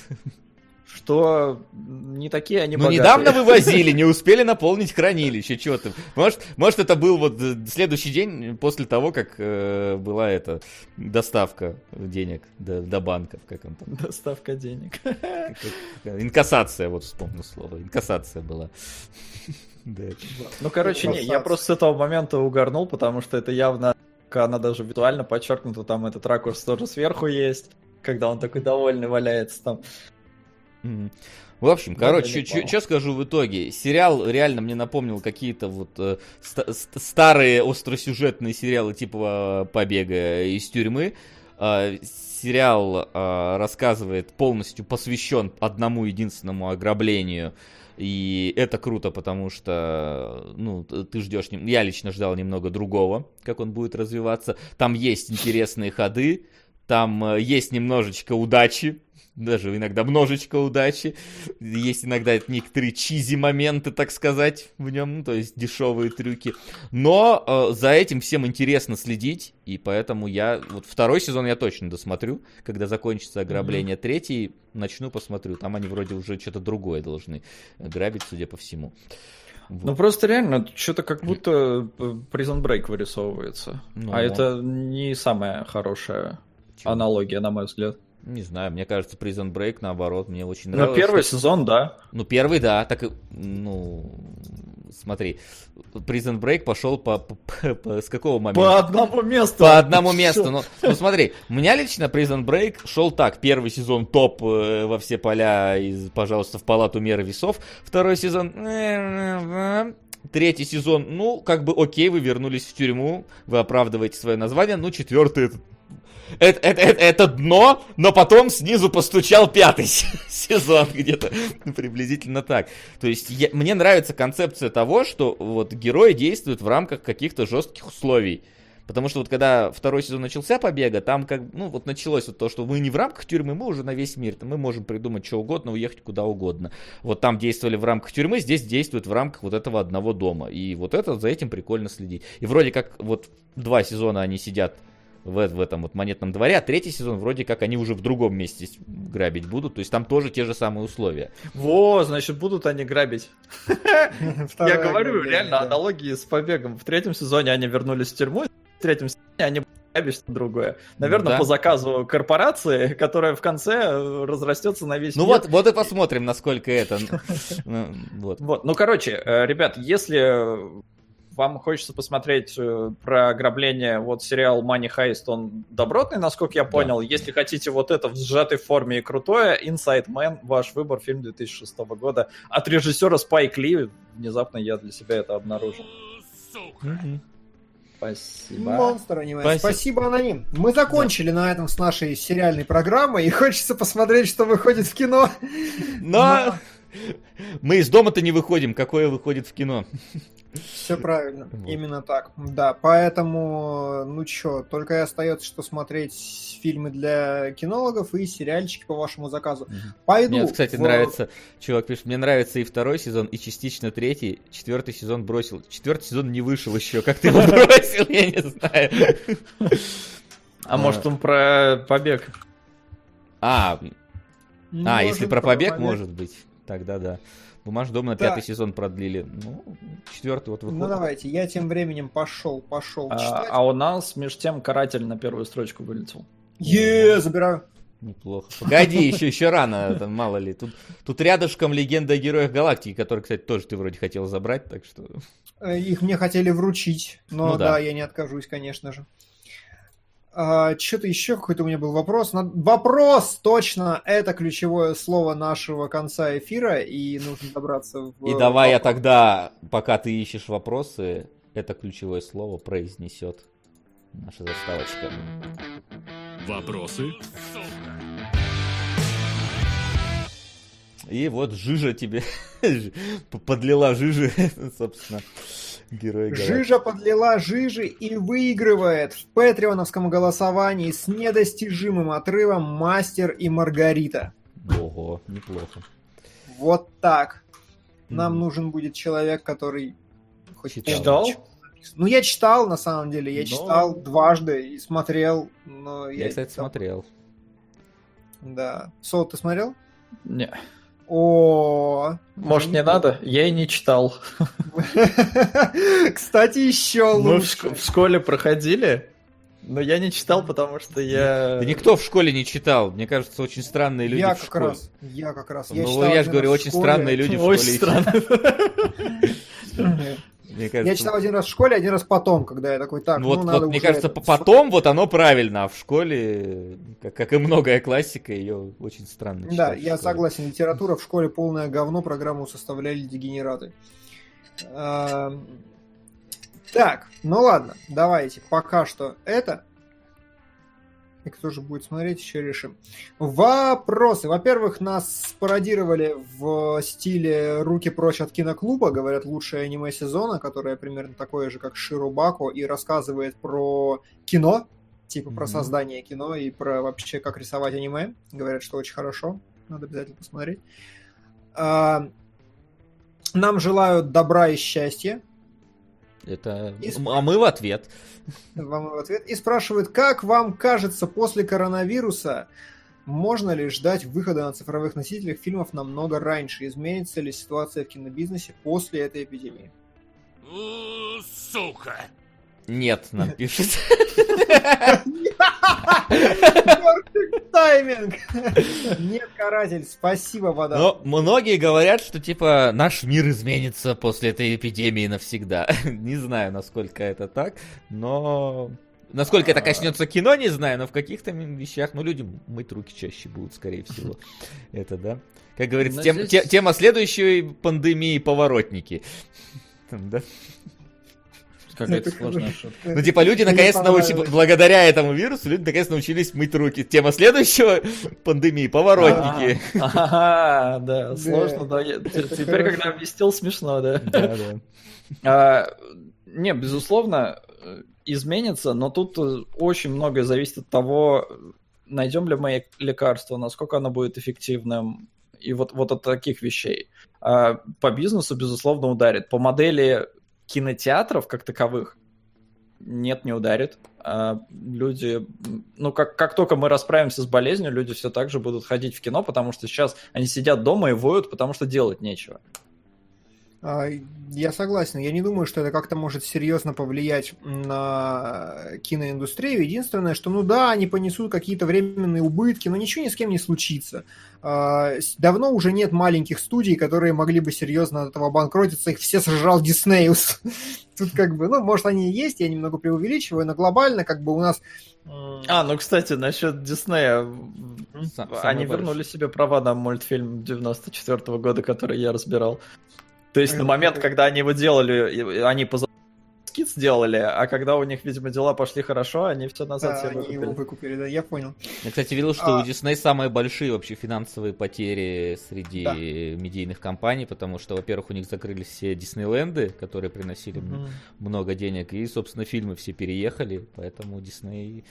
Speaker 2: Что не такие они
Speaker 3: Ну,
Speaker 2: богатые.
Speaker 3: недавно вывозили, не успели наполнить хранилище, что ты. Может, может, это был вот э, следующий день после того, как э, была эта доставка денег до, до банков, как он там.
Speaker 2: Доставка денег.
Speaker 3: как- как- инкассация, вот вспомнил слово. Инкассация была. Да.
Speaker 2: Ну, короче, не, я просто с этого момента угорнул, потому что это явно, она даже визуально подчеркнута, там этот ракурс тоже сверху есть, когда он такой довольный валяется там.
Speaker 3: В общем, короче, что скажу в итоге? Сериал реально мне напомнил какие-то вот э, ста- ст- старые остросюжетные сериалы типа э, «Побега из тюрьмы». Э, сериал э, рассказывает, полностью посвящен одному единственному ограблению. И это круто, потому что, ну, ты ждешь, я лично ждал немного другого, как он будет развиваться. Там есть интересные ходы, там э, есть немножечко удачи, даже иногда множечко удачи. Есть иногда некоторые чизи моменты, так сказать, в нем, ну, то есть дешевые трюки. Но э, за этим всем интересно следить, и поэтому я вот второй сезон я точно досмотрю, когда закончится ограбление. Третий начну посмотрю. Там они вроде уже что-то другое должны грабить, судя по всему. Вот.
Speaker 2: Ну, просто реально, что-то как будто э, Prison Break вырисовывается.
Speaker 3: Ну.
Speaker 2: А это не самая хорошая? Аналогия, на мой взгляд.
Speaker 3: Не знаю, мне кажется, Prison Break, наоборот, мне очень
Speaker 2: Но
Speaker 3: нравилось.
Speaker 2: первый
Speaker 3: что-
Speaker 2: сезон, да.
Speaker 3: Ну, первый, да, так и, ну, смотри, Prison Break пошел по, по- по- с какого момента?
Speaker 2: По одному месту.
Speaker 3: По одному месту. Ну, ну, смотри, у меня лично Prison Break шел так. Первый сезон топ э, во все поля, из, пожалуйста, в палату меры весов. Второй сезон... э, Третий сезон, ну, как бы окей, вы вернулись в тюрьму, вы оправдываете свое название. Ну, четвертый это это, это, это, дно, но потом снизу постучал пятый сезон где-то приблизительно так. То есть я- мне нравится концепция того, что вот герои действуют в рамках каких-то жестких условий. Потому что вот когда второй сезон начался побега, там как, ну вот началось вот то, что мы не в рамках тюрьмы, мы уже на весь мир, мы можем придумать что угодно, уехать куда угодно. Вот там действовали в рамках тюрьмы, здесь действуют в рамках вот этого одного дома. И вот это, за этим прикольно следить. И вроде как вот два сезона они сидят в, в этом вот монетном дворе, а третий сезон вроде как они уже в другом месте грабить будут, то есть там тоже те же самые условия.
Speaker 2: Во, значит, будут они грабить. Я говорю, реально, аналогии с побегом. В третьем сезоне они вернулись в тюрьму, в третьем сезоне они грабить что-то другое. Наверное,
Speaker 3: да.
Speaker 2: по заказу корпорации, которая в конце э, разрастется на весь
Speaker 3: Ну
Speaker 2: мир.
Speaker 3: вот, вот и посмотрим, насколько это. ну, Вот.
Speaker 2: Вот, ну, короче, э, ребят, если вам хочется посмотреть э, про ограбление, вот сериал Money Heist, он добротный, насколько я понял. Если хотите вот это в сжатой форме и крутое, Inside Man, ваш выбор, фильм 2006 года от режиссера Спайк Ли. Внезапно я для себя это обнаружил. Спасибо.
Speaker 1: Монстр аниме.
Speaker 3: Спасибо.
Speaker 1: Спасибо, Аноним. Мы закончили на этом с нашей сериальной программой, и хочется посмотреть, что выходит в кино.
Speaker 3: Но мы из дома-то не выходим, какое выходит в кино.
Speaker 1: Все правильно,
Speaker 3: Вот.
Speaker 1: именно так. Да, поэтому, ну чё, только и остается, что смотреть фильмы для кинологов и сериальчики по вашему заказу. Пойду.
Speaker 3: Мне, кстати,
Speaker 1: в-
Speaker 3: нравится, чувак пишет, мне нравится и второй сезон, и частично третий. Четвертый сезон бросил. Четвертый сезон не вышел еще. Как ты его бросил, я не знаю.
Speaker 2: А может он про побег?
Speaker 3: А, а, если про побег. может быть. Тогда да. Бумажный дом на
Speaker 1: Да.
Speaker 3: пятый сезон продлили. Ну, четвертый вот выходит.
Speaker 1: Ну давайте, я тем временем пошел, пошел
Speaker 2: А,
Speaker 1: читать.
Speaker 2: а у нас, меж тем, каратель на первую строчку вылетел.
Speaker 1: Е, забираю.
Speaker 3: Неплохо. Погоди, еще, еще рано, там, мало ли. Тут, тут рядышком легенда о героях галактики, который, кстати, тоже ты вроде хотел забрать, так что.
Speaker 1: Э, Их мне хотели вручить, но
Speaker 3: Ну
Speaker 1: да.
Speaker 3: да.
Speaker 1: я не откажусь, конечно же. Что-то еще какой-то у меня был вопрос. На- Вопрос, точно, это ключевое слово нашего конца эфира, и нужно добраться в...
Speaker 3: И давай я
Speaker 1: вопрос.
Speaker 3: тогда, пока ты ищешь вопросы, это ключевое слово произнесет наша заставочка.
Speaker 5: Вопросы?
Speaker 3: И вот Жижа тебе подлила Жижи, собственно, герой.
Speaker 1: Жижа подлила жижи и выигрывает в патреоновском голосовании с недостижимым отрывом «Мастер и Маргарита».
Speaker 3: Ого, неплохо.
Speaker 1: Вот так. Нам
Speaker 3: Мгм.
Speaker 1: нужен будет человек, который хоть
Speaker 3: Читал.
Speaker 2: Читал?
Speaker 1: Ну, я читал, на самом деле. Я
Speaker 2: Но-
Speaker 1: читал дважды и смотрел. Но
Speaker 3: Я, кстати,
Speaker 1: читал.
Speaker 3: смотрел.
Speaker 1: Да. Сол, ты смотрел?
Speaker 2: Не.
Speaker 1: О,
Speaker 2: Может, не надо? Я и не читал.
Speaker 1: Кстати, еще
Speaker 2: Мы в,
Speaker 1: лучше.
Speaker 2: шк- в школе проходили, но я не читал, потому что я...
Speaker 3: Да никто в школе не читал. Мне кажется, очень странные люди
Speaker 1: Я
Speaker 3: в
Speaker 1: как
Speaker 3: школе.
Speaker 1: раз. Я как раз.
Speaker 3: Ну,
Speaker 1: читал
Speaker 3: я же говорю, очень
Speaker 1: школе.
Speaker 3: странные люди в
Speaker 2: Очень
Speaker 3: школе. Мне
Speaker 1: Я
Speaker 3: кажется,
Speaker 1: читал один раз в школе, один раз потом, когда я такой, так,
Speaker 3: ну
Speaker 1: ну,
Speaker 3: вот,
Speaker 1: надо
Speaker 3: вот мне кажется,
Speaker 1: это-
Speaker 3: по- потом вот оно правильно, а в школе, как, как и многое классика, ее очень странно читать.
Speaker 1: Да, я согласен. Литература в школе полное говно, программу составляли дегенераты. Так, ну ладно, давайте пока что это. И кто же будет смотреть, еще решим. Вопросы. Во-первых, нас пародировали в стиле «Руки прочь от киноклуба», говорят, лучшее аниме сезона, которое примерно такое же, как Ширубаку, и рассказывает про кино, типа про
Speaker 3: Мгм.
Speaker 1: создание кино и про вообще как рисовать аниме. Говорят, что очень хорошо. Надо обязательно посмотреть. А, Нам желают добра и счастья.
Speaker 3: Это...
Speaker 1: И-
Speaker 3: А мы в ответ.
Speaker 1: Вам в ответ. И спрашивают, как вам кажется, после коронавируса можно ли ждать выхода на цифровых носителях фильмов намного раньше? Изменится ли ситуация в кинобизнесе после этой эпидемии?
Speaker 5: Сука!
Speaker 3: Нет, нам пишет.
Speaker 1: Тайминг! Нет, каратель, спасибо, вода.
Speaker 3: Но многие говорят, что типа наш мир изменится после этой эпидемии навсегда. Не знаю, насколько это так, но... Насколько это коснется кино, не знаю, но в каких-то вещах, ну, люди мыть руки чаще будут, скорее всего. Это, да. Как говорится, тем- те- тема следующей пандемии поворотники. Там, да?
Speaker 2: Какая-то
Speaker 1: Это
Speaker 2: сложная шутка.
Speaker 3: Ну, типа, люди
Speaker 1: Мне
Speaker 3: наконец научились, благодаря этому вирусу, люди наконец научились мыть руки. Тема следующего пандемии поворотники.
Speaker 2: Ага, да, сложно, да. Теперь, когда объяснил, смешно, да.
Speaker 3: Да, да.
Speaker 2: А, Не, безусловно, изменится, но тут э, очень многое зависит от того, найдем ли мы лекарство, насколько оно будет эффективным, и вот, вот от таких вещей. А По бизнесу, безусловно, ударит. По модели кинотеатров как таковых нет, не ударит. А Люди, ну, как, как только мы расправимся с болезнью, люди все так же будут ходить в кино, потому что сейчас они сидят дома и воют, потому что делать нечего.
Speaker 1: А, Я согласен. Я не думаю, что это как-то может серьезно повлиять на киноиндустрию. Единственное, что, ну да, они понесут какие-то временные убытки, но ничего ни с кем не случится. А, Давно уже нет маленьких студий, которые могли бы серьезно от этого обанкротиться. Их все сожрал Диснеус. Тут как бы, ну, может, они и есть, я немного преувеличиваю, но глобально как бы у нас...
Speaker 2: А, ну, кстати, насчет Диснея.
Speaker 3: Сам-
Speaker 2: Они вернули себе права на мультфильм 94 года, который я разбирал. То есть на момент, когда они его делали, они по скид сделали, а когда у них, видимо, дела пошли хорошо, они все назад
Speaker 1: да,
Speaker 2: себе
Speaker 1: они
Speaker 2: выкупили.
Speaker 1: его выкупили, да, я понял.
Speaker 3: Я, кстати, видел, что
Speaker 1: А-
Speaker 3: у Disney самые большие вообще финансовые потери среди
Speaker 1: Да.
Speaker 3: медийных компаний, потому что, во-первых, у них закрылись все Диснейленды, которые приносили
Speaker 2: Мгм.
Speaker 3: много денег, и, собственно, фильмы все переехали, поэтому Disney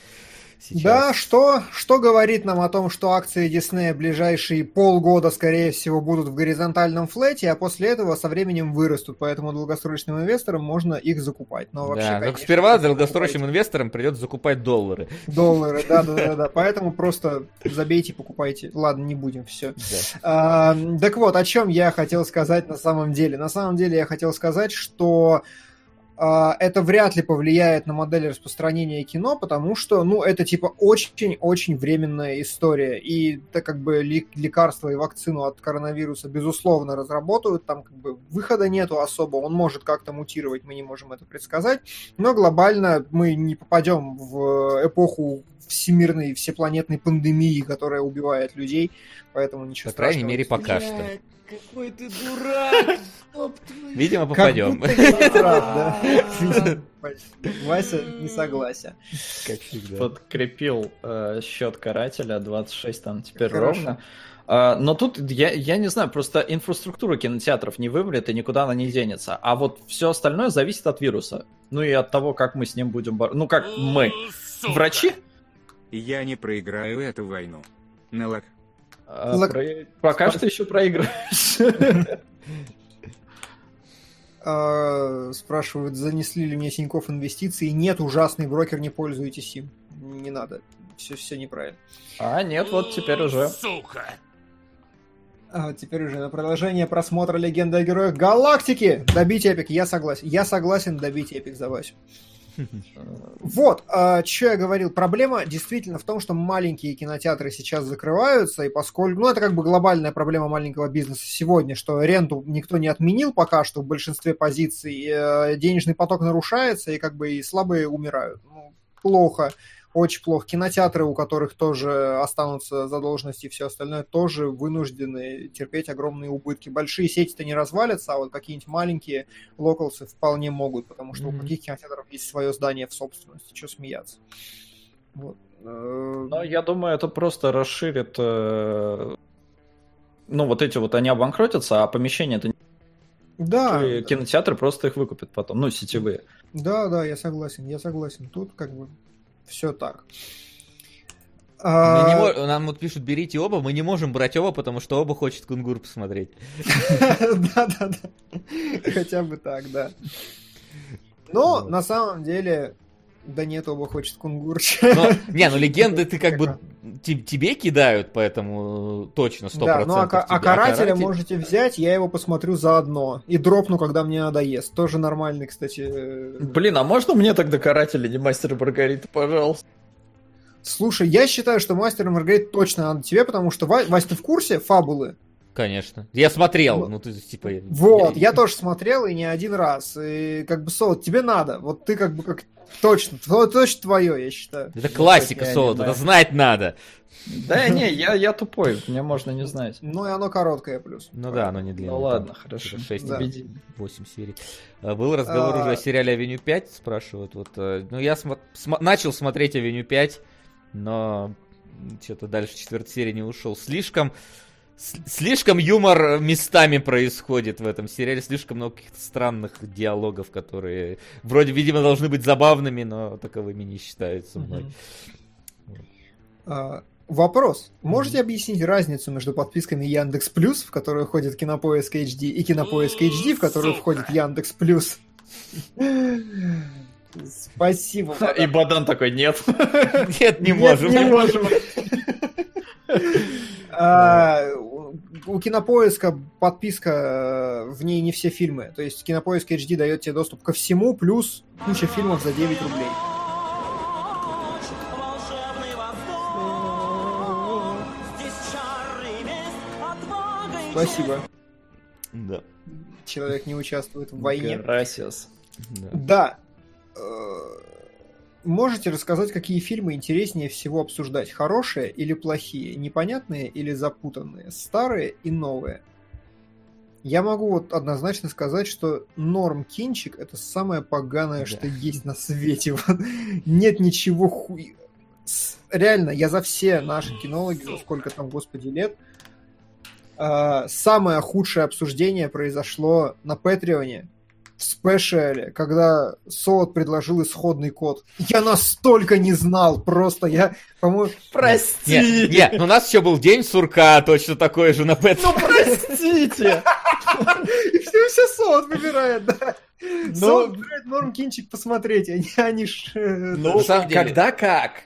Speaker 3: сейчас...
Speaker 1: Да, что, что говорит нам о том, что акции Диснея ближайшие полгода, скорее всего, будут в горизонтальном флете, а после этого со временем вырастут, поэтому долгосрочным инвесторам можно их закупать. Но вообще,
Speaker 3: да, только
Speaker 1: конечно,
Speaker 3: сперва
Speaker 1: если
Speaker 3: долгосрочным инвесторам придется закупать доллары.
Speaker 1: доллары, да, да, да, да, поэтому просто забейте, покупайте. Ладно, не будем, все.
Speaker 3: Да.
Speaker 1: так вот, о чем я хотел сказать на самом деле. На самом деле я хотел сказать, что а, это вряд ли повлияет на модель распространения кино, потому что, ну, это типа очень-очень временная история. И так как бы лекарства и вакцину от коронавируса, безусловно, разработают, там как бы выхода нету особо, он может как-то мутировать, мы не можем это предсказать, но глобально мы не попадем в эпоху всемирной, всепланетной пандемии, которая убивает людей, поэтому ничего
Speaker 3: По крайней мере, пока что. Какой ты дурак! Видимо, попадем.
Speaker 1: Вася не согласен.
Speaker 2: Как всегда. Подкрепил э, счет карателя 26 там теперь ровно. Uh, но тут я, я не знаю, просто инфраструктура кинотеатров не вымрет и никуда она не денется. А вот все остальное зависит от вируса. Ну и от того, как мы с ним будем бороться. Ну как мы. Сука. Врачи?
Speaker 4: Я не проиграю эту войну. Налог.
Speaker 2: А, Лак... про... Пока что еще проигрываешь.
Speaker 1: А, спрашивают, занесли ли мне Тинькофф инвестиции. Нет, ужасный брокер, не пользуйтесь им. Не надо. Все, все неправильно.
Speaker 2: А, нет, вот теперь уже.
Speaker 5: Сука!
Speaker 1: А, теперь уже на продолжение просмотра Легенды о Героях Галактики. Добить эпик, я согласен. Я согласен добить эпик за Васю. Вот, а, что я говорил. Проблема действительно в том, что маленькие кинотеатры сейчас закрываются, и поскольку... Ну, это как бы глобальная проблема маленького бизнеса сегодня, что ренту никто не отменил пока что в большинстве позиций, э, денежный поток нарушается, и как бы и слабые умирают. Ну, плохо очень плохо. Кинотеатры, у которых тоже останутся задолженности и все остальное, тоже вынуждены терпеть огромные убытки. Большие сети-то не развалятся, а вот какие-нибудь маленькие локалсы вполне могут, потому что mm-hmm. у каких кинотеатров есть свое здание в собственности. Что смеяться?
Speaker 2: Вот. Э, Но я думаю, это просто расширит... Э, ну, вот эти вот, они обанкротятся, а помещения это
Speaker 1: да.
Speaker 2: Кинотеатры просто их выкупят потом, ну, сетевые.
Speaker 1: Да, да, я согласен, я согласен. Тут как бы все так.
Speaker 3: А... Не, нам вот пишут, берите оба, мы не можем брать оба, потому что оба хочет Кунгур посмотреть.
Speaker 1: Да-да-да. Хотя бы так, да. Но на самом деле да нет, оба хочет кунгур.
Speaker 3: Но, не, ну легенды ты как бы тебе кидают, поэтому точно 100%. Да, ну
Speaker 1: а, а, а карателя каратель... можете взять, я его посмотрю заодно. И дропну, когда мне надоест. Тоже нормальный, кстати.
Speaker 2: Блин, а можно мне тогда карателя, не мастера Маргарита, пожалуйста?
Speaker 1: Слушай, я считаю, что мастер Маргарита точно надо тебе, потому что, Вась, ты в курсе фабулы?
Speaker 3: Конечно. Я смотрел, ну ты типа.
Speaker 1: Вот, я... я тоже смотрел и не один раз. И как бы Солод, тебе надо. Вот ты как бы как точно, точно твое, я считаю.
Speaker 3: Это классика Солод, это знать надо.
Speaker 2: Да не, я, я тупой, мне можно не знать.
Speaker 1: Ну и оно короткое плюс.
Speaker 3: Ну да, оно не длинное.
Speaker 2: Ну ладно, хорошо.
Speaker 3: 6, да. 8 серий. А, был разговор а... уже о сериале Авеню 5, спрашивают. Вот, э, ну я см... См... начал смотреть Авеню 5, но что-то дальше четвертой серии не ушел. Слишком Слишком юмор местами происходит в этом сериале, слишком много каких-то странных диалогов, которые вроде, видимо, должны быть забавными, но таковыми не считаются мной.
Speaker 1: А, вопрос. Можете mm-hmm. объяснить разницу между подписками Яндекс Плюс, в которую входит Кинопоиск HD, и Кинопоиск HD, в которую входит Яндекс Плюс? Спасибо.
Speaker 2: И Бадан такой, нет.
Speaker 3: Нет, не можем. Не можем.
Speaker 1: А, у Кинопоиска подписка, э, в ней не все фильмы. То есть Кинопоиск HD дает тебе доступ ко всему, плюс куча фильмов за 9 рублей. Спасибо.
Speaker 3: Да.
Speaker 1: Человек не участвует в войне.
Speaker 2: Gracias.
Speaker 1: Да. да. Можете рассказать, какие фильмы интереснее всего обсуждать? Хорошие или плохие? Непонятные или запутанные? Старые и новые? Я могу вот однозначно сказать, что норм кинчик это самое поганое, да. что есть на свете. Нет ничего хуй. Реально, я за все наши кинологи, за сколько там, господи, лет, а, самое худшее обсуждение произошло на Патреоне в спешале, когда Солод предложил исходный код. Я настолько не знал, просто я, по-моему...
Speaker 3: Прости! Нет, нет, ну у нас еще был день сурка, точно такой же на Пэт.
Speaker 2: Ну простите!
Speaker 1: И все, все Солод выбирает, да. Солод выбирает норм кинчик посмотреть, они, они ж...
Speaker 2: Ну, когда как?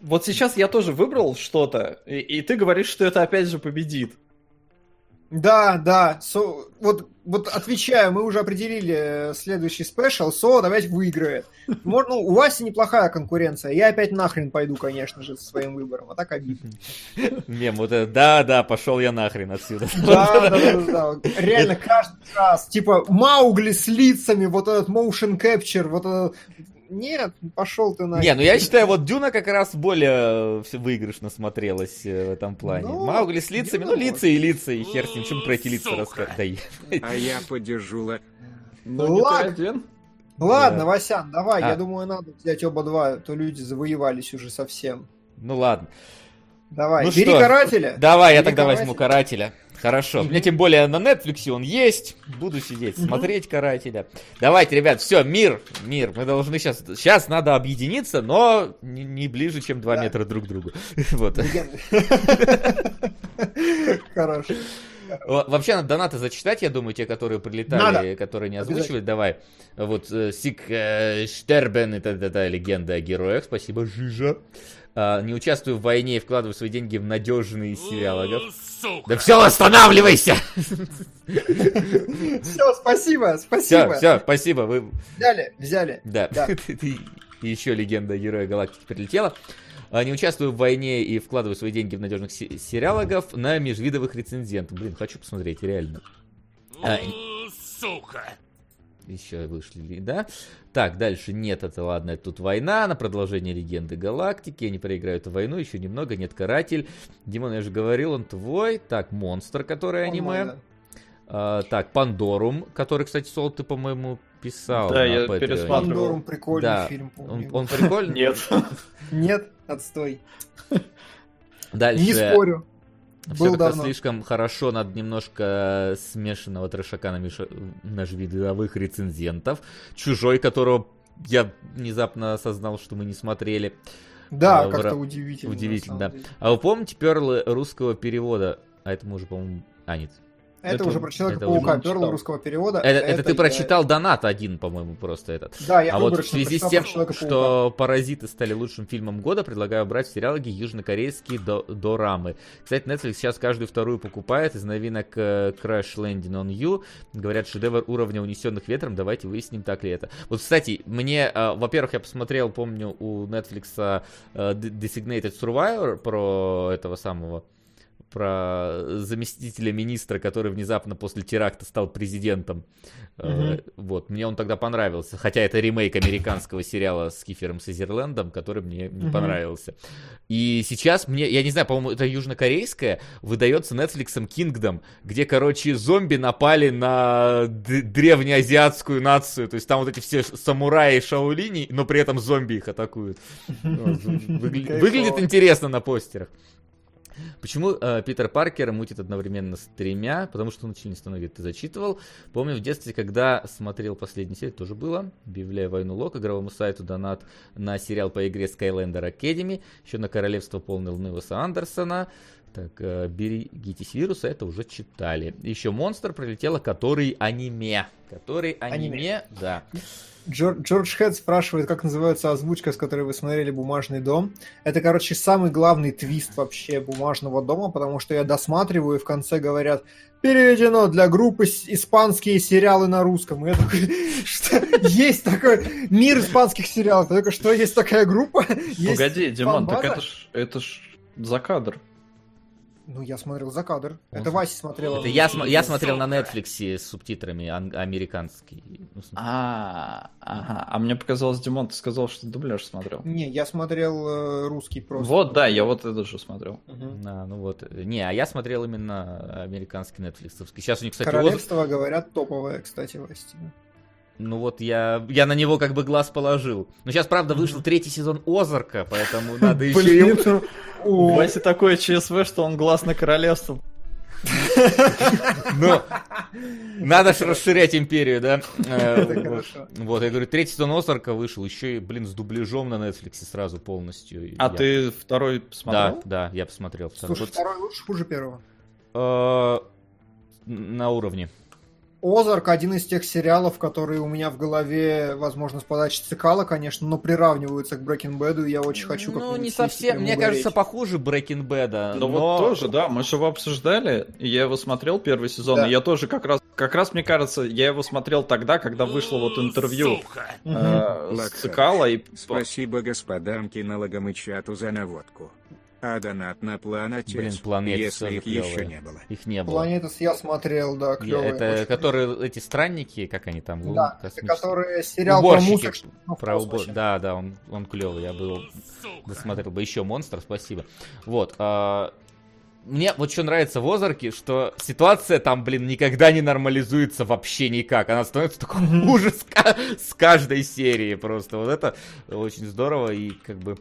Speaker 2: Вот сейчас я тоже выбрал что-то, и, и ты говоришь, что это опять же победит.
Speaker 1: Да, да. Со, вот, вот отвечаю, мы уже определили э, следующий спешл. Со давайте выиграет. Можно, ну, у Васи неплохая конкуренция. Я опять нахрен пойду, конечно же, со своим выбором. А так обидно.
Speaker 3: Мем, вот это, да, да, пошел я нахрен отсюда.
Speaker 1: Да, да, да, да. Реально каждый раз. Типа Маугли с лицами, вот этот motion capture, вот этот нет, пошел ты на.
Speaker 3: Не, ну я считаю, вот Дюна как раз более э, выигрышно смотрелась э, в этом плане. Ну, Маугли с лицами, ну лица и лица, и хер с ним, чем про эти лица рассказать.
Speaker 4: А я поддержу
Speaker 1: Ну, ладно. Ладно, да. Васян, давай, а. я думаю, надо взять оба два, а то люди завоевались уже совсем.
Speaker 3: Ну ладно.
Speaker 1: Давай, ну бери что? карателя.
Speaker 3: Давай, бери я тогда карателя. возьму карателя. Хорошо. Мне тем более на Netflix он есть. Буду сидеть, смотреть карателя. Давайте, ребят, все, мир, мир. Мы должны сейчас. Сейчас надо объединиться, но не, не ближе, чем 2 да. метра друг к другу. Вот.
Speaker 1: Хорошо.
Speaker 3: Вообще надо донаты зачитать, я думаю, те, которые прилетали, надо. которые не озвучивали. Давай. Вот э, Сик э, Штербен, это, это легенда о героях. Спасибо, Жижа. А, не участвую в войне и вкладываю свои деньги в надежные сериалы. Да все, останавливайся!
Speaker 1: Все, спасибо, спасибо.
Speaker 3: Все, все, спасибо. Вы...
Speaker 1: Взяли, взяли.
Speaker 3: Да. да. Еще легенда Героя Галактики прилетела. А, не участвую в войне и вкладываю свои деньги в надежных сериалогов на межвидовых рецензентов. Блин, хочу посмотреть, реально. А, Сука! Еще вышли, да? Так, дальше нет, это ладно, тут война, на продолжение Легенды Галактики, они проиграют войну, еще немного, нет Каратель. Димон, я же говорил, он твой. Так, Монстр, который аниме. А, так, Пандорум, который, кстати, Сол, ты, по-моему, писал.
Speaker 2: Да, я пересматривал.
Speaker 1: Пандорум прикольный да. фильм,
Speaker 3: Он, он прикольный?
Speaker 2: Нет.
Speaker 1: Нет, отстой.
Speaker 3: Дальше.
Speaker 1: Не спорю.
Speaker 3: Все как-то слишком хорошо, надо немножко смешанного трешака на меж... межвидовых рецензентов. Чужой, которого я внезапно осознал, что мы не смотрели.
Speaker 1: Да, а, как-то удивительно.
Speaker 3: Удивительно, да. А вы помните перлы русского перевода? А это мы уже, по-моему... А, нет,
Speaker 1: это, это уже про Человека-паука, перл русского перевода.
Speaker 3: Это, это, это ты прочитал я... донат один, по-моему, просто этот.
Speaker 1: Да, я
Speaker 3: А вот в связи с тем, что «Паразиты» стали лучшим фильмом года, предлагаю брать в сериалоги южнокорейские до дорамы. Кстати, Netflix сейчас каждую вторую покупает. Из новинок э, Crash Landing on You. Говорят, шедевр уровня унесенных ветром. Давайте выясним, так ли это. Вот, кстати, мне, э, во-первых, я посмотрел, помню, у Netflix э, Designated Survivor про этого самого про заместителя министра, который внезапно после теракта стал президентом. Угу. Вот, мне он тогда понравился. Хотя это ремейк американского сериала с Кифером Сазерлендом, который мне не угу. понравился. И сейчас мне, я не знаю, по-моему, это южнокорейская, выдается Netflix Kingdom, где, короче, зомби напали на древнеазиатскую нацию. То есть там вот эти все самураи Шаолини, но при этом зомби их атакуют. Выглядит интересно на постерах. Почему э, Питер Паркер мутит одновременно с тремя? Потому что он членистонно говорит, ты зачитывал. Помню в детстве, когда смотрел последнюю серию, тоже было. Объявляя войну Лок, игровому сайту донат на сериал по игре Skylander Academy, еще на Королевство полной луны Уэса Андерсона. Так, э, берегитесь вируса, это уже читали. Еще монстр прилетело, который аниме. Который аниме, аниме. да.
Speaker 1: Джордж Хед спрашивает, как называется озвучка, с которой вы смотрели «Бумажный дом». Это, короче, самый главный твист вообще «Бумажного дома», потому что я досматриваю, и в конце говорят «Переведено для группы испанские сериалы на русском». И я такой, что есть такой мир испанских сериалов. Только что есть такая группа?
Speaker 2: Погоди, Димон, так это ж, это ж за кадр.
Speaker 1: Ну, я смотрел за кадр. Он... Это Вася смотрел.
Speaker 3: Это я, см... я смотрел на Netflix с субтитрами ан- американский.
Speaker 2: Ну, а, ага. А мне показалось, Димон, ты сказал, что дубляж смотрел.
Speaker 1: Не, я смотрел э, русский просто.
Speaker 2: Вот, да, я вот это же смотрел.
Speaker 3: Угу. А, ну вот. Не, а я смотрел именно американский Netflix. Сейчас у них, кстати,
Speaker 1: Королевство, отзыв... говорят, топовое, кстати, Вася.
Speaker 3: Ну вот я, я на него как бы глаз положил. Но сейчас, правда, вышел третий сезон Озарка, поэтому надо еще...
Speaker 2: У Васи такое ЧСВ, что он глаз на королевство.
Speaker 3: Ну, надо же расширять империю, да? Э, вот, я говорю, третий сезон Озарка вышел, еще и, блин, с дубляжом на Netflix сразу полностью.
Speaker 2: А ты второй посмотрел?
Speaker 3: Да, да, я посмотрел.
Speaker 1: Слушай, второй лучше, хуже первого?
Speaker 3: Э, на уровне.
Speaker 1: Озарк один из тех сериалов, которые у меня в голове, возможно, с подачи Цикала, конечно, но приравниваются к Breaking Bad, и я очень хочу
Speaker 3: Ну, не совсем, мне кажется, похуже Breaking Bad.
Speaker 2: Ну но... вот тоже, да, мы же его обсуждали, я его смотрел первый сезон, да. и я тоже как раз, как раз, мне кажется, я его смотрел тогда, когда вышло вот интервью э, с Цикала. И...
Speaker 4: Спасибо господам кинологам и чату за наводку. А донат на планете,
Speaker 3: Блин, планеты
Speaker 4: если их клевые. еще не было.
Speaker 3: Их не было.
Speaker 1: Планетас я смотрел, да, клевые.
Speaker 3: Это которые эти странники, как они там?
Speaker 1: Да, это которые сериал
Speaker 3: Уборщики, про Про убор... Да, да, он, он клевый, я был досмотрел бы. Еще монстр, спасибо. Вот. А... Мне вот что нравится в Озарке, что ситуация там, блин, никогда не нормализуется вообще никак. Она становится такой ужас с каждой серии просто. Вот это очень здорово и как бы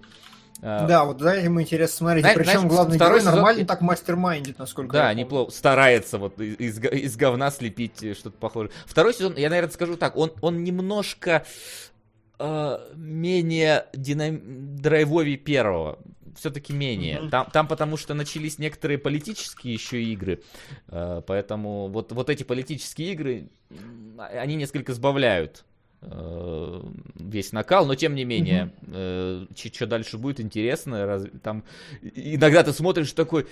Speaker 1: да, вот за этим интересно смотреть. Знаешь, Причем знаешь, главный герой сезон... нормально так мастер-майндит, насколько
Speaker 3: Да, неплохо. Старается вот из, из говна слепить что-то похожее. Второй сезон, я, наверное, скажу так, он, он немножко э, менее динам... драйвовее первого. Все-таки менее. Mm-hmm. Там, там потому что начались некоторые политические еще игры. Э, поэтому вот, вот эти политические игры, они несколько сбавляют Э, весь накал, но тем не менее, mm что дальше будет интересно, раз, там иногда ты смотришь такой,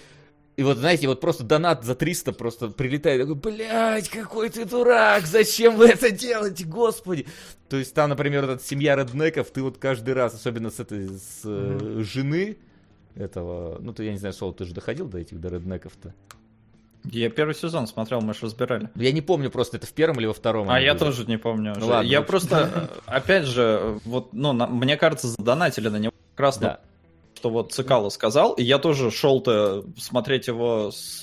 Speaker 3: и вот, знаете, вот просто донат за 300 просто прилетает, такой, блядь, какой ты дурак, зачем вы это делаете, господи. То есть там, например, вот эта семья реднеков, ты вот каждый раз, особенно с этой, с mm-hmm. жены этого, ну, ты, я не знаю, Соло, ты же доходил до этих, до реднеков-то?
Speaker 2: Я первый сезон смотрел, мы же разбирали.
Speaker 3: Я не помню просто, это в первом или во втором.
Speaker 2: А я будет. тоже не помню. Ну, ладно, я просто, опять же, вот, ну, на, мне кажется, задонатили на него как раз да. что вот Цикало сказал, и я тоже шел-то смотреть его с,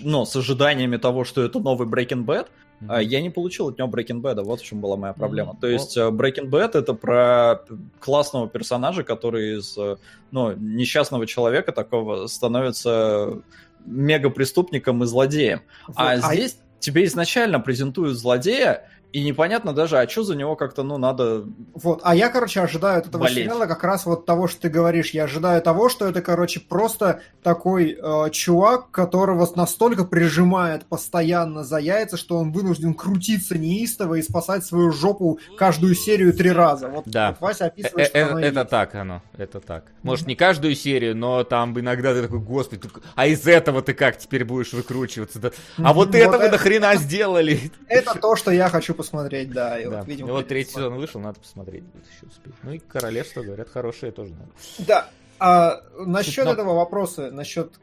Speaker 2: ну, с ожиданиями того, что это новый Breaking Bad, Mm-hmm. Я не получил от него Breaking Bad, вот в чем была моя проблема. Mm-hmm. То есть э, Breaking Bad это про классного персонажа, который из э, ну, несчастного человека такого становится мегапреступником и злодеем. Вот. А, а здесь тебе изначально презентуют злодея, и непонятно даже, а что за него как-то, ну, надо...
Speaker 1: Вот, а я, короче, ожидаю от этого болеть. сериала как раз вот того, что ты говоришь. Я ожидаю того, что это, короче, просто такой э, чувак, которого настолько прижимает постоянно за яйца, что он вынужден крутиться неистово и спасать свою жопу каждую серию три раза. Вот,
Speaker 3: да.
Speaker 1: вот Вася описывает,
Speaker 3: э, что Это так оно, это так. Может, не каждую серию, но там иногда ты такой, господи, а из этого ты как теперь будешь выкручиваться? Да? А вот, вот это вы нахрена сделали?
Speaker 1: Это то, что я хочу посмотреть посмотреть, да. И
Speaker 3: да. Вот, видимо, и вот третий сезон вышел, надо посмотреть будет еще успеть. Ну и Королевство, говорят, хорошее тоже надо.
Speaker 1: Да. А насчет Но... этого вопроса, насчет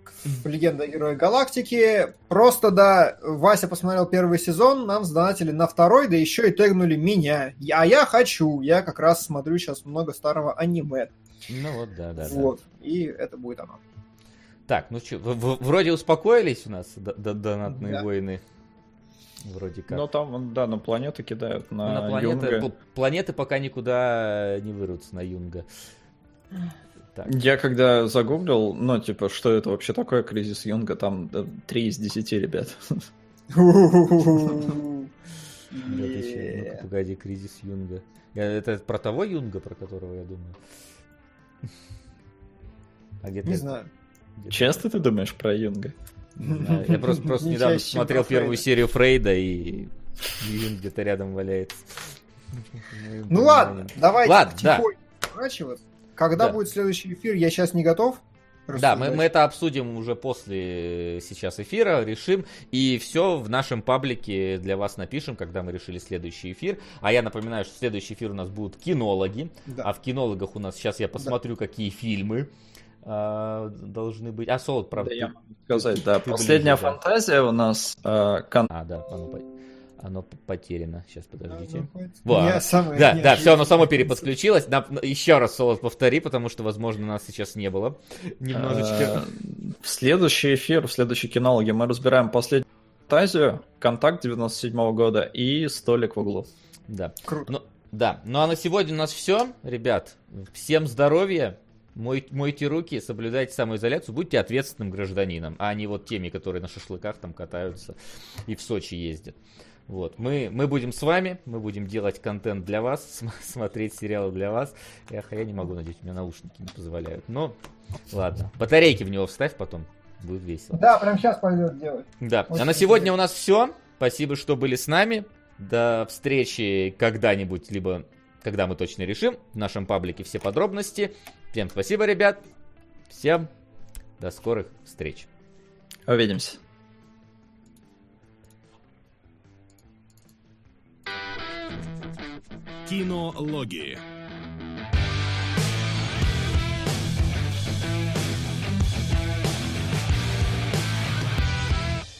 Speaker 1: Легенда Героя Галактики, просто, да, Вася посмотрел первый сезон, нам сдонатили на второй, да еще и тегнули меня. А я хочу, я как раз смотрю сейчас много старого аниме.
Speaker 3: Ну вот, да, да.
Speaker 1: Вот, да. и это будет оно.
Speaker 3: Так, ну что, вроде успокоились у нас донатные да. войны. Вроде как.
Speaker 2: Но там, да, на планеты кидают на,
Speaker 3: на планеты, Юнга. Планеты пока никуда не вырвутся на Юнга.
Speaker 2: Так. Я когда загуглил, ну, типа, что это вообще такое кризис Юнга, там 3 из 10, ребят.
Speaker 3: Погоди, кризис Юнга. Это про того Юнга, про которого я думаю.
Speaker 1: А где Не знаю.
Speaker 2: Часто ты думаешь про Юнга?
Speaker 3: Я просто, просто недавно смотрел первую серию Фрейда, и Юн где-то рядом валяется.
Speaker 1: Ну ладно, давайте тихонько Когда будет следующий эфир, я сейчас не готов.
Speaker 3: Да, мы, мы это обсудим уже после сейчас эфира, решим. И все в нашем паблике для вас напишем, когда мы решили следующий эфир. А я напоминаю, что следующий эфир у нас будут кинологи. Да. А в кинологах у нас сейчас я посмотрю, да. какие фильмы э, должны быть. А Солод, правда. Да,
Speaker 2: я могу сказать, да. Последняя ближе, фантазия да. у нас.
Speaker 3: Э, кон... А, да, оно, оно потеряно. Сейчас, подождите. Вот. да, да, все, оно само переподключилось. На, еще раз, Солод, повтори, потому что, возможно, нас сейчас не было. Немножечко.
Speaker 2: В следующий эфир, в следующей кинологе мы разбираем последнюю фантазию, контакт 97 -го года и столик в углу.
Speaker 3: Да. Круто. Ну, да, ну а на сегодня у нас все, ребят. Всем здоровья, Мой, мойте руки, соблюдайте самоизоляцию, будьте ответственным гражданином, а не вот теми, которые на шашлыках там катаются и в Сочи ездят. Вот. Мы, мы будем с вами, мы будем делать контент для вас, смотреть сериалы для вас. Эх, я не могу, надеть, у меня наушники не позволяют. Но, ладно. Батарейки в него вставь потом, будет весело.
Speaker 1: Да, прям сейчас пойдет делать.
Speaker 3: Да. Очень а на сегодня у нас все. Спасибо, что были с нами. До встречи когда-нибудь, либо когда мы точно решим. В нашем паблике все подробности. Всем спасибо, ребят. Всем до скорых встреч.
Speaker 2: Увидимся.
Speaker 5: Кинологии.